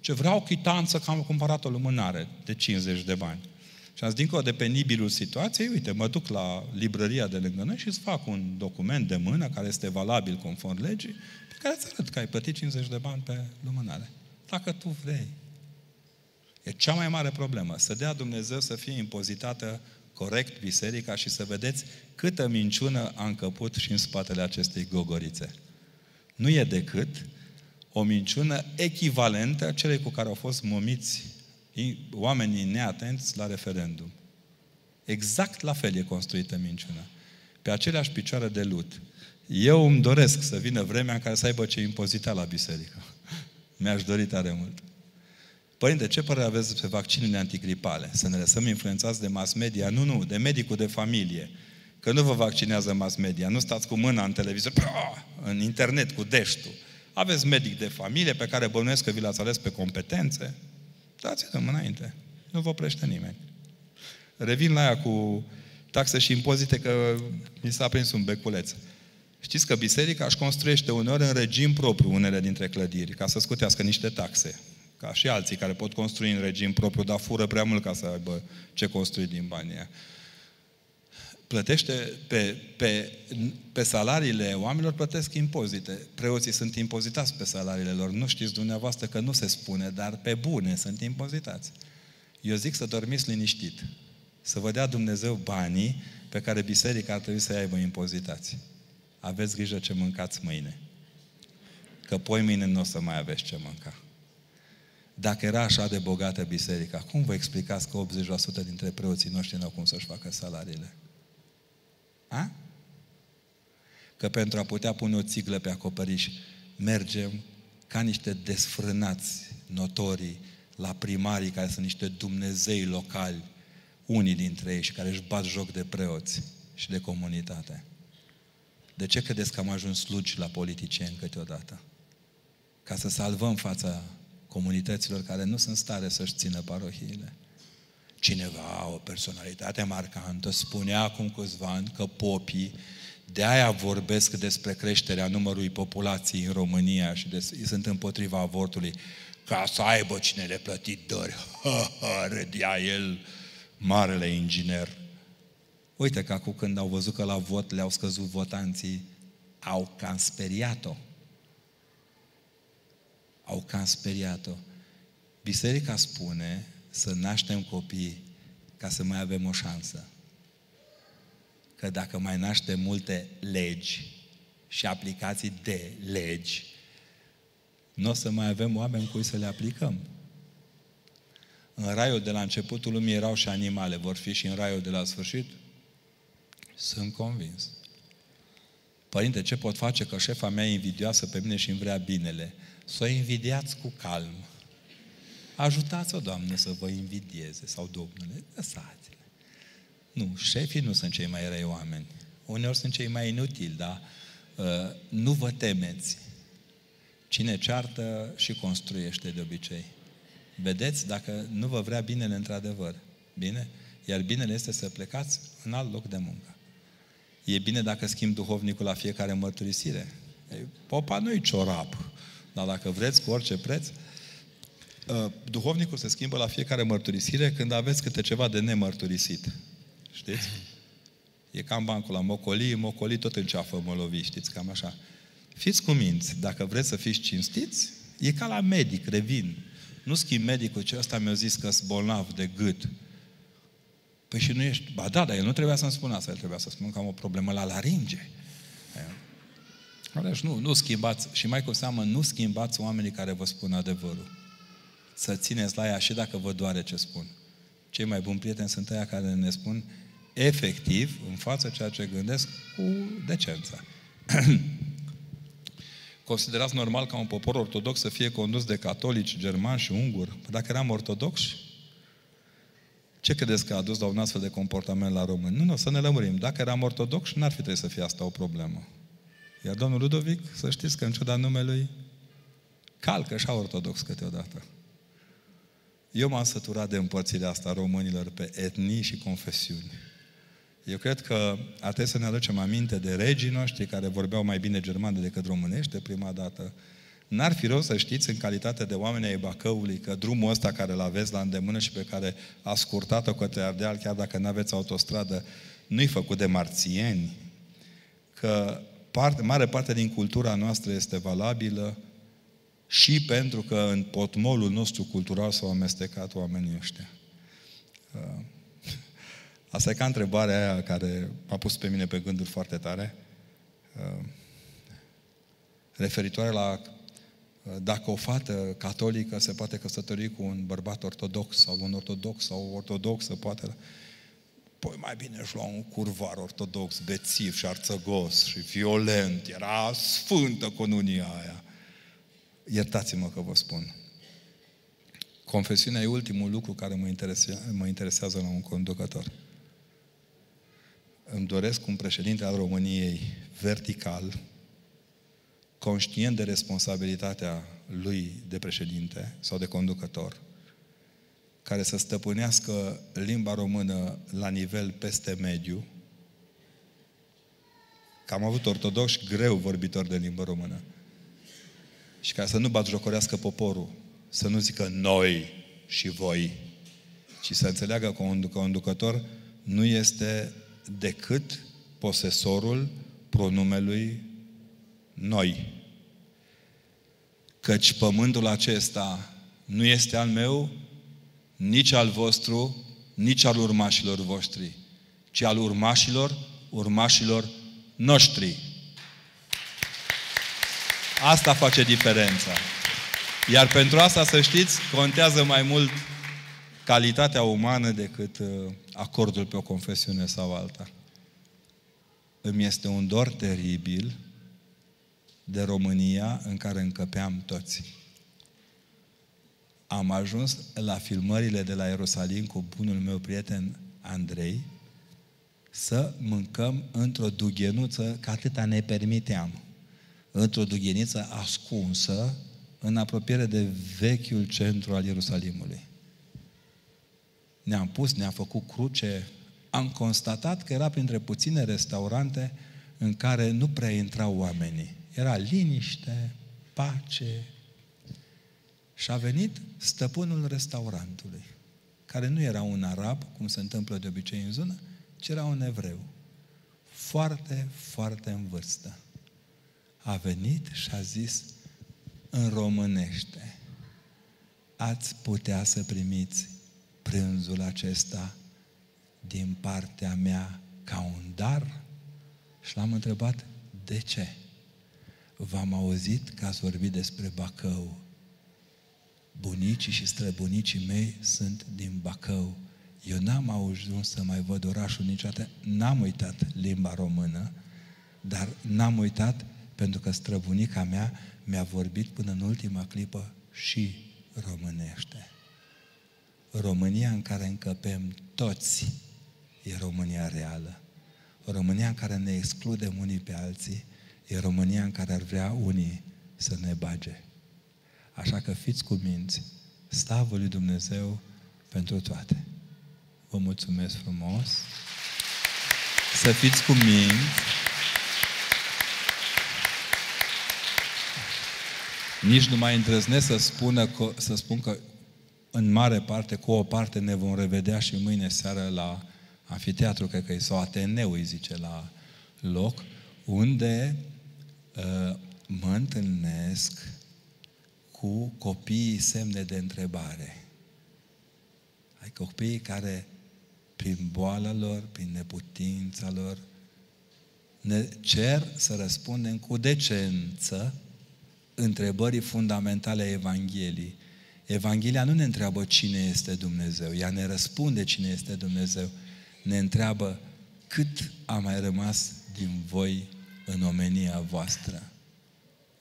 Ce vreau chitanță că am cumpărat o lumânare de 50 de bani. Și am zis, dincolo de penibilul situației, uite, mă duc la librăria de lângă noi și îți fac un document de mână care este valabil conform legii, pe care îți arăt că ai plătit 50 de bani pe lumânare. Dacă tu vrei. E cea mai mare problemă. Să dea Dumnezeu să fie impozitată corect biserica și să vedeți câtă minciună a încăput și în spatele acestei gogorițe. Nu e decât o minciună echivalentă celei cu care au fost momiți oamenii neatenți la referendum. Exact la fel e construită minciuna. Pe aceleași picioare de lut. Eu îmi doresc să vină vremea în care să aibă ce impozita la biserică. [LAUGHS] Mi-aș dori tare mult. Părinte, ce părere aveți despre vaccinurile antigripale? Să ne lăsăm influențați de mass media? Nu, nu, de medicul de familie. Că nu vă vaccinează mass media, nu stați cu mâna în televizor, în internet cu deștul. Aveți medic de familie pe care bănuiesc că vi l-ați ales pe competențe. Dați-l înainte. Nu vă oprește nimeni. Revin la aia cu taxe și impozite că mi s-a prins un beculeț. Știți că biserica își construiește uneori în regim propriu unele dintre clădiri, ca să scutească niște taxe. Ca și alții care pot construi în regim propriu, dar fură prea mult ca să aibă ce construi din banii aia. Plătește pe, pe, pe salariile oamenilor, plătesc impozite. Preoții sunt impozitați pe salariile lor. Nu știți dumneavoastră că nu se spune, dar pe bune sunt impozitați. Eu zic să dormiți liniștit. Să vă dea Dumnezeu banii pe care biserica ar trebui să-i aibă impozitați. Aveți grijă ce mâncați mâine. Că poi mâine nu o să mai aveți ce mânca. Dacă era așa de bogată biserica, cum vă explicați că 80% dintre preoții noștri nu au cum să-și facă salariile? A? Că pentru a putea pune o țiglă pe acoperiș, mergem ca niște desfrânați notorii la primarii care sunt niște dumnezei locali, unii dintre ei și care își bat joc de preoți și de comunitate. De ce credeți că am ajuns slugi la politicieni câteodată? Ca să salvăm fața comunităților care nu sunt stare să-și țină parohiile. Cineva, o personalitate marcantă, spunea acum câțiva ani că popii de aia vorbesc despre creșterea numărului populației în România și de, sunt împotriva avortului, ca să aibă cine le plătit dări. Ha, ha, râdea el, marele inginer. Uite că acum când au văzut că la vot le-au scăzut votanții, au cam speriat-o. Au cam speriat-o. Biserica spune să naștem copii ca să mai avem o șansă. Că dacă mai naștem multe legi și aplicații de legi, nu o să mai avem oameni cui să le aplicăm. În raiul de la începutul lumii erau și animale, vor fi și în raiul de la sfârșit? Sunt convins. Părinte, ce pot face că șefa mea e invidioasă pe mine și îmi vrea binele? Să o invidiați cu calm. Ajutați-o, Doamne, să vă invidieze sau Domnule, lăsați-le. Nu, șefii nu sunt cei mai răi oameni. Uneori sunt cei mai inutili, dar uh, nu vă temeți. Cine ceartă și construiește de obicei. Vedeți dacă nu vă vrea binele într-adevăr. Bine? Iar binele este să plecați în alt loc de muncă. E bine dacă schimb duhovnicul la fiecare mărturisire. Popa nu-i ciorap, dar dacă vreți, cu orice preț, ă, duhovnicul se schimbă la fiecare mărturisire când aveți câte ceva de nemărturisit. Știți? E cam bancul la mocoli, mocoli tot înceafă molovi, știți, cam așa. Fiți cu minți, dacă vreți să fiți cinstiți, e ca la medic, revin. Nu schimb medicul, ce ăsta mi-a zis că sunt bolnav de gât. Păi și nu ești... Ba da, dar el nu trebuia să-mi spună asta, el trebuia să spun că am o problemă la laringe. Deci nu, nu schimbați, și mai cu seamă, nu schimbați oamenii care vă spun adevărul. Să țineți la ea și dacă vă doare ce spun. Cei mai buni prieteni sunt aia care ne spun efectiv, în față ceea ce gândesc, cu decență. [CLEARS THROAT] Considerați normal ca un popor ortodox să fie condus de catolici, germani și unguri? Păi dacă eram ortodoxi, ce credeți că a dus la un astfel de comportament la români? Nu, nu, să ne lămurim. Dacă eram ortodox, n-ar fi trebuit să fie asta o problemă. Iar domnul Ludovic, să știți că în ciuda numelui, calcă și ortodox câteodată. Eu m-am săturat de împărțirea asta românilor pe etnii și confesiuni. Eu cred că ar trebui să ne aducem aminte de regii noștri care vorbeau mai bine germană decât românește prima dată. N-ar fi rău să știți în calitate de oameni ai Bacăului că drumul ăsta care îl aveți la îndemână și pe care a scurtat-o către Ardeal, chiar dacă nu aveți autostradă, nu-i făcut de marțieni, că parte, mare parte din cultura noastră este valabilă și pentru că în potmolul nostru cultural s-au amestecat oamenii ăștia. Uh, [LAUGHS] Asta e ca întrebarea aia care m-a pus pe mine pe gânduri foarte tare, uh, referitoare la uh, dacă o fată catolică se poate căsători cu un bărbat ortodox sau un ortodox sau o ortodoxă poate... Păi mai bine își lua un curvar ortodox, bețiv și arțăgos și violent. Era sfântă conunia aia. Iertați-mă că vă spun. Confesiunea e ultimul lucru care mă interesează, mă interesează la un conducător. Îmi doresc un președinte al României vertical, conștient de responsabilitatea lui de președinte sau de conducător, care să stăpânească limba română la nivel peste mediu, că am avut ortodoxi greu vorbitori de limbă română, și ca să nu batjocorească poporul, să nu zică noi și voi, ci să înțeleagă că un conducător nu este decât posesorul pronumelui noi. Căci pământul acesta nu este al meu, nici al vostru, nici al urmașilor voștri, ci al urmașilor, urmașilor noștri. Asta face diferența. Iar pentru asta, să știți, contează mai mult calitatea umană decât uh, acordul pe o confesiune sau alta. Îmi este un dor teribil de România în care încăpeam toți. Am ajuns la filmările de la Ierusalim cu bunul meu prieten Andrei să mâncăm într-o dughenuță, că atâta ne permiteam. Într-o dugheniță ascunsă în apropiere de vechiul centru al Ierusalimului. Ne-am pus, ne-am făcut cruce, am constatat că era printre puține restaurante în care nu prea intrau oamenii. Era liniște, pace. Și a venit stăpânul restaurantului, care nu era un arab, cum se întâmplă de obicei în zonă, ci era un evreu. Foarte, foarte în vârstă. A venit și a zis în românește, ați putea să primiți prânzul acesta din partea mea ca un dar? Și l-am întrebat, de ce? V-am auzit că ați vorbit despre Bacău. Bunicii și străbunicii mei sunt din Bacău. Eu n-am ajuns să mai văd orașul niciodată, n-am uitat limba română, dar n-am uitat pentru că străbunica mea mi-a vorbit până în ultima clipă și românește. România în care încăpem toți e România reală. România în care ne excludem unii pe alții e România în care ar vrea unii să ne bage. Așa că fiți cu minți, slavă lui Dumnezeu pentru toate. Vă mulțumesc frumos. Să fiți cu minți. Nici nu mai îndrăznesc să, spună că, să spun că în mare parte, cu o parte, ne vom revedea și mâine seară la anfiteatru, cred că e, sau Ateneu, îi zice, la loc, unde uh, mă întâlnesc cu copiii semne de întrebare. Ai copiii care, prin boala lor, prin neputința lor, ne cer să răspundem cu decență întrebării fundamentale a Evangheliei. Evanghelia nu ne întreabă cine este Dumnezeu, ea ne răspunde cine este Dumnezeu. Ne întreabă cât a mai rămas din voi în omenia voastră.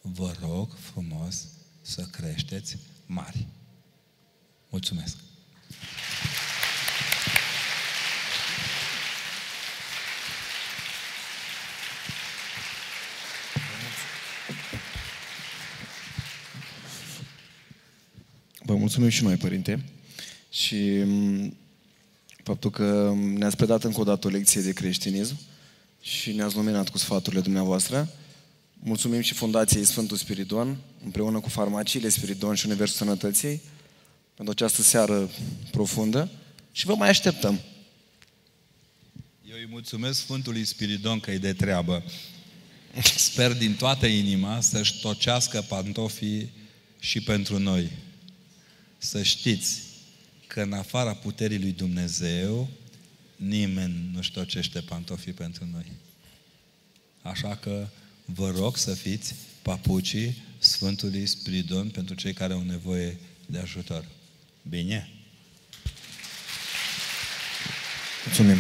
Vă rog frumos să creșteți mari. Mulțumesc! Vă mulțumim și noi, Părinte. Și faptul că ne-ați predat încă o dată o lecție de creștinism și ne-ați luminat cu sfaturile dumneavoastră. Mulțumim și Fundației Sfântul Spiridon, împreună cu farmaciile Spiridon și Universul Sănătății, pentru această seară profundă și vă mai așteptăm. Eu îi mulțumesc Sfântului Spiridon că e de treabă. Sper din toată inima să-și tocească pantofii și pentru noi. Să știți că în afara puterii lui Dumnezeu, nimeni nu-și ștocește pantofii pentru noi. Așa că vă rog să fiți papucii Sfântului Spiridon pentru cei care au nevoie de ajutor. Bine? Mulțumim!